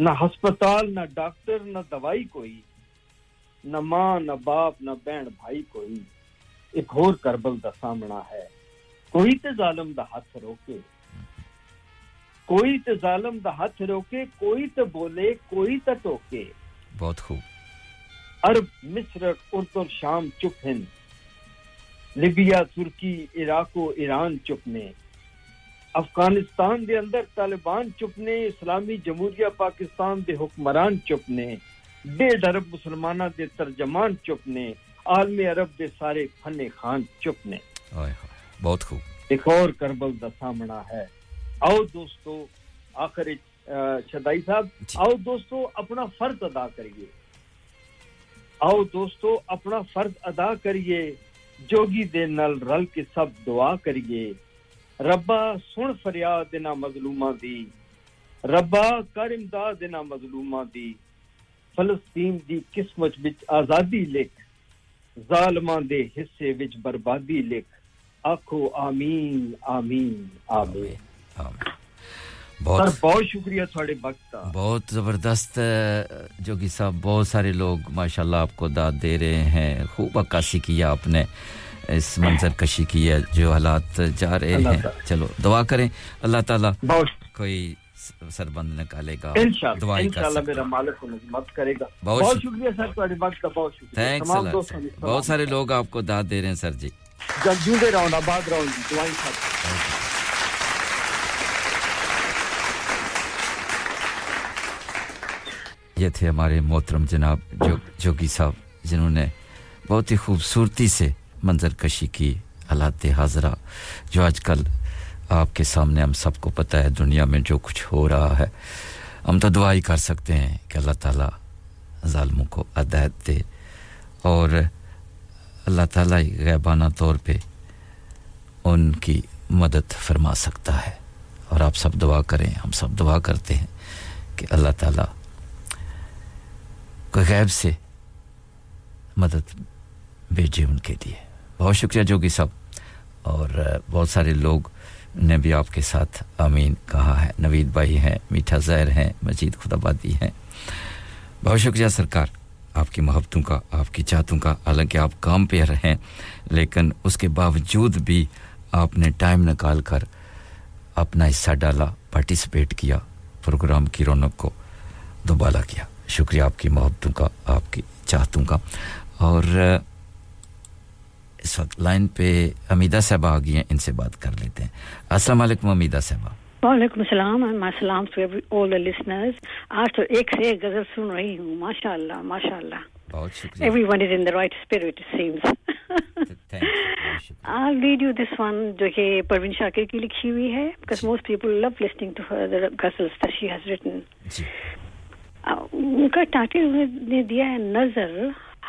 نہ ہسپتال نہ ڈاکٹر نہ دوائی کوئی نہ ماں نہ باپ نہ بہن بھائی کوئی۔ ایک ہور کربل دا سامنا ہے۔ کوئی تے ظالم دا ہاتھ روکے۔ کوئی تے ظالم دا ہاتھ روکے کوئی تے بولے کوئی تے ٹوکے۔ بہت خوب۔ عرب مصر اردن شام چپ ہند لیبیا ترکی عراق و ایران چپ میں افغانستان دے اندر طالبان چپنے اسلامی جمہوریہ پاکستان دے حکمران چپنے ਚੁੱਪ درب مسلمانہ دے ترجمان چپنے عالم عرب دے سارے فنے خان چپنے۔ بہت خوب۔ ایک اور کربل دا سامنا ہے۔ آؤ دوستو آخر شدائی صاحب جی۔ آؤ دوستو اپنا فرض ادا کریے۔ آؤ دوستو اپنا فرض ادا کریے۔ جوگی دے نل رل کے سب دعا کریے۔ ربا سن فریاد دینا مظلوماں دی ربا کر امداد دینا مظلوماں دی۔ فلسطین دی قسمت وچ آزادی لکھ ظالماں دے حصے وچ بربادی لکھ۔ آکھو آمین آمین آمین۔ بہت شکریہ تھوڑے وقت بہت زبردست جو کہ صاحب بہت سارے لوگ ماشاءاللہ آپ کو داد دے رہے ہیں۔ خوب عکاسی کیا آپ نے۔ اس منظر کشی کی ہے جو حالات جا رہے ہیں۔ چلو دعا کریں۔ اللہ تعالیٰ کوئی سربند نکالے گا۔ انشاءاللہ دعائی کر مدد کرے گا۔ بہت شکریہ۔ سر وقت کا بہت شکریہ۔ بہت سارے لوگ آپ کو داد دے رہے ہیں سر جی۔ جنجو دے رہا ہوں آباد رہا ہوں جی۔ دعائیں خاطر یہ تھے ہمارے محترم جناب جوگی صاحب جنہوں نے بہت ہی خوبصورتی سے منظر کشی کی حالات حاضرہ، جو آج کل آپ کے سامنے ہم سب کو پتہ ہے، دنیا میں جو کچھ ہو رہا ہے۔ ہم تو دعا ہی کر سکتے ہیں کہ اللہ تعالیٰ ظالموں کو عدیت دے۔ اور اللہ تعالیٰ غیبانہ طور پہ ان کی مدد فرما سکتا ہے۔ اور آپ سب دعا کریں، ہم سب دعا کرتے ہیں کہ اللہ تعالیٰ کو غیب سے مدد بھیجے ان کے لیے۔ بہت شکریہ جوگی صاحب اور بہت سارے لوگ نے بھی آپ کے ساتھ امین کہا ہے۔ نوید بھائی ہیں، میٹھا زہر ہیں، مجید خدا بادی ہیں۔ بہت شکریہ سرکار، آپ کی محبتوں کا، آپ کی چاہتوں کا۔ حالانکہ آپ کام پہ رہیں لیکن اس کے باوجود بھی آپ نے ٹائم نکال کر اپنا حصہ ڈالا پارٹیسپیٹ کیا، پروگرام کی رونق کو دوبالا کیا۔ شکریہ آپ کی محبتوں کا، آپ کی چاہتوں کا۔ اور اس وقت لائن پہ امیدہ صاحبہ آگی ہیں ان سے بات کر لیتے ہیں۔ السلام علیکم امیدہ صاحبہ۔ وعلیکم السلام السلام ٹو آل دا لسنرز آج تو ایک سے ایک غزل سن رہی ہوں ماشاء اللہ ماشاء اللہ بہت شکریہ every one is in the right spirit seems I read you this one جو کہ پروین شاکر کی لکھی ہوئی ہے because most people love listening to her ghazals that she has written ان کا ٹائٹل نے دیا ہے نظر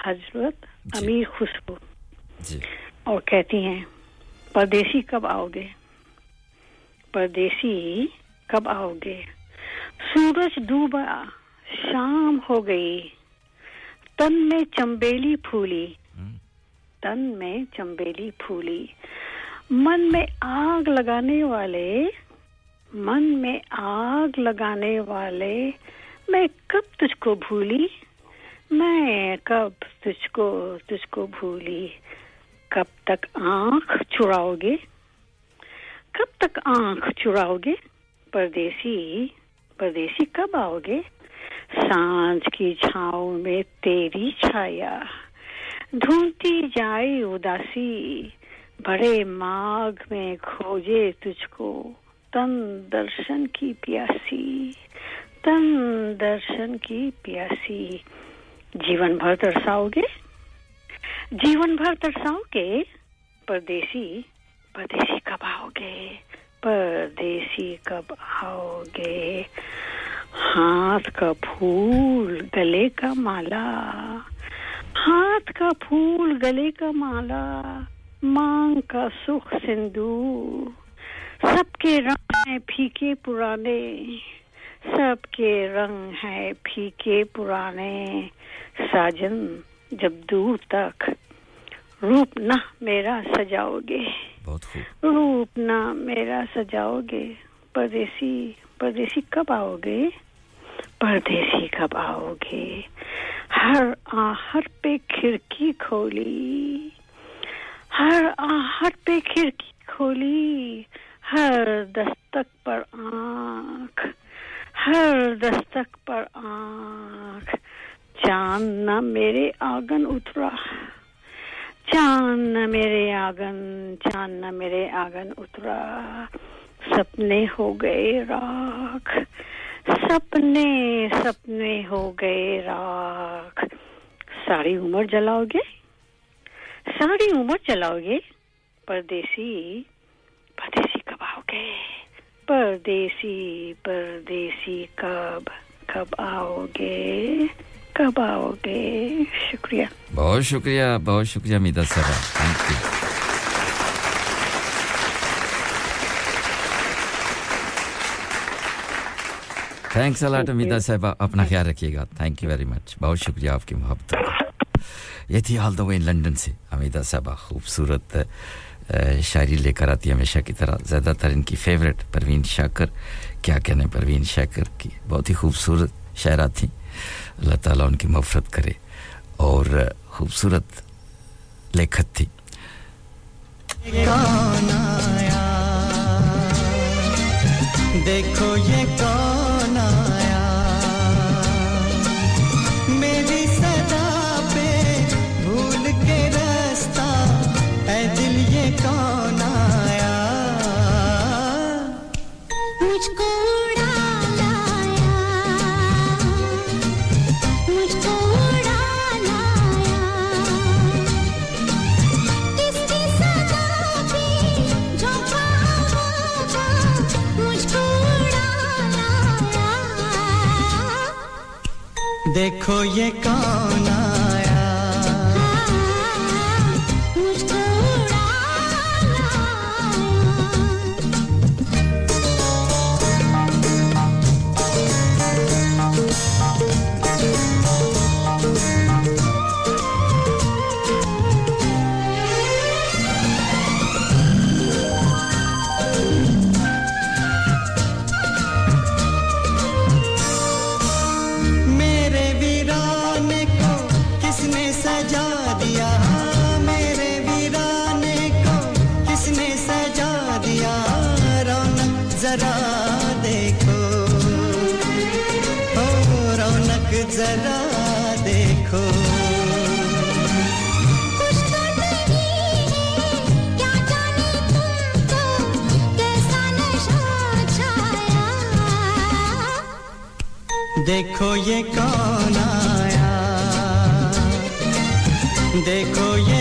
حضرت جی۔ امیر خسرو۔ جی۔ اور کہتی ہیں پردیسی کب آؤ گے؟ پردیسی کب آؤ گے؟ سورج ڈوبا شام ہو گئی۔ تن میں چمبیلی پھولی۔ تن میں چمبیلی پھولی۔ من میں آگ لگانے والے من میں آگ لگانے والے۔ میں کب تجھ کو بھولی؟ میں کب تجھ کو تجھ کو بھولی؟ کب تک آنکھ چراؤ گے؟ کب تک آنکھ چراؤ گے؟ پردیسی پردیسی کب آؤ گے؟ سانج کی چھاؤں میں تیری چھایا۔ ڈھونڈتی جائے اداسی، بڑے ماگ میں کھوجے تجھ کو۔ تن درشن کی پیاسی، تن درشن کی پیاسی۔ جیون بھر ترساؤ گے؟ جیون بھر ترساؤ کے پردیسی پردیسی کب آؤ گے پردیسی کب آؤ گے ہاتھ کا پھول گلے کا مالا ہاتھ کا پھول گلے کا مالا مانگ کا سکھ سندو سب کے رنگ ہیں پھیکے پرانے سب کے رنگ ہیں پھیکے پرانے ساجن جب دور تک روپ نہ میرا سجاؤ گے۔ بہت خوب۔ روپ نہ میرا سجاؤ گے۔ پردیسی پردیسی کب آؤ گے؟ پردیسی کب آؤ گے؟ ہر آہر پہ کھڑکی کھولی۔ ہر آہر پہ کھڑکی کھولی۔ ہر دستک پر آنکھ ہر دستک پر آنکھ۔ چاند نہ میرے آگن اترا۔ چاند میرے آگن چاند میرے آگن اترا۔ سپنے ہو گئے راکھ۔ سپنے سپنے ہو گئے راکھ۔ ساری عمر جلاؤ گے؟ ساری عمر جلاؤ گے؟ پردیسی پردیسی کب آؤ گے؟ پردیسی پردیسی کب کب آؤ گے؟ کب آؤ گے شکریہ۔ بہت شکریہ بہت شکریہ میدا صاحب۔ تھینک یو تھینکس الٹ امیدا صاحبہ۔ اپنا خیال رکھیے گا۔ تھینک یو ویری مچ بہت شکریہ آپ کی محبت۔ یہ تھی آل دا وے لنڈن سے۔ امیدا صاحبہ خوبصورت شاعری لے کر آتی ہمیشہ کی طرح۔ زیادہ تر ان کی فیوریٹ پروین شاکر۔ کیا کہنے پروین شاکر کی بہت ہی خوبصورت شاعرات تھیں۔ اللہ تعالیٰ ان کی مفرت کرے اور خوبصورت لکھت تھی۔ دیکھو یہ دیکھو یہ کون دیکھو یہ کون آیا؟ دیکھو یہ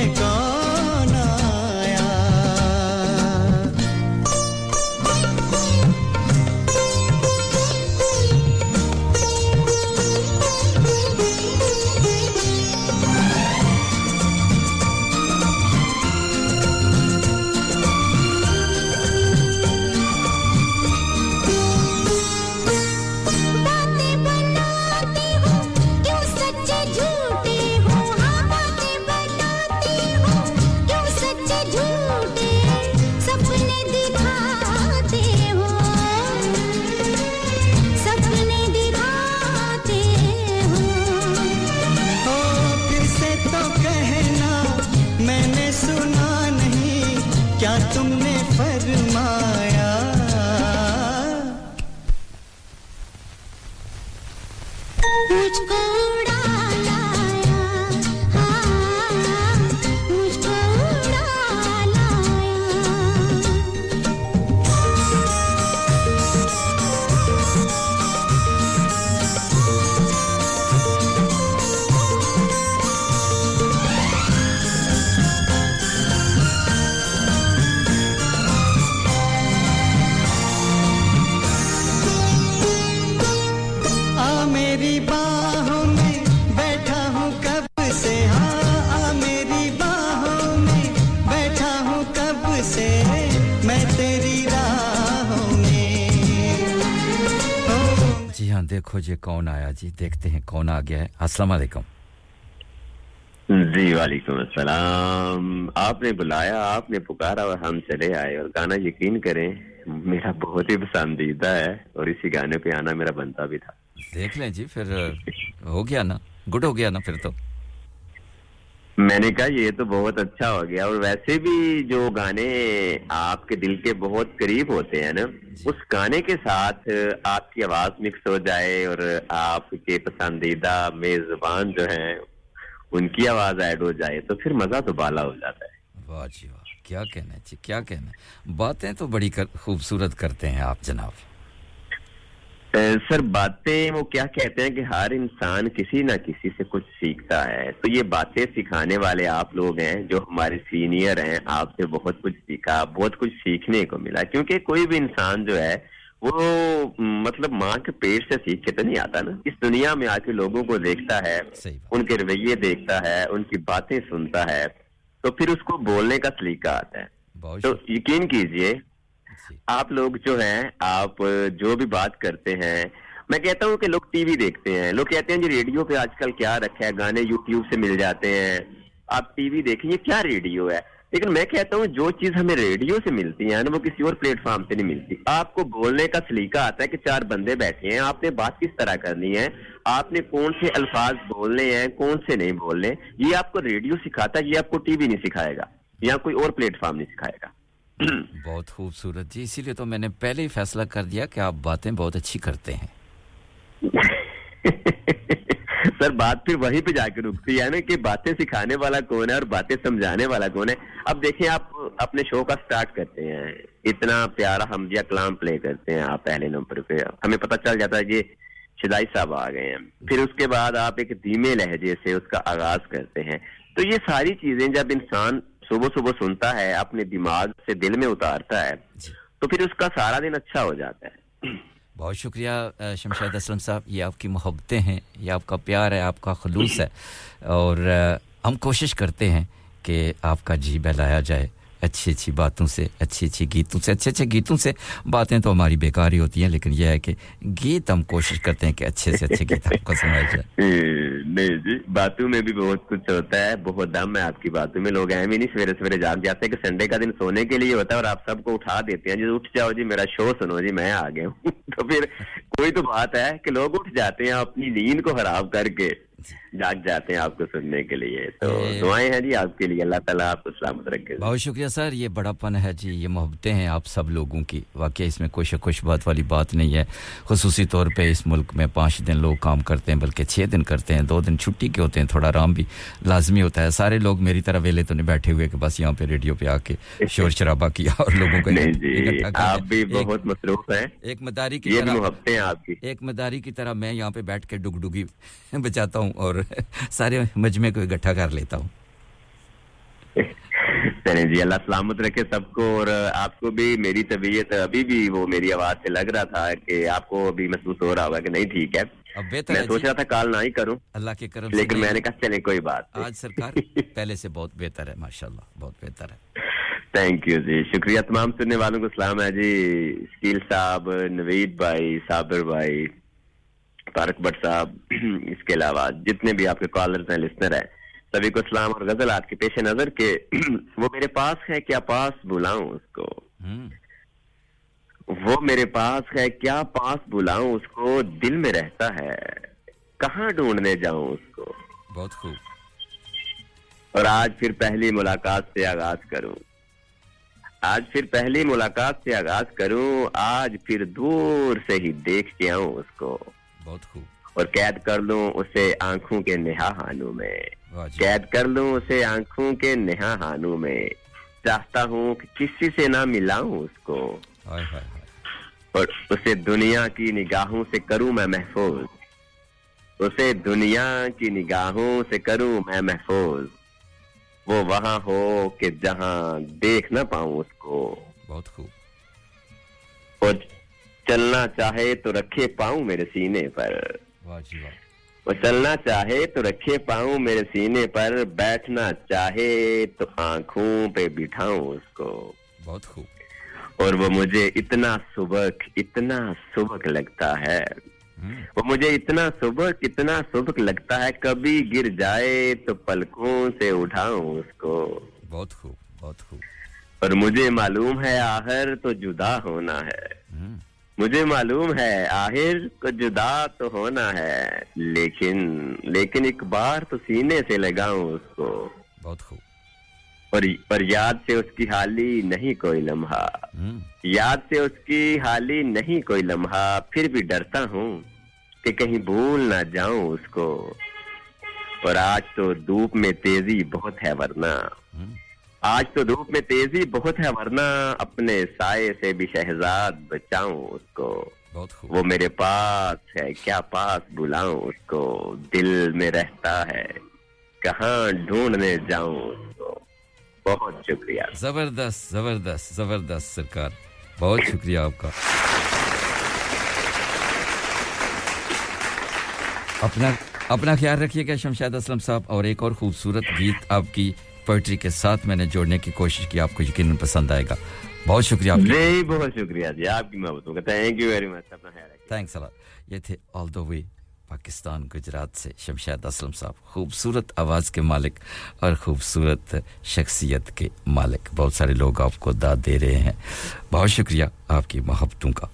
مجھے کون آیا جی؟ دیکھتے ہیں کون آ گیا ہے۔ السلام علیکم۔ جی وعلیکم السلام۔ آپ نے بلایا آپ نے پکارا اور ہم چلے آئے اور گانا یقین کریں میرا بہت ہی پسندیدہ ہے اور اسی گانے پہ آنا میرا بنتا بھی تھا۔ دیکھ لیں جی پھر ہو گیا نا۔ گڈ ہو گیا نا پھر تو۔ میں نے کہا یہ تو بہت اچھا ہو گیا اور ویسے بھی جو گانے آپ کے دل کے بہت قریب ہوتے ہیں نا جی۔ اس گانے کے ساتھ آپ کی آواز مکس ہو جائے اور آپ کے پسندیدہ میزبان جو ہیں ان کی آواز ایڈ ہو جائے تو پھر مزہ تو بالا ہو جاتا ہے۔ واہ جی واہ کیا کہنا ہے جی کیا کہنا ہے؟ باتیں تو بڑی خوبصورت کرتے ہیں آپ جناب۔ Eh, سر باتیں وہ کیا کہتے ہیں کہ ہر انسان کسی نہ کسی سے کچھ سیکھتا ہے۔ تو یہ باتیں سکھانے والے آپ لوگ ہیں جو ہمارے سینئر ہیں آپ سے بہت کچھ سیکھا بہت کچھ سیکھنے کو ملا۔ کیونکہ کوئی بھی انسان جو ہے وہ مطلب ماں کے پیٹ سے سیکھ کے تو نہیں آتا نا۔ اس دنیا میں آ کے لوگوں کو دیکھتا ہے ان کے رویے دیکھتا ہے ان کی باتیں سنتا ہے۔ تو پھر اس کو بولنے کا سلیقہ آتا ہے۔ تو یقین کیجیے جی۔ آپ لوگ جو ہیں، آپ جو بھی بات کرتے ہیں، میں کہتا ہوں کہ لوگ ٹی وی دیکھتے ہیں۔ لوگ کہتے ہیں جی ریڈیو پہ آج کل کیا رکھا ہے؟ گانے یوٹیوب سے مل جاتے ہیں۔ آپ ٹی وی دیکھیں، یہ کیا ریڈیو ہے؟ لیکن میں کہتا ہوں، جو چیز ہمیں ریڈیو سے ملتی ہے نا وہ کسی اور پلیٹ فارم سے نہیں ملتی۔ آپ کو بولنے کا سلیقہ آتا ہے کہ چار بندے بیٹھے ہیں، آپ نے بات کس طرح کرنی ہے؟ آپ نے کون سے الفاظ بولنے ہیں، کون سے نہیں بولنے؟ یہ آپ کو ریڈیو سکھاتا ہے، یہ آپ کو ٹی وی نہیں سکھائے گا، یا کوئی اور پلیٹ فارم نہیں سکھائے گا۔ بہت خوبصورت جی اسی لیے تو میں نے پہلے ہی فیصلہ کر دیا کہ آپ باتیں بہت اچھی کرتے ہیں۔ سر، بات پھر وہی پہ جا کے رکتی ہے نا کہ باتیں سکھانے والا کون ہے اور باتیں سمجھانے والا کون ہے۔ اب دیکھیں، آپ اپنے شو کا سٹارٹ کرتے ہیں۔ اتنا پیارا حمزیہ کلام پلے کرتے ہیں آپ پہلے نمبر پہ۔ ہمیں پتہ چل جاتا ہے کہ شدائی صاحب آ گئے ہیں۔ پھر اس کے بعد آپ ایک دھیمے لہجے سے اس کا آغاز کرتے ہیں۔ تو یہ ساری چیزیں جب انسان صبح صبح سنتا ہے اپنے دماغ سے دل میں اتارتا ہے جی۔ تو پھر اس کا سارا دن اچھا ہو جاتا ہے۔ بہت شکریہ شمشاد اسلم صاحب یہ آپ کی محبتیں ہیں یہ آپ کا پیار ہے آپ کا خلوص ہے۔ اور ہم کوشش کرتے ہیں کہ آپ کا جی بہلایا جائے۔ اچھی اچھی باتوں سے، اچھی اچھی گیتوں سے، اچھے اچھے گیتوں سے باتیں تو ہماری بیکار ہی ہوتی ہیں، لیکن یہ ہے کہ گیت ہم کوشش کرتے ہیں کہ اچھے سے اچھے گیت آپ کو سنایا جائے۔ نہیں جی باتوں میں بھی بہت کچھ ہوتا ہے، بہت دم ہے آپ کی باتوں میں، لوگ اہم ہی نہیں، سویرے سویرے جاگ جاتے ہیں کہ سنڈے کا دن سونے کے لیے ہوتا ہے اور آپ سب کو اٹھا دیتے ہیں جی اٹھ جاؤ جی میرا شو سنو جی میں آ گیا ہوں۔ تو پھر کوئی تو بات ہے کہ لوگ اٹھ جاتے ہیں اپنی نیند کو خراب کر کے۔ جاگ جاتے ہیں آپ کو سننے کے لیے۔ تو دعائیں ہیں جی آپ کے لیے۔ اللہ تعالیٰ آپ کو سلامت رکھے۔ بہت شکریہ سر یہ بڑا پن ہے جی یہ محبتیں ہیں آپ سب لوگوں کی۔ واقعی اس میں کوئی شکوش بات والی بات نہیں ہے۔ خصوصی طور پہ اس ملک میں پانچ دن لوگ کام کرتے ہیں بلکہ چھ دن کرتے ہیں دو دن چھٹی کے ہوتے ہیں تھوڑا آرام بھی لازمی ہوتا ہے۔ سارے لوگ میری طرح ویلے تو نہیں بیٹھے ہوئے کہ بس یہاں پہ ریڈیو پہ آ کے شور شرابہ کیا اور لوگوں کو جی، آپ بھی بہت مصروف ہیں۔ ایک مداری کی طرح ایک مداری کی طرح میں یہاں پہ بیٹھ کے ڈگ ڈگی بچاتا ہوں۔ ہوں اور سارے مجمع کو اکٹھا کر لیتا ہوں۔ چلیں جی اللہ سلامت رکھے سب کو اور آپ کو بھی میری طبیعت ابھی بھی وہ میری آواز سے لگ رہا تھا کہ آپ کو ابھی محسوس ہو رہا ہوگا کہ نہیں ٹھیک ہے۔ میں جی۔ سوچ رہا تھا کال نہ ہی کروں اللہ کے کرم لیکن میں نے کہا چلیں کوئی بات آج سرکار پہلے سے بہت بہتر ہے ماشاءاللہ بہت بہتر ہے۔ تھینک یو جی شکریہ تمام سننے والوں کو سلام ہے جی اسکیل صاحب نوید بھائی صابر بھائی۔ تارک بٹ صاحب اس کے علاوہ جتنے بھی آپ کے کالرز ہیں لسنر ہیں سبھی کو اسلام اور غزل آپ کے پیش نظر کے وہ میرے پاس ہے کیا پاس بلاؤں اس کو؟ وہ میرے پاس ہے کیا پاس بلاؤں اس کو؟ دل میں رہتا ہے کہاں ڈھونڈنے جاؤں اس کو؟ بہت خوب۔ اور آج پھر پہلی ملاقات سے آغاز کروں۔ آج پھر پہلی ملاقات سے آغاز کروں آج پھر دور سے ہی دیکھ کے آؤں اس کو۔ بہت خوب۔ اور قید کر لوں اسے آنکھوں کے نہا ہانوں میں۔ جی۔ قید کر لوں اسے آنکھوں کے نہا ہانوں میں۔ چاہتا ہوں کہ کسی سے نہ ملاؤں اس کو۔ آئے آئے آئے اور اسے دنیا کی نگاہوں سے کروں میں محفوظ۔ اسے دنیا کی نگاہوں سے کروں میں محفوظ۔ وہ وہاں ہو کہ جہاں دیکھ نہ پاؤں اس کو۔ بہت خوب۔ اور چلنا چاہے تو رکھے پاؤں میرے سینے پر۔ جی وہ چلنا چاہے تو رکھے پاؤں میرے سینے پر بیٹھنا چاہے تو آنکھوں پہ بٹھاؤں اس کو۔ بہت خوب۔ اور وہ مجھے اتنا سبق اتنا سبق لگتا ہے۔ وہ مجھے اتنا سبق اتنا سبق لگتا ہے۔ کبھی گر جائے تو پلکوں سے اٹھاؤں اس کو۔ بہت خوب بہت خوب۔ اور مجھے معلوم ہے آخر تو جدا ہونا ہے۔ مجھے معلوم ہے آخر کو جدا تو ہونا ہے لیکن لیکن ایک بار تو سینے سے لگاؤں اس کو۔ بہت خوب۔ اور یاد سے اس کی حالی نہیں کوئی لمحہ۔ یاد سے اس کی حالی نہیں کوئی لمحہ پھر بھی ڈرتا ہوں کہ کہیں بھول نہ جاؤں اس کو۔ اور آج تو دھوپ میں تیزی بہت ہے ورنہ۔ آج تو دھوپ میں تیزی بہت ہے ورنہ اپنے سائے سے بھی شہزاد بچاؤں اس کو۔ بہت خوب۔ وہ میرے پاس ہے کیا پاس بلاؤں اس کو؟ دل میں رہتا ہے کہاں ڈھونڈنے جاؤں اس کو؟ بہت شکریہ۔ زبردست زبردست زبردست سرکار۔ بہت شکریہ آپ کا۔ اپنا اپنا خیال رکھیے گا شمشاد اسلم صاحب اور ایک اور خوبصورت گیت آپ کی پوئٹری کے ساتھ میں نے جوڑنے کی کوشش کی آپ کو یقیناً پسند آئے گا۔ بہت شکریہ آپ جی بہت شکریہ جی آپ کی محبت یہ تھے آل دا وے پاکستان گجرات سے شمشید اسلم صاحب۔ خوبصورت آواز کے مالک اور خوبصورت شخصیت کے مالک۔ بہت سارے لوگ آپ کو داد دے رہے ہیں۔ بہت شکریہ آپ کی محبتوں کا۔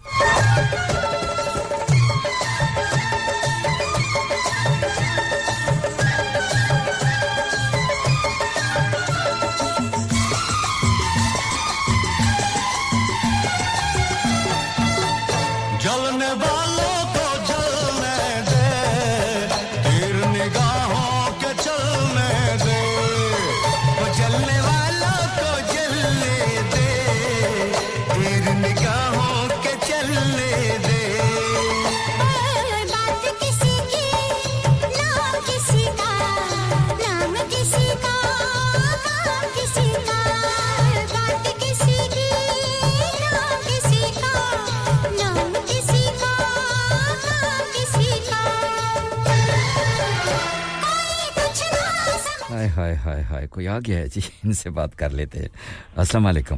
ہائے ہائے ہائے کوئی آ گیا ہے جی؟ ان سے بات کر لیتے ہیں۔ السلام علیکم۔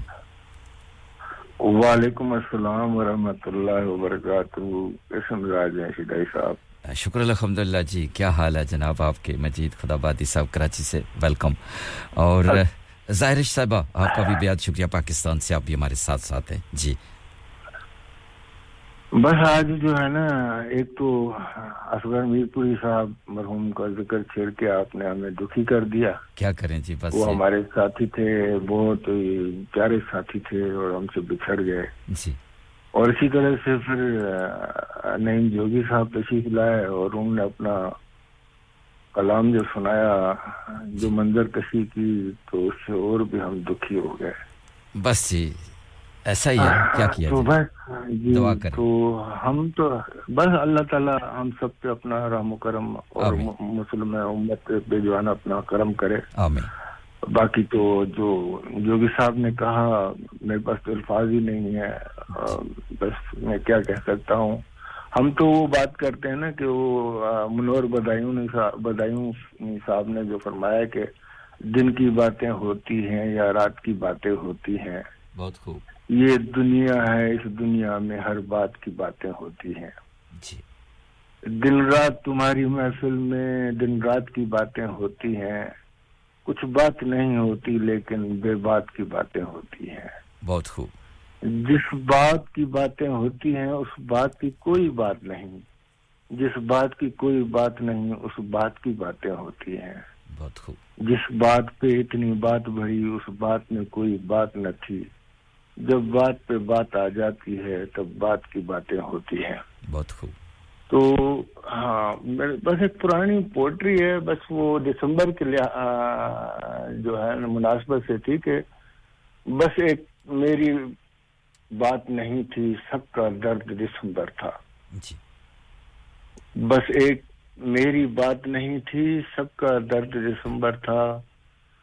وعلیکم السلام ورحمۃ اللہ وبرکاتہ۔ کشم راج ہے صاحب۔ شکر الحمد للہ جی۔ کیا حال ہے جناب آپ کے؟ مجید خدا بادی صاحب کراچی سے۔ ویلکم۔ اور ہاں۔ ظاہرش صاحبہ آپ کا بھی بہت شکریہ پاکستان سے آپ بھی ہمارے ساتھ ساتھ ہیں۔ جی۔ بس آج جو ہے نا ایک تو اصغر میر پوری صاحب مرحوم کا ذکر چھیڑ کے آپ نے ہمیں دکھی کر دیا۔ کیا کریں جی بس وہ ہمارے ساتھی تھے بہت پیارے ساتھی تھے اور ہم سے بچھڑ گئے۔ جی۔ اور اسی طرح سے پھر نعیم جوگی صاحب تشریف لائے اور انہوں نے اپنا کلام جو سنایا جو جی۔ منظر کشی کی تو اس سے اور بھی ہم دکھی ہو گئے۔ بس جی ایسا ہی ہے کیا کیا تو بس جی، دعا کریں۔ تو ہم تو بس اللہ تعالیٰ ہم سب پہ اپنا رحم و کرم اور مسلم امت پہ جو اپنا کرم کرے۔ آمین۔ باقی تو جو یوگی صاحب نے کہا میرے پاس تو الفاظ ہی نہیں ہے۔ بس میں کیا کہہ سکتا ہوں۔ ہم تو وہ بات کرتے ہیں نا کہ وہ منور بدایوں نے بدایوں صاحب نے جو فرمایا کہ دن کی باتیں ہوتی ہیں یا رات کی باتیں ہوتی ہیں۔ بہت خوب۔ یہ دنیا ہے اس دنیا میں ہر بات کی باتیں ہوتی ہیں۔ جی۔ دن رات تمہاری محفل میں دن رات کی باتیں ہوتی ہیں۔ کچھ بات نہیں ہوتی لیکن بے بات کی باتیں ہوتی ہیں۔ بہت خوب۔ جس بات کی باتیں ہوتی ہیں اس بات کی کوئی بات نہیں۔ جس بات کی کوئی بات نہیں اس بات کی باتیں ہوتی ہیں۔ بہت خوب۔ جس بات پہ اتنی بات بھری اس بات میں کوئی بات نہ تھی۔ جب بات پہ بات آ جاتی ہے تب بات کی باتیں ہوتی ہیں۔ بہت خوب۔ تو ہاں بس ایک پرانی پوئٹری ہے بس وہ دسمبر کے لیے جو ہے نا مناسبت سے تھی کہ بس ایک میری بات نہیں تھی سب کا درد دسمبر تھا۔ جی۔ بس ایک میری بات نہیں تھی سب کا درد دسمبر تھا۔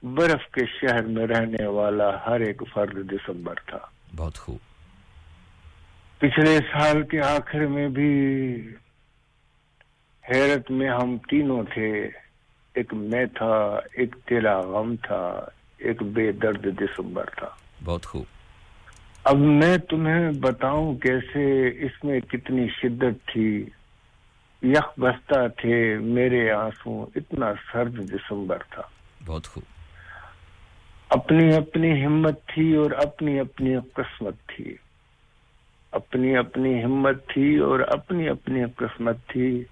برف کے شہر میں رہنے والا ہر ایک فرد دسمبر تھا۔ بہت خوب۔ پچھلے سال کے آخر میں بھی حیرت میں ہم تینوں تھے۔ ایک میں تھا ایک تیرا غم تھا ایک بے درد دسمبر تھا۔ بہت خوب۔ اب میں تمہیں بتاؤں کیسے اس میں کتنی شدت تھی۔ یک بستہ تھے میرے آنسو اتنا سرد دسمبر تھا۔ بہت خوب۔ اپنی اپنی ہمت تھی اور اپنی اپنی قسمت تھی۔ اپنی اپنی ہمت تھی اور اپنی اپنی قسمت تھی۔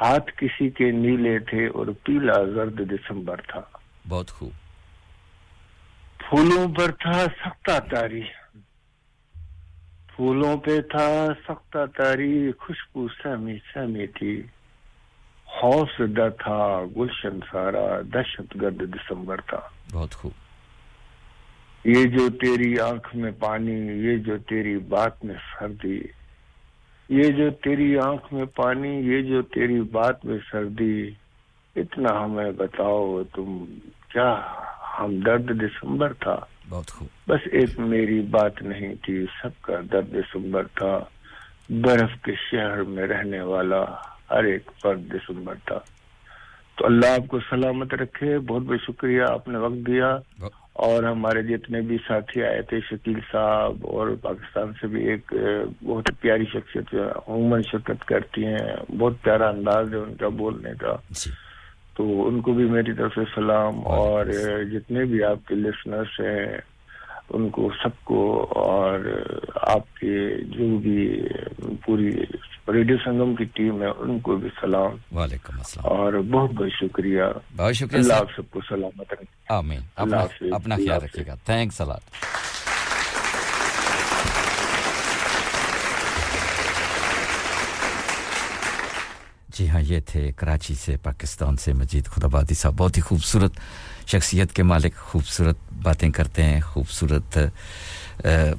ہاتھ کسی کے نیلے تھے اور پیلا زرد دسمبر تھا۔ بہت خوب۔ پھولوں پر تھا سختہ تاری پھولوں پہ تھا سختہ تاری خوشبو سہمی سہمی تھی۔ خوف زدہ تھا گلشن سارا دہشت گرد دسمبر تھا۔ بہت خوب۔ یہ جو تیری آنکھ میں پانی یہ جو تیری بات میں سردی یہ جو تیری آنکھ میں پانی یہ جو تیری بات میں سردی اتنا ہمیں بتاؤ تم کیا ہمدرد دسمبر تھا؟ بہت خوب۔ بس ایک میری بات نہیں تھی سب کا درد دسمبر تھا۔ برف کے شہر میں رہنے والا ہر ایک پر دسمبر تھا۔ تو اللہ آپ کو سلامت رکھے بہت بہت شکریہ آپ نے وقت دیا۔ اور ہمارے جتنے بھی ساتھی آئے تھے شکیل صاحب اور پاکستان سے بھی ایک بہت پیاری شخصیت عموماً شرکت کرتی ہیں بہت پیارا انداز ہے ان کا بولنے کا جی۔ تو ان کو بھی میری طرف سے سلام اور جتنے بھی آپ کے لسنرس ہیں ان کو سب کو اور آپ کے جو بھی پوری ریڈیو سنگم کی ٹیم ہے ان کو بھی سلام۔ وعلیکم السلام۔ اور بہت بہت شکریہ۔ بہت شکریہ اللہ آپ سب کو سلامت رکھے۔ آمین۔ اپنا, اپنا خیال رکھیے گا۔ تھینکس اللہ جی ہاں یہ تھے کراچی سے پاکستان سے مجید خدابادی صاحب۔ بہت ہی خوبصورت شخصیت کے مالک خوبصورت باتیں کرتے ہیں، خوبصورت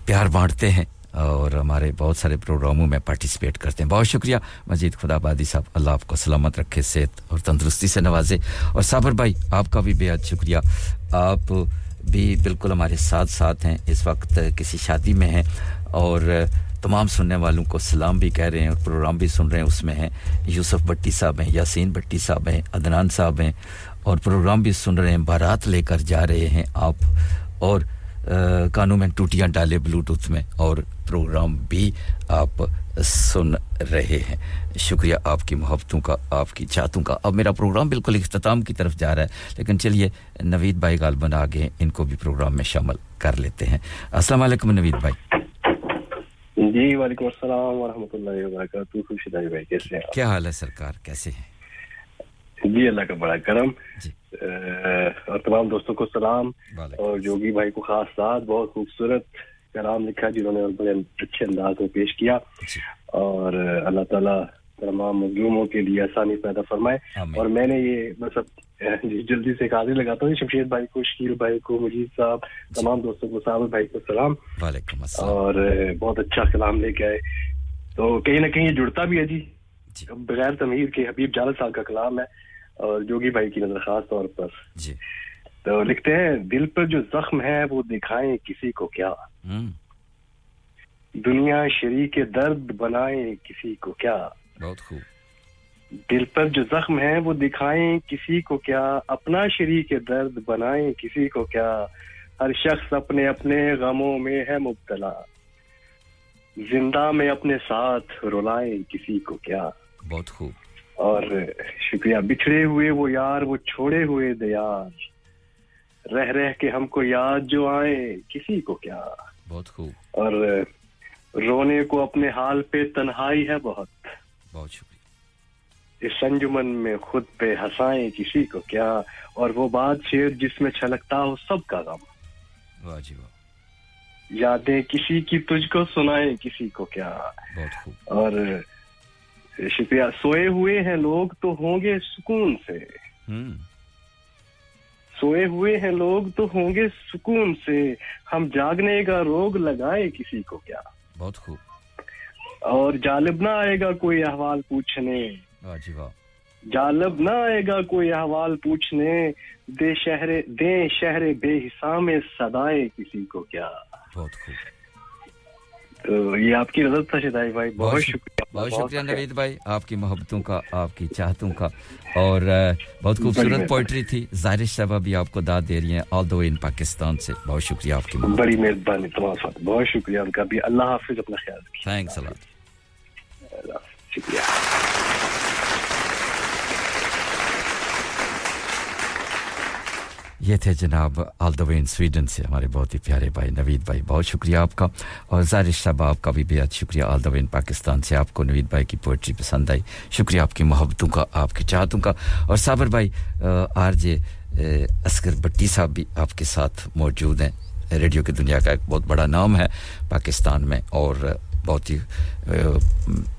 پیار بانٹتے ہیں اور ہمارے بہت سارے پروگراموں میں پارٹیسپیٹ کرتے ہیں۔ بہت شکریہ مجید خدا بادی صاحب، اللہ آپ کو سلامت رکھے، صحت اور تندرستی سے نوازے۔ اور صابر بھائی، آپ کا بھی بے حد شکریہ۔ آپ بھی بالکل ہمارے ساتھ ساتھ ہیں، اس وقت کسی شادی میں ہیں اور تمام سننے والوں کو سلام بھی کہہ رہے ہیں اور پروگرام بھی سن رہے ہیں۔ اس میں ہیں یوسف بٹی صاحب ہیں، یاسین بٹی صاحب ہیں، عدنان صاحب ہیں اور پروگرام بھی سن رہے ہیں بارات لے کر جا رہے ہیں آپ۔ اور کانوں میں ٹوٹیاں ڈالے بلوٹوتھ میں اور پروگرام بھی آپ سن رہے ہیں۔ شکریہ آپ کی محبتوں کا آپ کی چاہتوں کا۔ اب میرا پروگرام بالکل اختتام کی طرف جا رہا ہے لیکن چلیے نوید بھائی غالباً آگے ان کو بھی پروگرام میں شامل کر لیتے ہیں۔ السلام علیکم نوید بھائی۔ جی وعلیکم السلام ورحمۃ اللہ وبرکاتہ بھائی کیسے کیا حال ہے سرکار؟ کیسے ہیں؟ جی اللہ کا بڑا کرم۔ جی۔ اور تمام دوستوں کو سلام۔ اور جوگی بھائی کو خاص ساتھ بہت خوبصورت کلام لکھا جنہوں نے بڑے اچھے انداز میں پیش کیا۔ جی۔ اور اللہ تعالیٰ تمام مظلوموں کے لیے آسانی پیدا فرمائے۔ اور میں نے یہ بس جی، جلدی سے حاضر لگاتا ہوں۔ شمشید بھائی کو شکیل بھائی کو مجید صاحب۔ تمام دوستوں کو صاحب بھائی کو سلام۔ اور بہت اچھا کلام لے کے آئے۔ تو کہیں نہ کہیں جڑتا بھی ہے جی۔ بغیر تمہیر کے حبیب جال صاحب کا کلام ہے۔ اور جوگی بھائی کی نظر خاص طور پر۔ جی۔ تو لکھتے ہیں دل پر جو زخم ہے وہ دکھائیں کسی کو کیا۔ دنیا شریک درد بنائیں کسی کو کیا۔ بہت خوب۔ دل پر جو زخم ہے وہ دکھائیں کسی کو کیا۔ اپنا شریک درد بنائیں کسی کو کیا۔ ہر شخص اپنے اپنے غموں میں ہے مبتلا۔ زندہ میں اپنے ساتھ رلائیں کسی کو کیا۔ بہت خوب۔ اور شکریہ۔ بچھڑے ہوئے وہ یار وہ چھوڑے ہوئے دیار۔ رہ رہ کے ہم کو یاد جو آئے کسی کو کیا؟ بہت خوب۔ اور رونے کو اپنے حال پہ تنہائی ہے بہت۔ بہت شکریہ۔ اس سنجمن میں خود پہ ہنسائیں کسی کو کیا؟ اور وہ بات شیر جس میں چھلکتا ہو سب کا غم۔ واہ جی واہ۔ یادیں کسی کی تجھ کو سنائیں کسی کو کیا؟ بہت خوب۔ اور شکریہ۔ سوئے ہوئے ہیں لوگ تو ہوں گے سکون سے۔ سوئے ہوئے ہیں لوگ تو ہوں گے سکون سے۔ ہم جاگنے کا روگ لگائے کسی کو کیا۔ بہت خوب۔ اور جالب نہ آئے گا کوئی احوال پوچھنے۔ جی جالب نہ آئے گا کوئی احوال پوچھنے۔ دے شہر دے شہر بے حسام سدائے کسی کو کیا۔ بہت خوب۔ تو یہ آپ کی تھا شدائی بھائی بہت شکریہ بہت شکریہ نوید بھائی آپ کی محبتوں کا آپ کی چاہتوں کا۔ اور بہت خوبصورت پوئٹری تھی۔ ظاہر صاحبہ بھی آپ کو داد دے رہی ہیں آل دو ان پاکستان سے۔ بہت شکریہ آپ کی بڑی مہربانی تمام ساتھ۔ بہت شکریہ ان کا بھی۔ اللہ حافظ اپنا خیال تھینکس اللہ شکریہ۔ یہ تھے جناب آلدوین سویڈن سے ہمارے بہت ہی پیارے بھائی نوید بھائی بہت شکریہ آپ کا اور زارش صاحب آپ کا بھی بہت شکریہ آلدوین پاکستان سے آپ کو نوید بھائی کی پوئٹری پسند آئی شکریہ آپ کی محبتوں کا آپ کی چاہتوں کا اور صابر بھائی آر جے اسکر بٹی صاحب بھی آپ کے ساتھ موجود ہیں ریڈیو کی دنیا کا ایک بہت بڑا نام ہے پاکستان میں اور بہت ہی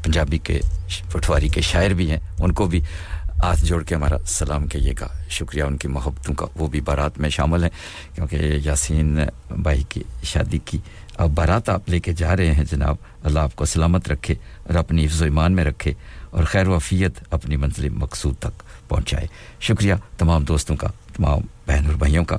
پنجابی کے پٹواری کے شاعر بھی ہیں ان کو بھی ہاتھ جوڑ کے ہمارا سلام کہیے گا۔ شکریہ ان کی محبتوں کا، وہ بھی بارات میں شامل ہیں، کیونکہ یاسین بھائی کی شادی کی۔ اب بارات آپ لے کے جا رہے ہیں جناب، اللہ آپ کو سلامت رکھے اور اپنی حفظ و ایمان میں رکھے اور خیر و وفیت اپنی منزل مقصود تک پہنچائے۔ شکریہ تمام دوستوں کا، تمام بہن اور بھائیوں کا۔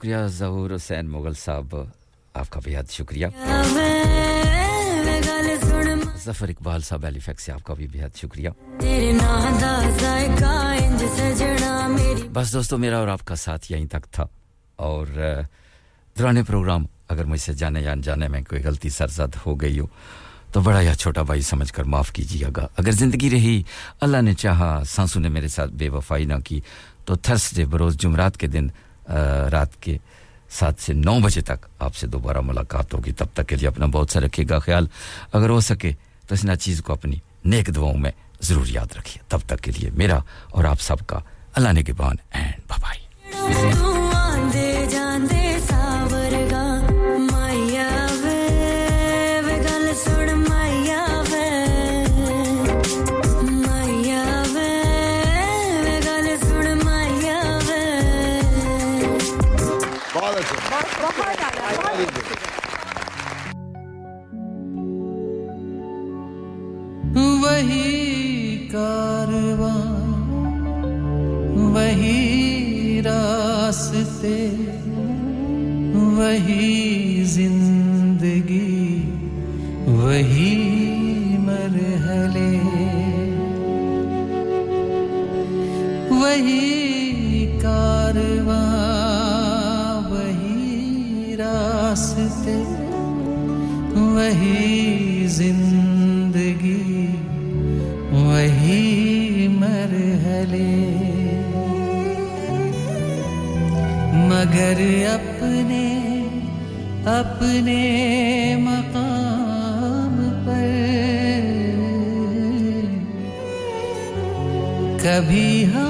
شکریہ ظہور حسین مغل صاحب، آپ کا بہت شکریہ۔ ظفر اقبال صاحب ایلی فیکس سے آپ کا بھی بہت شکریہ۔ بس دوستو، میرا اور آپ کا ساتھ یہیں تک تھا۔ اور درانے پروگرام اگر مجھ سے جانے یا انجانے میں کوئی غلطی سرزد ہو گئی ہو، تو بڑا یا چھوٹا بھائی سمجھ کر معاف کیجیے گا۔ اگر زندگی رہی، اللہ نے چاہا سانسوں نے میرے ساتھ بے وفائی نہ کی، تو تھرسڈے بروز جمعرات کے دن رات کے سات سے نو بجے تک آپ سے دوبارہ ملاقات ہوگی۔ تب تک کے لیے اپنا بہت سا رکھیے گا خیال۔ اگر ہو سکے تو اس ناچیز کو اپنی نیک دعاؤں میں ضرور یاد رکھیے۔ تب تک کے لیے میرا اور آپ سب کا اللہ نے کے بان اینڈ بھائی وہی کارواں وہی راستے وہی زندگی وہی مرحلے۔ وہی کارواں وہی راستے وہی زندگی۔ وہی مرحلے۔ مگر اپنے اپنے مقام پر۔ کبھی ہم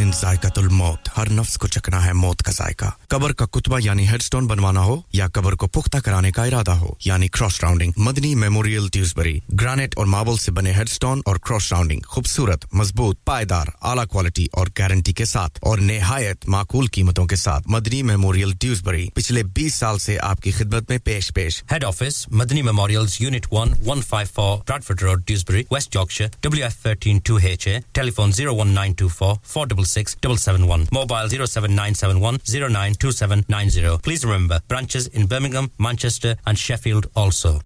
سن ذائقہ الموت ہر نفس کو چکنا ہے موت کا ذائقہ۔ قبر کا کتبہ یعنی ہیڈ سٹون بنوانا ہو یا قبر کو پختہ کرانے کا ارادہ ہو یعنی cross rounding. Madani memorial Tewkesbury. Granite اور ماربل سے بنے ہیڈ سٹون اور کراس راؤنڈنگ۔ خوبصورت، مضبوط، پائیدار، اعلیٰ کوالٹی اور گارنٹی کے ساتھ اور نہایت معقول قیمتوں کے ساتھ۔ مدنی میموریل ڈیوزبری پچھلے بیس سال سے آپ کی خدمت میں پیش پیش۔ Head office Madni memorial unit one one five four Bradford road Dewsbury west Yorkshire W F thirteen two H A telephone zero one nine two four four double 07971. Mobile 07971 Please remember, branches in Birmingham, Manchester and Sheffield also.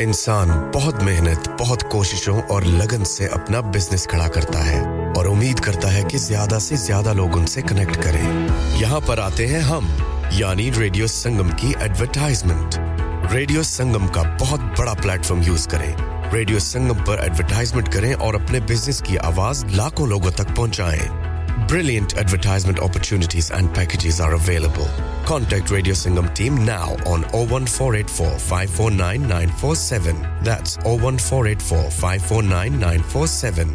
انسان بہت محنت بہت کوششوں اور لگن سے اپنا business کھڑا کرتا ہے اور امید کرتا ہے کہ زیادہ سے زیادہ لوگ ان سے کنیکٹ کریں یہاں پر آتے ہیں ہم یعنی ریڈیو سنگم کی ایڈورٹائزمنٹ ریڈیو سنگم کا بہت بڑا پلیٹ فارم یوز کریں ریڈیو سنگم پر ایڈورٹائزمنٹ کریں اور اپنے بزنس کی آواز لاکھوں لوگوں تک پہنچائیں۔ Brilliant advertisement opportunities and packages are available contact radio Sangam team now on O one four eight four five four nine nine four seven O one four eight four five four nine nine four seven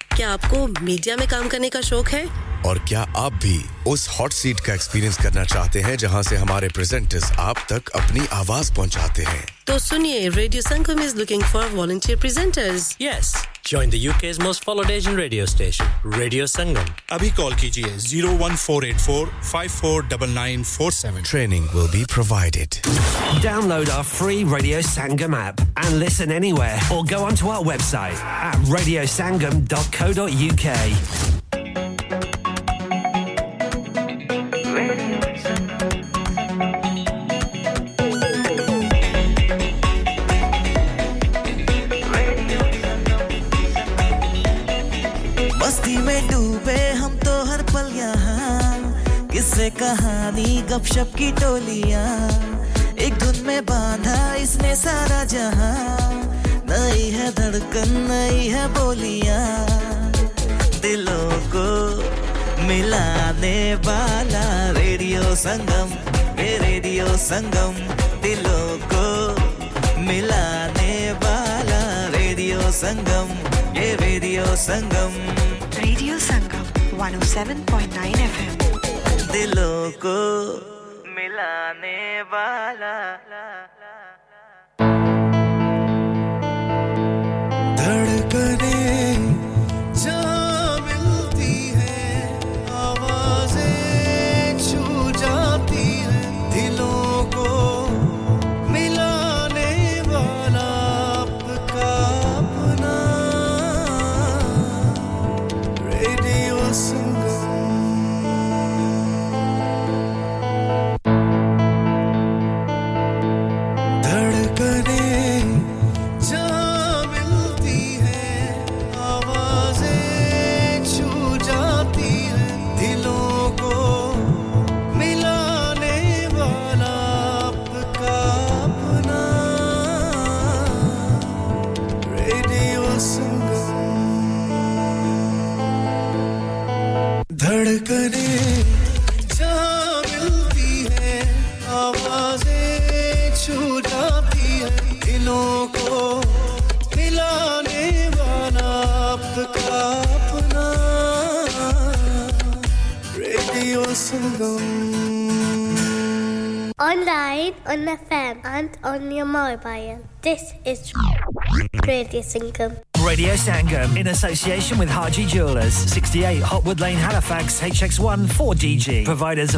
کیا آپ کو media میں کام کرنے کا شوق ہے؟ اور کیا آپ بھی اس ہاٹ سیٹ کا ایکسپیرینس کرنا چاہتے ہیں جہاں سے ہمارے پریزنٹرز آپ تک اپنی آواز پہنچاتے ہیں؟ تو سنیے radio Sangam is looking for volunteer presenters yes join the U K most followed Asian radio station radio Sangam ابھی کال کیجیے zero one four eight four five four double nine four seven training will be provided download our free radio Sangam app and listen anywhere or go on to website at radio Sangam dot www.radiomac.co.uk. کہانی گپ شپ کی ٹولیاں ایک دن میں باندھا اس نے سارا جہاں نئی ہے دھڑکن نئی ہے بولیاں دلوں کو ملانے والا ریڈیو سنگم یہ ریڈیو سنگم دلوں کو ملانے والا ریڈیو سنگم یہ radio Sangam radio Sangam 107.9 F دلوں کو ملانے والا Online, on FM, and on your mobile. This is Radio Sangam. Radio Sangam in association with Haji Jewelers, 68 Hotwood Lane, Halifax, HX1 4DG. Providers of